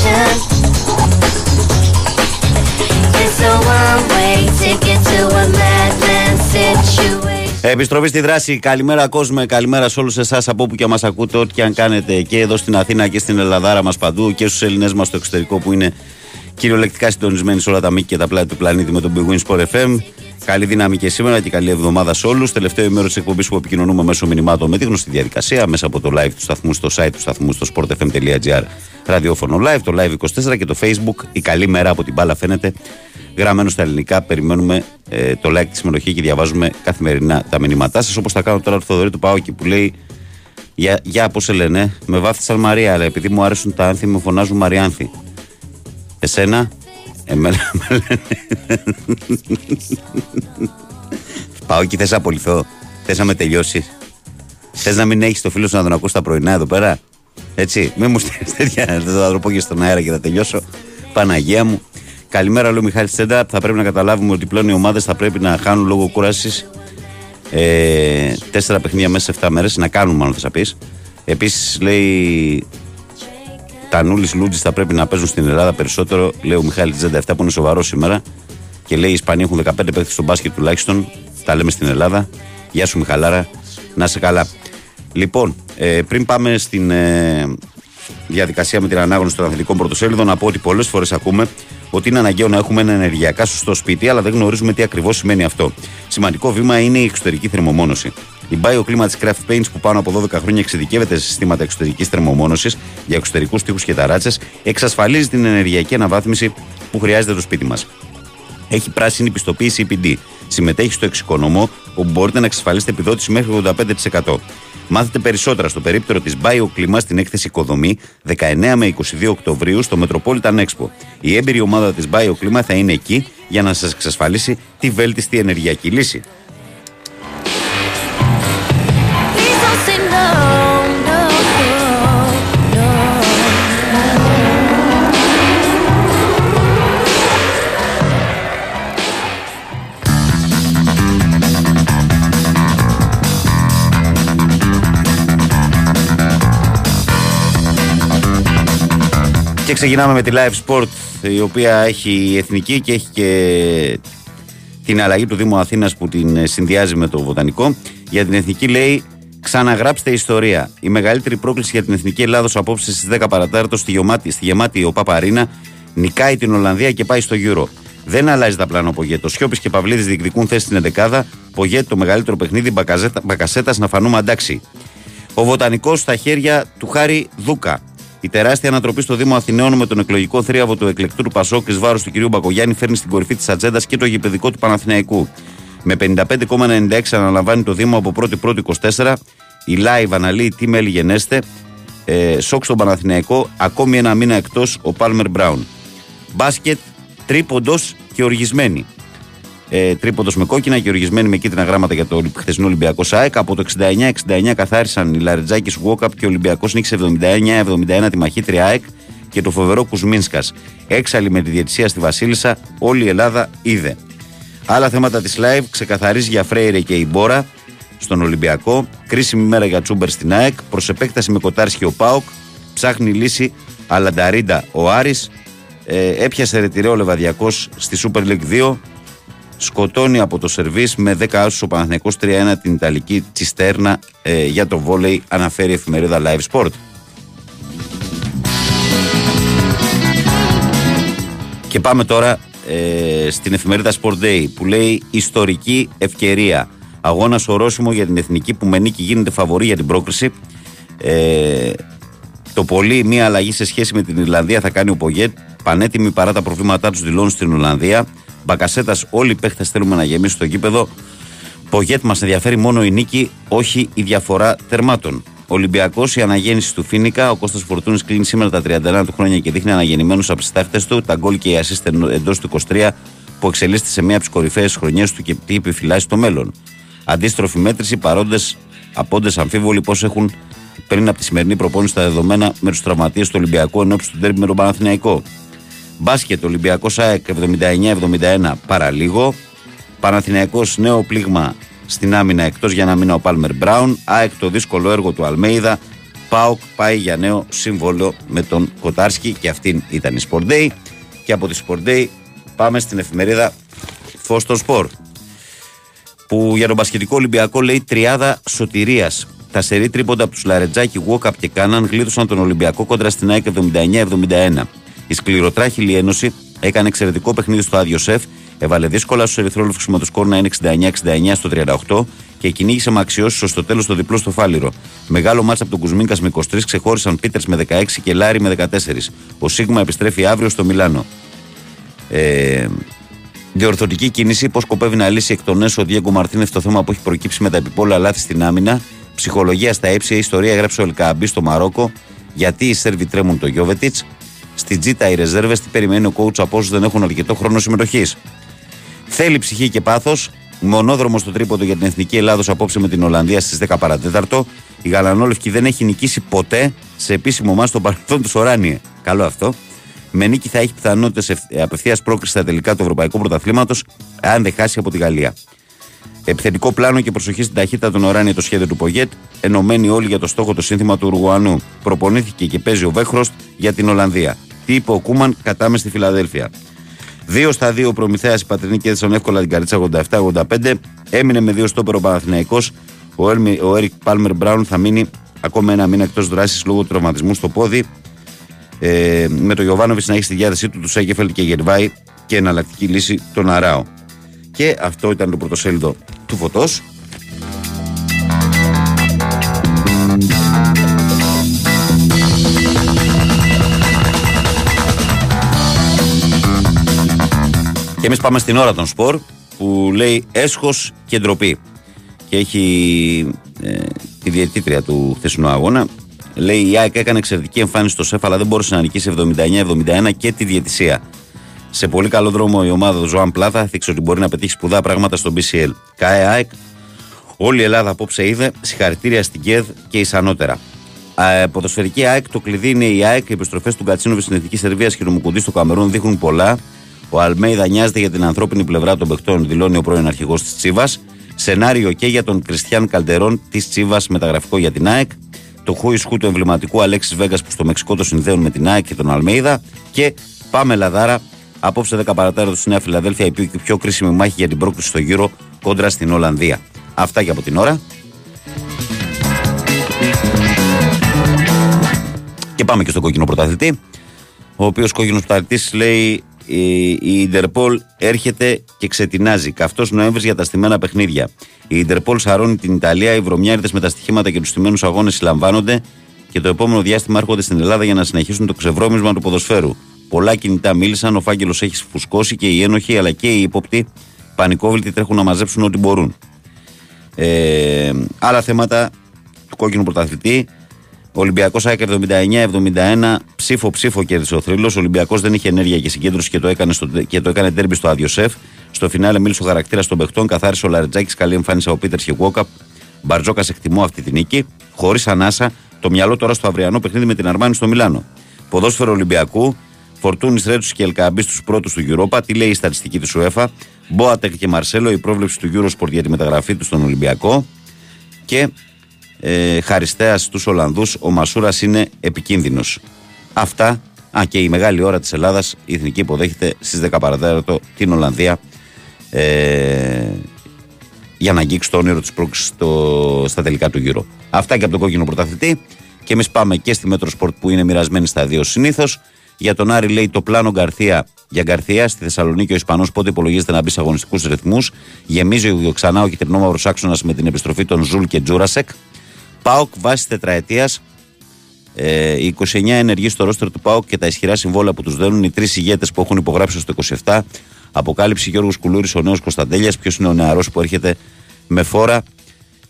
ocean. It's. Επιστροφή στη δράση. Καλημέρα, κόσμο Καλημέρα σε όλους εσάς από όπου και μας ακούτε, ό,τι και αν κάνετε και εδώ στην Αθήνα και στην Ελλαδάρα μας παντού και στους Ελληνέ μας στο εξωτερικό που είναι κυριολεκτικά συντονισμένοι σε όλα τα μήκη και τα πλάτη του πλανήτη με τον Big Wings Sport FM. Καλή δύναμη και σήμερα και καλή εβδομάδα σε όλους. Τελευταίο ημέρο της εκπομπής που επικοινωνούμε μέσω μηνυμάτων με τη γνωστή διαδικασία μέσα από το live του σταθμού στο site του σταθμού στο sportfm.gr ραδιόφωνο live, το live 24 και το facebook. Η καλή μέρα από την μπάλα φαίνεται. Γραμμένο στα ελληνικά, περιμένουμε ε, το like τη συμμετοχή και διαβάζουμε καθημερινά τα μηνύματά σας. Όπως θα κάνω τώρα το Θοδωρή του Πάοκη που λέει Για, για πώς σε λένε, με βάφτισαν Μαρία, αλλά επειδή μου άρεσουν τα άνθη, με φωνάζουν Μαριάνθη. Εσένα, εμένα με λένε. Πάοκη, θες να απολυθώ. Θες να με τελειώσεις. Θες να μην έχεις το φίλο σου να τον ακούσει τα πρωινά εδώ πέρα. Έτσι, μην μου στείλει τέτοια. Δεν θα το πω και στον αέρα και θα τελειώσω. Παναγία μου. Καλημέρα, λέει ο Μιχάλης Τσέντα. Θα πρέπει να καταλάβουμε ότι πλέον οι ομάδες θα πρέπει να χάνουν λόγω κούρασης ε, τέσσερα παιχνίδια μέσα σε 7 μέρες. Να κάνουν, μάλλον θα πεις. Επίσης, λέει τα Νούλη Λούτζης θα πρέπει να παίζουν στην Ελλάδα περισσότερο. Λέει ο Μιχάλης Τσέντα, αυτά που είναι σοβαρός σήμερα. Και λέει οι Ισπανοί έχουν 15 παίχτε στο μπάσκετ τουλάχιστον. Τα λέμε στην Ελλάδα. Γεια σου, Μιχαλάρα. Να σε καλά. Λοιπόν, ε, πριν πάμε στην ε, διαδικασία με την ανάγνωση των αθλητικών πρωτοσέλιδων, να πω ότι πολλές φορές ακούμε ότι είναι αναγκαίο να έχουμε ένα ενεργειακά σωστό σπίτι, αλλά δεν γνωρίζουμε τι ακριβώς σημαίνει αυτό. Σημαντικό βήμα είναι η εξωτερική θερμομόνωση. Η BioClimate Craft Paints, που πάνω από 12 χρόνια εξειδικεύεται σε συστήματα εξωτερικής θερμομόνωσης για εξωτερικούς τείχους και ταράτσες, εξασφαλίζει την ενεργειακή αναβάθμιση που χρειάζεται το σπίτι μας. Έχει πράσινη πιστοποίηση EPD. Συμμετέχει στο εξοικονομώ, όπου μπορείτε να εξασφαλίσετε επιδότηση μέχρι 85%. Μάθετε περισσότερα στο περίπτερο της BioClima στην έκθεση Οικοδομή 19 με 22 Οκτωβρίου στο Metropolitan Expo. Η έμπειρη ομάδα της BioClima θα είναι εκεί για να σας εξασφαλίσει τη βέλτιστη ενεργειακή λύση. Και ξεκινάμε με τη Live Sport, η οποία έχει εθνική και έχει και την αλλαγή του Δήμου Αθήνας που την ε, συνδυάζει με το Βοτανικό. Για την εθνική λέει Ξαναγράψτε ιστορία. Η μεγαλύτερη πρόκληση για την εθνική Ελλάδος απόψε στις 10 παρατάρτο στη γεμάτη, στη γεμάτη ο Παπαρίνα νικάει την Ολλανδία και πάει στο Euro. Δεν αλλάζει τα πλάνα ο Πογέτο. Σιώπης και Παυλίδης διεκδικούν θέση στην 11 Πογέτ το μεγαλύτερο παιχνίδι Μπακασέτας να φανούμε αντάξει. Ο Βοτανικός στα χέρια του Χάρη Δούκα. Η τεράστια ανατροπή στο Δήμο Αθηναίων με τον εκλογικό θρίαβο του εκλεκτού του Πασόκ εις βάρος του κ. Μπακογιάννη φέρνει στην κορυφή της ατζέντας και το γηπαιδικό του Παναθηναϊκού. Με 55,96 αναλαμβάνει το Δήμο από 1η-1η 24. Η live αναλύει τι μέλη γενέστε. Ε, σοκ στον Παναθηναϊκό. Ακόμη ένα μήνα εκτός ο Πάλμερ Μπράουν. Μπάσκετ τρίποντος και οργισμένη. Ε, τρίποντος με κόκκινα και οργισμένη με κίτρινα γράμματα για το χθεσινό Ολυμπιακό ΣΑΕΚ. Από το 69-69 καθάρισαν οι Λαριτζάκης Βόκαπ και ο Ολυμπιακός νίκησε 79-71 τη μαχήτρια ΑΕΚ και το φοβερό Κουσμίνσκας. Έξαλλη με τη διαιτησία στη Βασίλισσα, όλη η Ελλάδα είδε. Άλλα θέματα της live ξεκαθαρίζει για Φρέιρε και η Μπόρα στον Ολυμπιακό. Κρίσιμη μέρα για Τσούμπερ στην ΑΕΚ. Προς επέκταση με Κοτάρσκι ο Πάοκ. Ψάχνει λύση Αλανταρίντα ο Άρης. Ε, έπιασε ρετυρέ ο Λεβαδιακό στη Super League 2. Σκοτώνει από το σερβίς με 10 άσους ο Παναθηναϊκός 3-1 την Ιταλική Τσιστέρνα ε, για το βόλεϊ αναφέρει η εφημερίδα Live Sport. Και πάμε τώρα ε, στην εφημερίδα Sport Day που λέει Ιστορική ευκαιρία. Αγώνας ορόσημο για την εθνική που με νίκη γίνεται φαβορή για την πρόκριση. Ε, το πολύ μία αλλαγή σε σχέση με την Ιρλανδία θα κάνει ο Πογέτ. Πανέτοιμοι παρά τα προβλήματά τους δηλώνουν στην Ολλανδία. Μπακασέτα, όλοι οι παίχτε θέλουμε να γεμίσουν το γήπεδο. Πογέτ μας ενδιαφέρει μόνο η νίκη, όχι η διαφορά τερμάτων. Ολυμπιακός, η αναγέννηση του Φίνικα. Ο Κώστας Φορτούνης κλείνει σήμερα τα 31 του χρόνια και δείχνει αναγεννημένους από τις τάχτες του. Τα γκολ και η assist εντός του 23 που εξελίσσεται σε μία από τις κορυφαίες χρονιές του και τι επιφυλάσσει στο μέλλον. Αντίστροφη μέτρηση, παρόντες απόντες αμφίβολοι πώς έχουν πριν από τη σημερινή προπόνηση τα δεδομένα με τους τραυματίες του Ολυμπιακού ενώπιση του ντέρμπι με τον Παναθηναϊκό. Μπάσκετ Ολυμπιακός ΑΕΚ 79-71 παραλίγο. Παναθηναϊκός νέο πλήγμα στην άμυνα εκτός για ένα μήνα ο Πάλμερ Μπράουν. ΑΕΚ το δύσκολο έργο του Αλμέιδα. ΠΑΟΚ πάει για νέο σύμβολο με τον Κοτάρσκι και αυτήν ήταν η Sport Day. Και από τη Sport Day πάμε στην εφημερίδα Φως στο Σπορ. που για τον Πασχετικό Ολυμπιακό λέει τριάδα σωτηρίας. Τα σερή τρίποντα από τους Λαρετζάκη, Γουόκαπ και Κάναν γλίτωσαν τον Ολυμπιακό κόντρα στην ΑΕΚ 79-71. Η σκληροτράχηλη ένωση έκανε εξαιρετικό παιχνίδι στο άδειο σεφ, έβαλε δύσκολα στους ερυθρόλευκους με το σκορ να είναι 69-69 στο 38 και κυνήγησε με αξιώσεις στο τέλος το διπλό στο φάληρο. Μεγάλο μάτσα από τον Κουσμίνκας με 23, ξεχώρισαν Πίτερς με 16 και Λάρι με 14. Ο Σίγμα επιστρέφει αύριο στο Μιλάνο. Ε, διορθωτική κίνηση, πώς σκοπεύει να λύσει εκ των έσω ο Διέγκο Μαρτίνεφ το θέμα που έχει προκύψει με τα επιπόλαια λάθη στην άμυνα. Ψυχολογία στα ύψη, ιστορία έγραψε ο Ελκαμπή στο Μαρόκο. Γιατί οι Σέρβοι τρέμουν το Γιώβετιτς. Στη Τζίτα οι ρεζέρβες, τι περιμένει ο coach από όσους δεν έχουν αρκετό χρόνο συμμετοχής. Θέλει ψυχή και πάθος. Μονόδρομο στο τρίποντο για την Εθνική Ελλάδος απόψε με την Ολλανδία στις 10 παρατέταρτο. Η Γαλανόλευκη δεν έχει νικήσει ποτέ σε επίσημο μάτι στο παρελθόν του Οράνιε. Καλό αυτό. Με νίκη θα έχει πιθανότητες απευθείας πρόκριση στα τελικά του Ευρωπαϊκού Πρωταθλήματος, αν δεν χάσει από τη Γαλλία. Επιθετικό πλάνο και προσοχή στην ταχύτητα των Οράνιε το σχέδιο του Πογέτ, ενωμένοι όλοι για το στόχο το σύνθημα του Ουρουγουανού. Προπονήθηκε και παίζει ο Βέχροστ για την Ολλανδία. Τι είπε ο Κούμαν κατά με στη Φιλαδέλφια. 2 στα 2 ο Προμηθέας η Πατρινή κέρδισαν εύκολα την καρίτσα 87-85. Έμεινε με 2 στόπερο ο Παναθηναϊκός. Ο, Έλμι, ο Έρικ Πάλμερ Μπράουν θα μείνει ακόμα ένα μήνα εκτός δράσης λόγω του τραυματισμού στο πόδι. Ε, με το Γιωβάνοβιτ να έχει στη διάθεσή του τους Σέγκεφελτ και Γερβάη και εναλλακτική λύση τον Αράο. Και αυτό ήταν το πρωτοσέλιδο του φωτός. Και εμείς πάμε στην ώρα των σπορ που λέει έσχος και ντροπή. Και έχει ε, τη διαιτήτρια του χθεσινού αγώνα. Λέει η ΑΕΚ έκανε εξαιρετική εμφάνιση στο ΣΕΦ, αλλά δεν μπόρεσε να νικήσει 79-71 και τη διαιτησία. Σε πολύ καλό δρόμο η ομάδα του Ζωάν Πλάθα δείξε ότι μπορεί να πετύχει σπουδαία πράγματα στο BCL. ΚΑΕ ΑΕΚ, όλη η Ελλάδα απόψε είδε. Συγχαρητήρια στην ΚΕΔ και ισανότερα. Ε, ποδοσφαιρική ΑΕΚ, το κλειδί είναι η ΑΕΚ. Οι επιστροφές του Κατσίνοβι στην Εθνική Σερβίας και του Μουκουντή στο Καμερούν δείχνουν πολλά. Ο Αλμέιδα νοιάζεται για την ανθρώπινη πλευρά των παιχτών, δηλώνει ο πρώην αρχηγός της Τσίβας. Σενάριο και για τον Κριστιαν Καλτερών της Τσίβας, μεταγραφικό για την ΑΕΚ. Το χούι του εμβληματικού Αλέξης Βέγγα που στο Μεξικό το συνδέουν με την ΑΕΚ και τον Αλμέιδα. Και πάμε Λαδάρα. Απόψε 10 παρατέρα στη Νέα Φιλαδέλφια η πιο, πιο κρίσιμη μάχη για την πρόκληση στο γύρο κόντρα στην Ολλανδία. Αυτά και από την ώρα. Και πάμε και στον κόκκινο πρωταθλητή. Ο οποίος κόκκινος πρωταθλητής λέει η Ιντερπολ έρχεται και ξετινάζει. Καυτός Νοέμβρης για τα στημένα παιχνίδια. Η Ιντερπολ σαρώνει την Ιταλία, οι βρωμιάριδες με τα στοιχήματα και τους στημένους αγώνες συλλαμβάνονται και το επόμενο διάστημα έρχονται στην Ελλάδα για να συνεχίσουν το ξεβρώμισμα του ποδοσφαίρου. Πολλά κινητά μίλησαν, ο φάκελο έχει φουσκώσει και οι ένοχοι αλλά και οι ύποπτοι πανικόβλητοι τρέχουν να μαζέψουν ό,τι μπορούν. Ε, άλλα θέματα του κόκκινου πρωταθλητή. Ολυμπιακός ΑΕΚ 79-71, ψήφο-ψήφο κέρδισε ο θρύλος. Ο Ολυμπιακός δεν είχε ενέργεια και συγκέντρωση και το έκανε, στο, και το έκανε τέρμπι στο άδειο σεφ. Στο φινάλε μίλησε ο χαρακτήρας των παιχτών, καθάρισε ο Λαρετζάκη. Καλή εμφάνιση ο Πίτερ και Γουόκαπ. Μπαρτζόκας εκτιμώ αυτή τη νίκη. Χωρίς ανάσα, το μυαλό τώρα στο αυριανό παιχνίδι με την Αρμάνη στο Μιλάνο. Ποδόσφαιρο Ολυμπιακού, Φορτούνης Ρέτσους και Ελκαμπής στου πρώτους του Europa. Τι λέει η στατιστική της UEFA. Μπόατεκ και Μαρσέλο, η πρόβλεψη του Eurosport για τη μεταγραφή τους στον Ολυμπιακό. Και ε, χαριστέας στους Ολλανδούς, ο Μασούρας είναι επικίνδυνος. Αυτά. Α, και η μεγάλη ώρα της Ελλάδας, η εθνική υποδέχεται στις 10 παρατέταρτο την Ολλανδία ε, για να αγγίξει το όνειρο της πρόκλησης στα τελικά του γύρω. Αυτά και από τον κόκκινο πρωταθλητή. Και εμείς πάμε και στη Μέτρο Σπορτ που είναι μοιρασμένη στα δύο συνήθως. Για τον Άρη λέει το πλάνο Γκαρθία για Γκαρθία. Στη Θεσσαλονίκη ο Ισπανός πότε υπολογίζεται να μπει σε αγωνιστικούς ρυθμούς. Γεμίζει ξανά ο κιτρινόμαυρος άξονας με την επιστροφή των Ζουλ και Τζούρασεκ. Πάοκ βάσει τετραετίας. Ε, οι 29 ενεργοί στο ρόστερ του Πάοκ και τα ισχυρά συμβόλαια που τους δίνουν οι τρεις ηγέτες που έχουν υπογράψει στο 27. Αποκάλυψη Γιώργος Κουλούρης, ο νέος Κωνσταντέλιας. Ποιος είναι ο νεαρός που έρχεται με φόρα.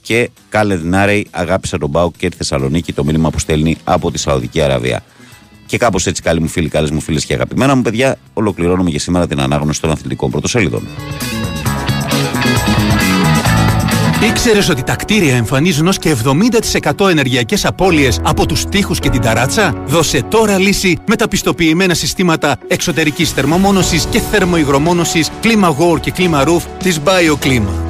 Και Χάλεντ Νάρεϊ αγάπησε τον Πάοκ και τη Θεσσαλονίκη. Το μήνυμα που στέλνει από τη Σαουδική Αραβία. Και κάπως έτσι, καλοί μου φίλοι, καλές μου φίλες και αγαπημένα μου παιδιά, ολοκληρώνουμε για σήμερα την ανάγνωση των αθλητικών πρωτοσέλιδων. Ήξερες ότι τα κτίρια εμφανίζουν ως και 70% ενεργειακές απώλειες από τους τοίχους και την ταράτσα; Δώσε τώρα λύση με τα πιστοποιημένα συστήματα εξωτερικής θερμομόνωσης και θερμοϊγρομόνωσης, κλίμα War και κλίμα Roof της BioClima.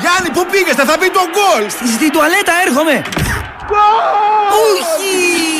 Γιάννη, πού πήγες, θα μπει το γκολ! Στη τουαλέτα έρχομαι! Όχι!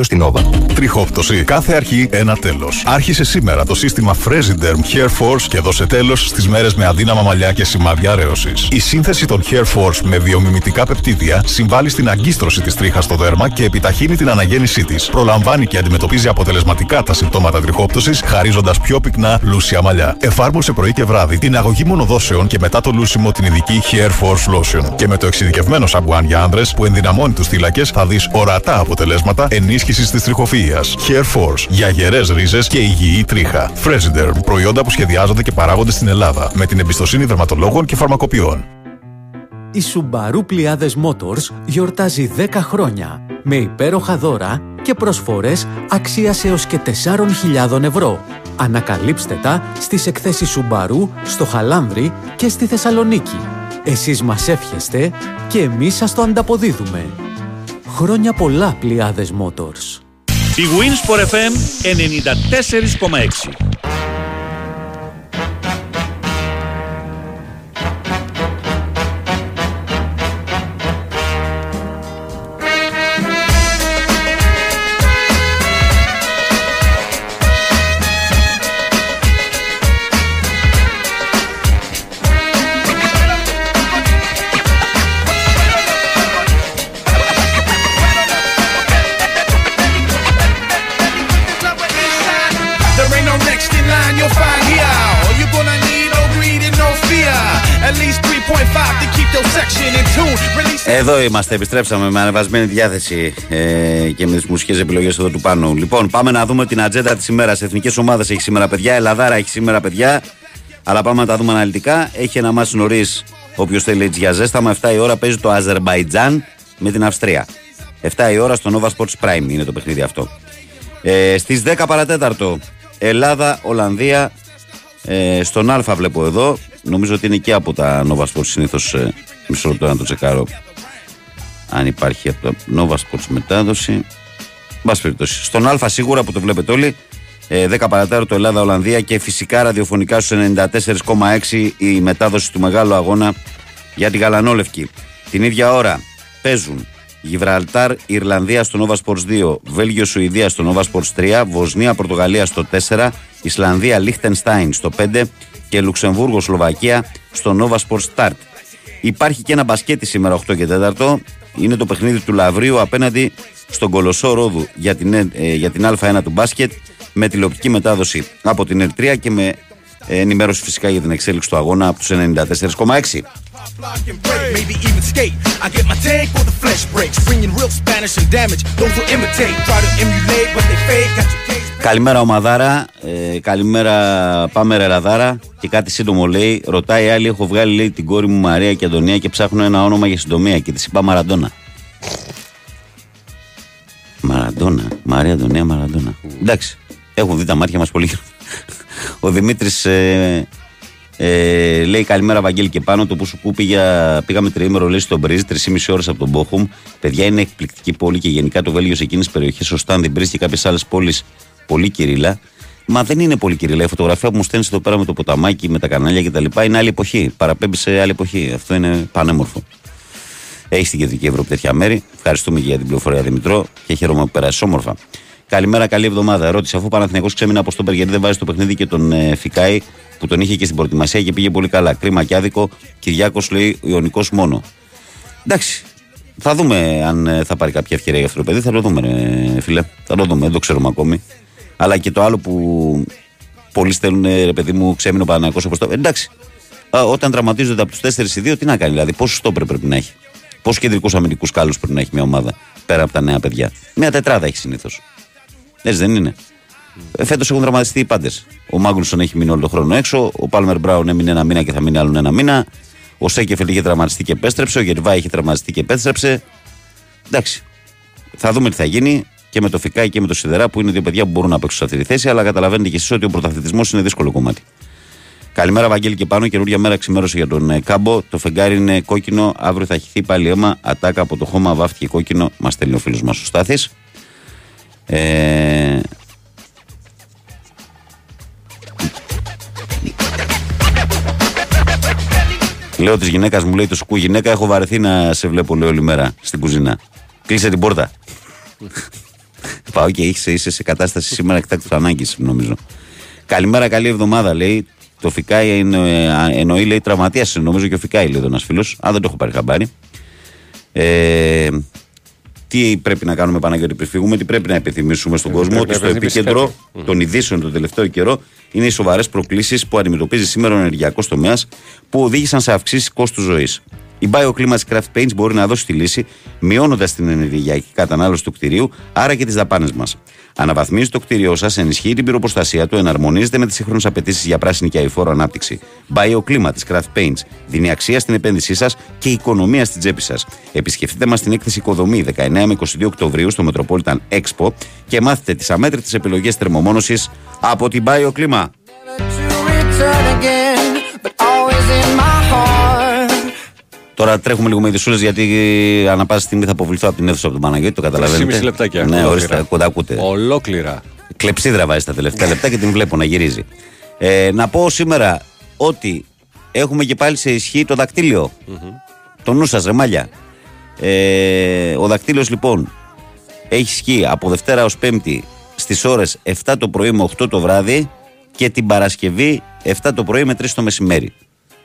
στην Nova. Τριχόπτωση. Κάθε αρχή ένα τέλος. Άρχισε σήμερα το σύστημα Fresiderm Hair Force και δώσε τέλος στις μέρες με αδύναμα μαλλιά και σημάδια ρέωσης. Η σύνθεση των Hair Force με βιομιμητικά πεπτίδια συμβάλλει στην αγκίστρωση της τρίχας στο δέρμα και επιταχύνει την αναγέννησή της. Προλαμβάνει και αντιμετωπίζει αποτελεσματικά τα συμπτώματα τριχόπτωσης, χαρίζοντας πιο πυκνά λούσια μαλλιά. Εφάρμοσε πρωί και βράδυ την αγωγή μονοδόσεων και μετά το λούσιμο την ειδική Hair Force Lotion. Και με το εξειδικευμένο σαμπουάν για άνδρες που ενδυναμώνει τους θύλακες θα δεις ορατά αποτελέσματα ενίσχυση της τριχοφυα. Hair Force για γερέ ρίζες και υγιή τρίχα. Fresiderm προϊόντα που σχεδιάζονται και παράγονται στην Ελλάδα με την εμπιστοσύνη δερματολόγων και φαρμακοποιών. Η Subaru Πλιάδες Motors γιορτάζει 10 χρόνια με υπέροχα δώρα και προσφορές αξίας έως και 4.000 ευρώ. Ανακαλύψτε τα στις εκθέσεις Subaru στο Χαλάνδρι και στη Θεσσαλονίκη. Εσείς μας εύχεστε και εμείς σας το ανταποδίδουμε. Χρόνια πολλά Πλιάδες Motors. Η Winsport FM 94,6 Εδώ είμαστε, επιστρέψαμε με ανεβασμένη διάθεση ε, και με τις μουσικές επιλογές εδώ του πάνω. Λοιπόν, πάμε να δούμε την ατζέντα της ημέρας. Εθνικές ομάδες έχει σήμερα παιδιά, Ελλαδάρα έχει σήμερα παιδιά. Αλλά πάμε να τα δούμε αναλυτικά. Έχει ένα μάτι νωρίς, όποιος θέλει έτσι για ζέσταμα. 7 η ώρα παίζει το Αζερμπαϊτζάν με την Αυστρία. 7 η ώρα στο Nova Sports Prime είναι το παιχνίδι αυτό. Ε, Στις 10 παρατέταρτο Ελλάδα, Ολλανδία. Ε, στον Α βλέπω εδώ. Νομίζω ότι είναι και από τα Nova Sports συνήθως. Ε, μισό λεπτό να το τσεκάρω. Αν υπάρχει από τα Nova Sports μετάδοση. Μπας περιπτώσει. Στον Α σίγουρα που το βλέπετε όλοι. Ε, 10 παρατέταρτο Ελλάδα, Ολλανδία και φυσικά ραδιοφωνικά στους 94,6 η μετάδοση του μεγάλου αγώνα για την Γαλανόλευκη. Την ίδια ώρα παίζουν Γιβραλτάρ, Ιρλανδία στο Nova Sports 2, Βέλγιο, Σουηδία στο Nova Sports 3, Βοσνία, Πορτογαλία στο 4, Ισλανδία, Λίχτενστάιν στο 5 και Λουξεμβούργο, Σλοβακία στο Nova Sports Start. Υπάρχει και ένα μπασκέτι σήμερα 8 και 4. Είναι το παιχνίδι του Λαβρίου απέναντι στον Κολοσσό Ρόδου για την, ε, για την Α1 του μπάσκετ με τηλεοπτική μετάδοση από την Ερτρία και με ε, ενημέρωση φυσικά για την εξέλιξη του αγώνα από τους 94,6. Block and break, maybe even skate. I get my tank or the flesh breaks, bringing real Spanish and damage. Those who imitate try to emulate, but they fake. Got your case. Καλημέρα ομαδάρα, ε, καλημέρα πάμε ρε Ελλαδάρα και κάτι σύντομο λέει, ρωτάει η άλλη, έχω βγάλει λέει την κόρη μου Μαρία και Αντωνία και ψάχνω ένα όνομα για συντομία και της είπα Μαραντόνα. Μαραντόνα, Μαρία Αντωνία Μαραντόνα. Εντάξει, έχουν δει τα μάτια μας πολύ. Ο Δημήτρης ε, Ε, λέει καλημέρα, Βαγγέλη και πάνω. Το που σου πήγα, πήγαμε τριήμερο λέει στον Μπρίζ, 3,5 ώρες από τον Μπόχουμ. Παιδιά είναι εκπληκτική πόλη και γενικά το Βέλγιο σε εκείνες τις περιοχές, ο Στάνδη Μπρίζ και κάποιες άλλες πόλεις πολύ κυρίλα. Μα δεν είναι πολύ κυρίλα. Η φωτογραφία που μου στέλνεις εδώ πέρα με το ποταμάκι, με τα κανάλια κτλ. είναι άλλη εποχή. Παραπέμπει σε άλλη εποχή. Αυτό είναι πανέμορφο. Έχει στην κεντρική Ευρώπη τέτοια μέρη. Ευχαριστούμε και για την πληροφορία Δημητρό και χαίρομαι που περάσεις όμορφα. Καλημέρα, καλή εβδομάδα. Ερώτηση: Αφού ο Παναθηναϊκός ξέμεινε από στον γιατί δεν βάζει το παιχνίδι και τον ε, Φικάη που τον είχε και στην προετοιμασία και πήγε πολύ καλά. Κρίμα και άδικο. Κυριάκος λέει Ιωνικός μόνο. Εντάξει. Θα δούμε αν ε, θα πάρει κάποια ευκαιρία για αυτό το παιδί. Θα το δούμε, ρε, φίλε. Θα το δούμε, δεν το ξέρουμε ακόμη. Αλλά και το άλλο που πολλοί στέλνουν, ε, ρε παιδί μου, ξέμεινε ο Παναθηναϊκός όπως το. Εντάξει. Α, όταν τραυματίζονται από τους 4 οι 2, τι να κάνει, δηλαδή, πόσο στόπερ πρέπει να έχει; Πόσους κεντρικούς αμυντικούς κάλους πρέπει να έχει μια ομάδα πέρα από τα νέα παιδιά; Μια τετράδα έχει συνήθως. Έτσι δεν είναι. Mm. Φέτος έχουν τραυματιστεί οι πάντες. Ο Μάγνουσον έχει μείνει όλο τον χρόνο έξω. Ο Πάλμερ Μπράουν έμεινε ένα μήνα και θα μείνει άλλον ένα μήνα. Ο Σέκεφελ είχε τραυματιστεί και επέστρεψε. Ο Γερβά είχε τραυματιστεί και επέστρεψε. Εντάξει. Θα δούμε τι θα γίνει και με το Φικάι και με το Σιδερά που είναι δύο παιδιά που μπορούν να παίξουν σε αυτή τη θέση. Αλλά καταλαβαίνετε και εσείς ότι ο πρωταθλητισμός είναι δύσκολο κομμάτι. Καλημέρα, Βαγγέλη και πάνω. Καινούργια μέρα ξημέρωσε για τον ε, Κάμπο. Το φεγγάρι είναι κόκκινο. Αύριο θα χυθεί πάλι αίμα. Ατάκα από το χώμα βάφτηκε κόκκινο. Μας στέλνει ο φίλος μας ο Στάθης. Ε... Λέω της γυναίκας μου, λέει το σκου γυναίκα, έχω βαρεθεί να σε βλέπω λέει όλη μέρα στην κουζίνα. Κλείσε την πόρτα. Πάω και είσαι, είσαι σε κατάσταση σήμερα εκτάκτου ανάγκης, νομίζω. Καλημέρα, καλή εβδομάδα, λέει. Το Φικάι είναι, ε, εννοεί, λέει, τραυματίας. Νομίζω και ο Φικάι, λέει εδώ ένας φίλος. Αν δεν το έχω πάρει χαμπάρι. Ε, τι πρέπει να κάνουμε Παναγιώτη πριν φύγουμε, τι πρέπει να επιθυμήσουμε στον κόσμο, ότι στο επίκεντρο των ειδήσεων τον τελευταίο καιρό είναι οι σοβαρές προκλήσεις που αντιμετωπίζει σήμερα ο ενεργειακός τομέας που οδήγησαν σε αυξήσεις κόστους ζωής. Η BioClimate's Craft Paints μπορεί να δώσει τη λύση, μειώνοντας την ενεργειακή κατανάλωση του κτηρίου, άρα και τις δαπάνες μας. Αναβαθμίζει το κτίριό σας, ενισχύει την πυροποστασία του, εναρμονίζεται με τις σύγχρονες απαιτήσεις για πράσινη και αηφόρο ανάπτυξη. BioClimate's Craft Paints δίνει αξία στην επένδυσή σας και οικονομία στην τσέπη σας. Επισκεφτείτε μας στην έκθεση Οικοδομή 19 με 22 Οκτωβρίου στο Metropolitan Expo και μάθετε τις αμέτρητες επιλογές θερμομόνωσης από την BioClima. Τώρα τρέχουμε λίγο με ειδισούλε γιατί ανά πάσα στιγμή θα αποβληθώ από την αίθουσα από τον Παναγιώτη, το καταλαβαίνετε. 3,5 λεπτάκια. Ναι, ολόκληρα. ορίστε, κοντά ακούτε. Ολόκληρα. Κλεψίδρα βάζει τα τελευταία λεπτά και την βλέπω να γυρίζει. Ε, να πω σήμερα ότι έχουμε και πάλι σε ισχύ το δακτύλιο. Το νου σας, ρεμάλια. Ε, ο δακτύλιος λοιπόν έχει ισχύ από Δευτέρα ως Πέμπτη στις ώρες 7 το πρωί με 8 το βράδυ και την Παρασκευή 7 το πρωί με 3 το μεσημέρι.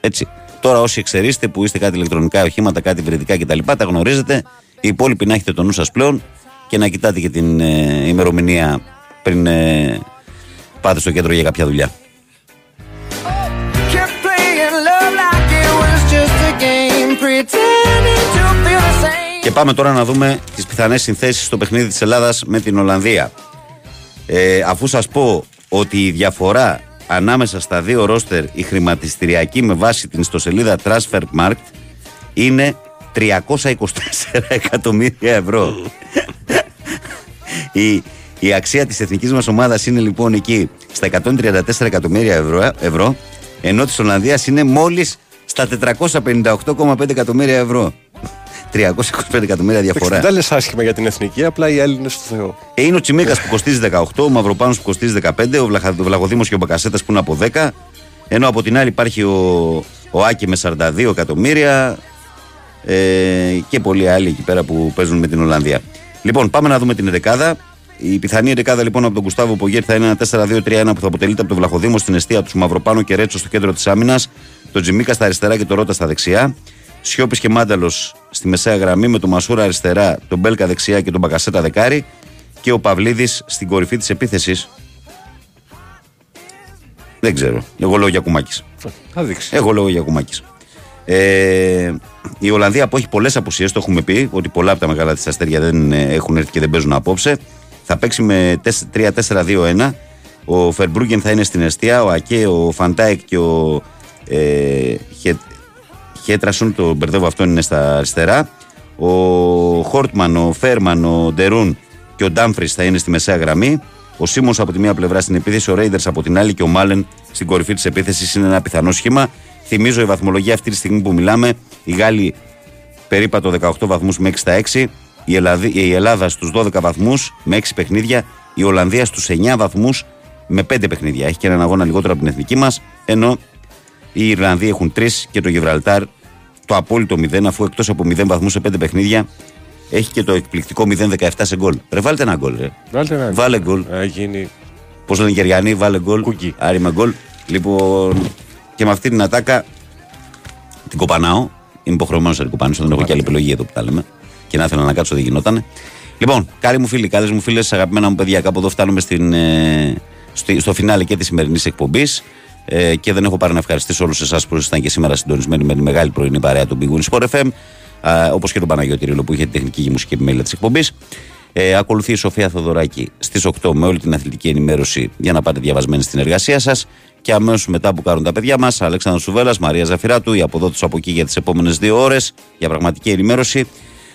Έτσι. Τώρα όσοι εξαιρείστε που είστε κάτι ηλεκτρονικά οχήματα, κάτι βρετικά κτλ. Τα γνωρίζετε. Οι υπόλοιποι να έχετε το νου σας πλέον και να κοιτάτε και την ε, ημερομηνία πριν ε, πάτε στο κέντρο για κάποια δουλειά. Kept playing love like it was just a game, pretending to feel the same. Και πάμε τώρα να δούμε τις πιθανές συνθέσεις στο παιχνίδι της Ελλάδας με την Ολλανδία. Ε, αφού σας πω ότι η διαφορά ανάμεσα στα δύο ρόστερ η χρηματιστηριακή με βάση την ιστοσελίδα Transfermarkt είναι 324 εκατομμύρια ευρώ. η, η αξία της εθνικής μας ομάδας είναι λοιπόν εκεί στα 134 εκατομμύρια ευρώ, ευρώ ενώ της Ολλανδίας είναι μόλις στα 458,5 εκατομμύρια ευρώ. 325 εκατομμύρια διαφορά. Δεν λες άσχημα για την εθνική, απλά οι άλλοι είναι στο Θεό. Ε, είναι ο Τσιμίκα που κοστίζει 18, ο Μαυροπάνος που κοστίζει 15, ο, Βλαχα, ο Βλαχοδήμος και ο Μπακασέτας που είναι από 10. Ενώ από την άλλη υπάρχει ο, ο Άκη με 42 εκατομμύρια ε, και πολλοί άλλοι εκεί πέρα που παίζουν με την Ολλανδία. Λοιπόν, πάμε να δούμε την εντεκάδα. Η πιθανή εντεκάδα λοιπόν από τον Κουστάβο Πογέρ θα είναι ένα 4-2-3-1 που θα αποτελείται από τον Βλαχοδήμο στην αιστεία του Μαυροπάνο και Ρέτσο στο κέντρο της άμυνας, τον Τζιμίκα στα αριστερά και τον Ρότα στα δεξιά. Σιώπης και Μάνταλος στη μεσαία γραμμή με τον Μασούρα αριστερά, τον Μπέλκα δεξιά και τον Μπακασέτα δεκάρι. Και ο Παυλίδης στην κορυφή της επίθεσης. Δεν ξέρω. Εγώ λέω για κουμάκι. Θα δείξει. Εγώ λέω για κουμάκι. Ε, η Ολλανδία που έχει πολλές απουσίες, το έχουμε πει, ότι πολλά από τα μεγάλα της αστέρια δεν ε, έχουν έρθει και δεν παίζουν απόψε. Θα παίξει με 3-4-2-1. Ο Φερμπρούγκεν θα είναι στην εστία, ο Ακέ, ο Φαν Ντάικ και ο ε, Χε, Χέτρασον, το μπερδεύω αυτό είναι στα αριστερά. Ο Χόρτμαν, ο Φέρμαν, ο Ντερούν και ο Ντάμφρις θα είναι στη μεσαία γραμμή. Ο Σίμον από τη μία πλευρά στην επίθεση, ο Ρέιντερς από την άλλη και ο Μάλεν στην κορυφή της επίθεσης είναι ένα πιθανό σχήμα. Θυμίζω η βαθμολογία αυτή τη στιγμή που μιλάμε, οι Γάλλοι περίπατο 18 βαθμούς με 6 στα 6, η, Ελλάδα, η Ελλάδα στους 12 βαθμούς με 6 παιχνίδια, η Ολλανδία στους 9 βαθμούς με 5 παιχνίδια. Έχει και έναν αγώνα λιγότερο από την εθνική μας, ενώ οι Ιρλανδοί έχουν 3 και το Γιβραλτάρ το απόλυτο 0, αφού εκτός από 0 βαθμούς σε 5 παιχνίδια έχει και το εκπληκτικό 0-17 σε γκολ. Ρε, βάλτε ένα γκολ, ρε. Βάλτε ένα Βάλε γκολ. Να γίνει. Πώς λένε οι Γεριανοί, βάλε γκολ. Κουκί. Άριμα γκολ. Λοιπόν, και με αυτή την ατάκα την κοπανάω. Είμαι υποχρεωμένος να την κοπανίσω, δεν έχω και άλλη επιλογή εδώ που τα λέμε. Και να ήθελα να κάτσω, δεν γινότανε. Λοιπόν, καλοί μου φίλοι, καλέ μου φίλες, αγαπημένα μου παιδιά, κάπου εδώ φτάνουμε στην, ε, στο, στο φινάλε και της σημερινής εκπομπής. Ε, και δεν έχω πάρει να ευχαριστήσω όλους εσάς που ήσασταν και σήμερα συντονισμένοι με τη μεγάλη πρωινή παρέα του Big Win Sport FM. Όπως και τον Παναγιώτη Ρίλο που είχε την τεχνική και μουσική επιμέλεια της εκπομπής. Ε, ακολουθεί η Σοφία Θοδωράκη στις 8 με όλη την αθλητική ενημέρωση για να πάτε διαβασμένοι στην εργασία σας. Και αμέσως μετά που κάνουν τα παιδιά μας, Αλέξανδρος Σουβέλλας, Μαρία Ζαφυράτου, οι αποδότε από εκεί για τις επόμενες δύο ώρες για πραγματική ενημέρωση.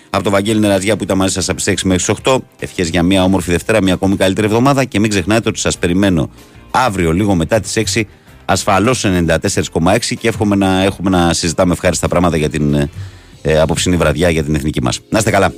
Από το Βαγγέλη Νεραζιά που ήταν μαζί σας από τις 6 μέχρι τις 8. Ευχές για μια όμορφη Δευτέρα, μια ακόμη καλύτερη εβδομάδα. Και μην ξεχνάτε ότι σας περιμένω αύριο λίγο μετά τις 6 ασφαλώς 94,6 και εύχομαι να έχουμε να συζητάμε ευχάριστα πράγματα για την ε, απόψινή βραδιά για την εθνική μας. Να είστε καλά.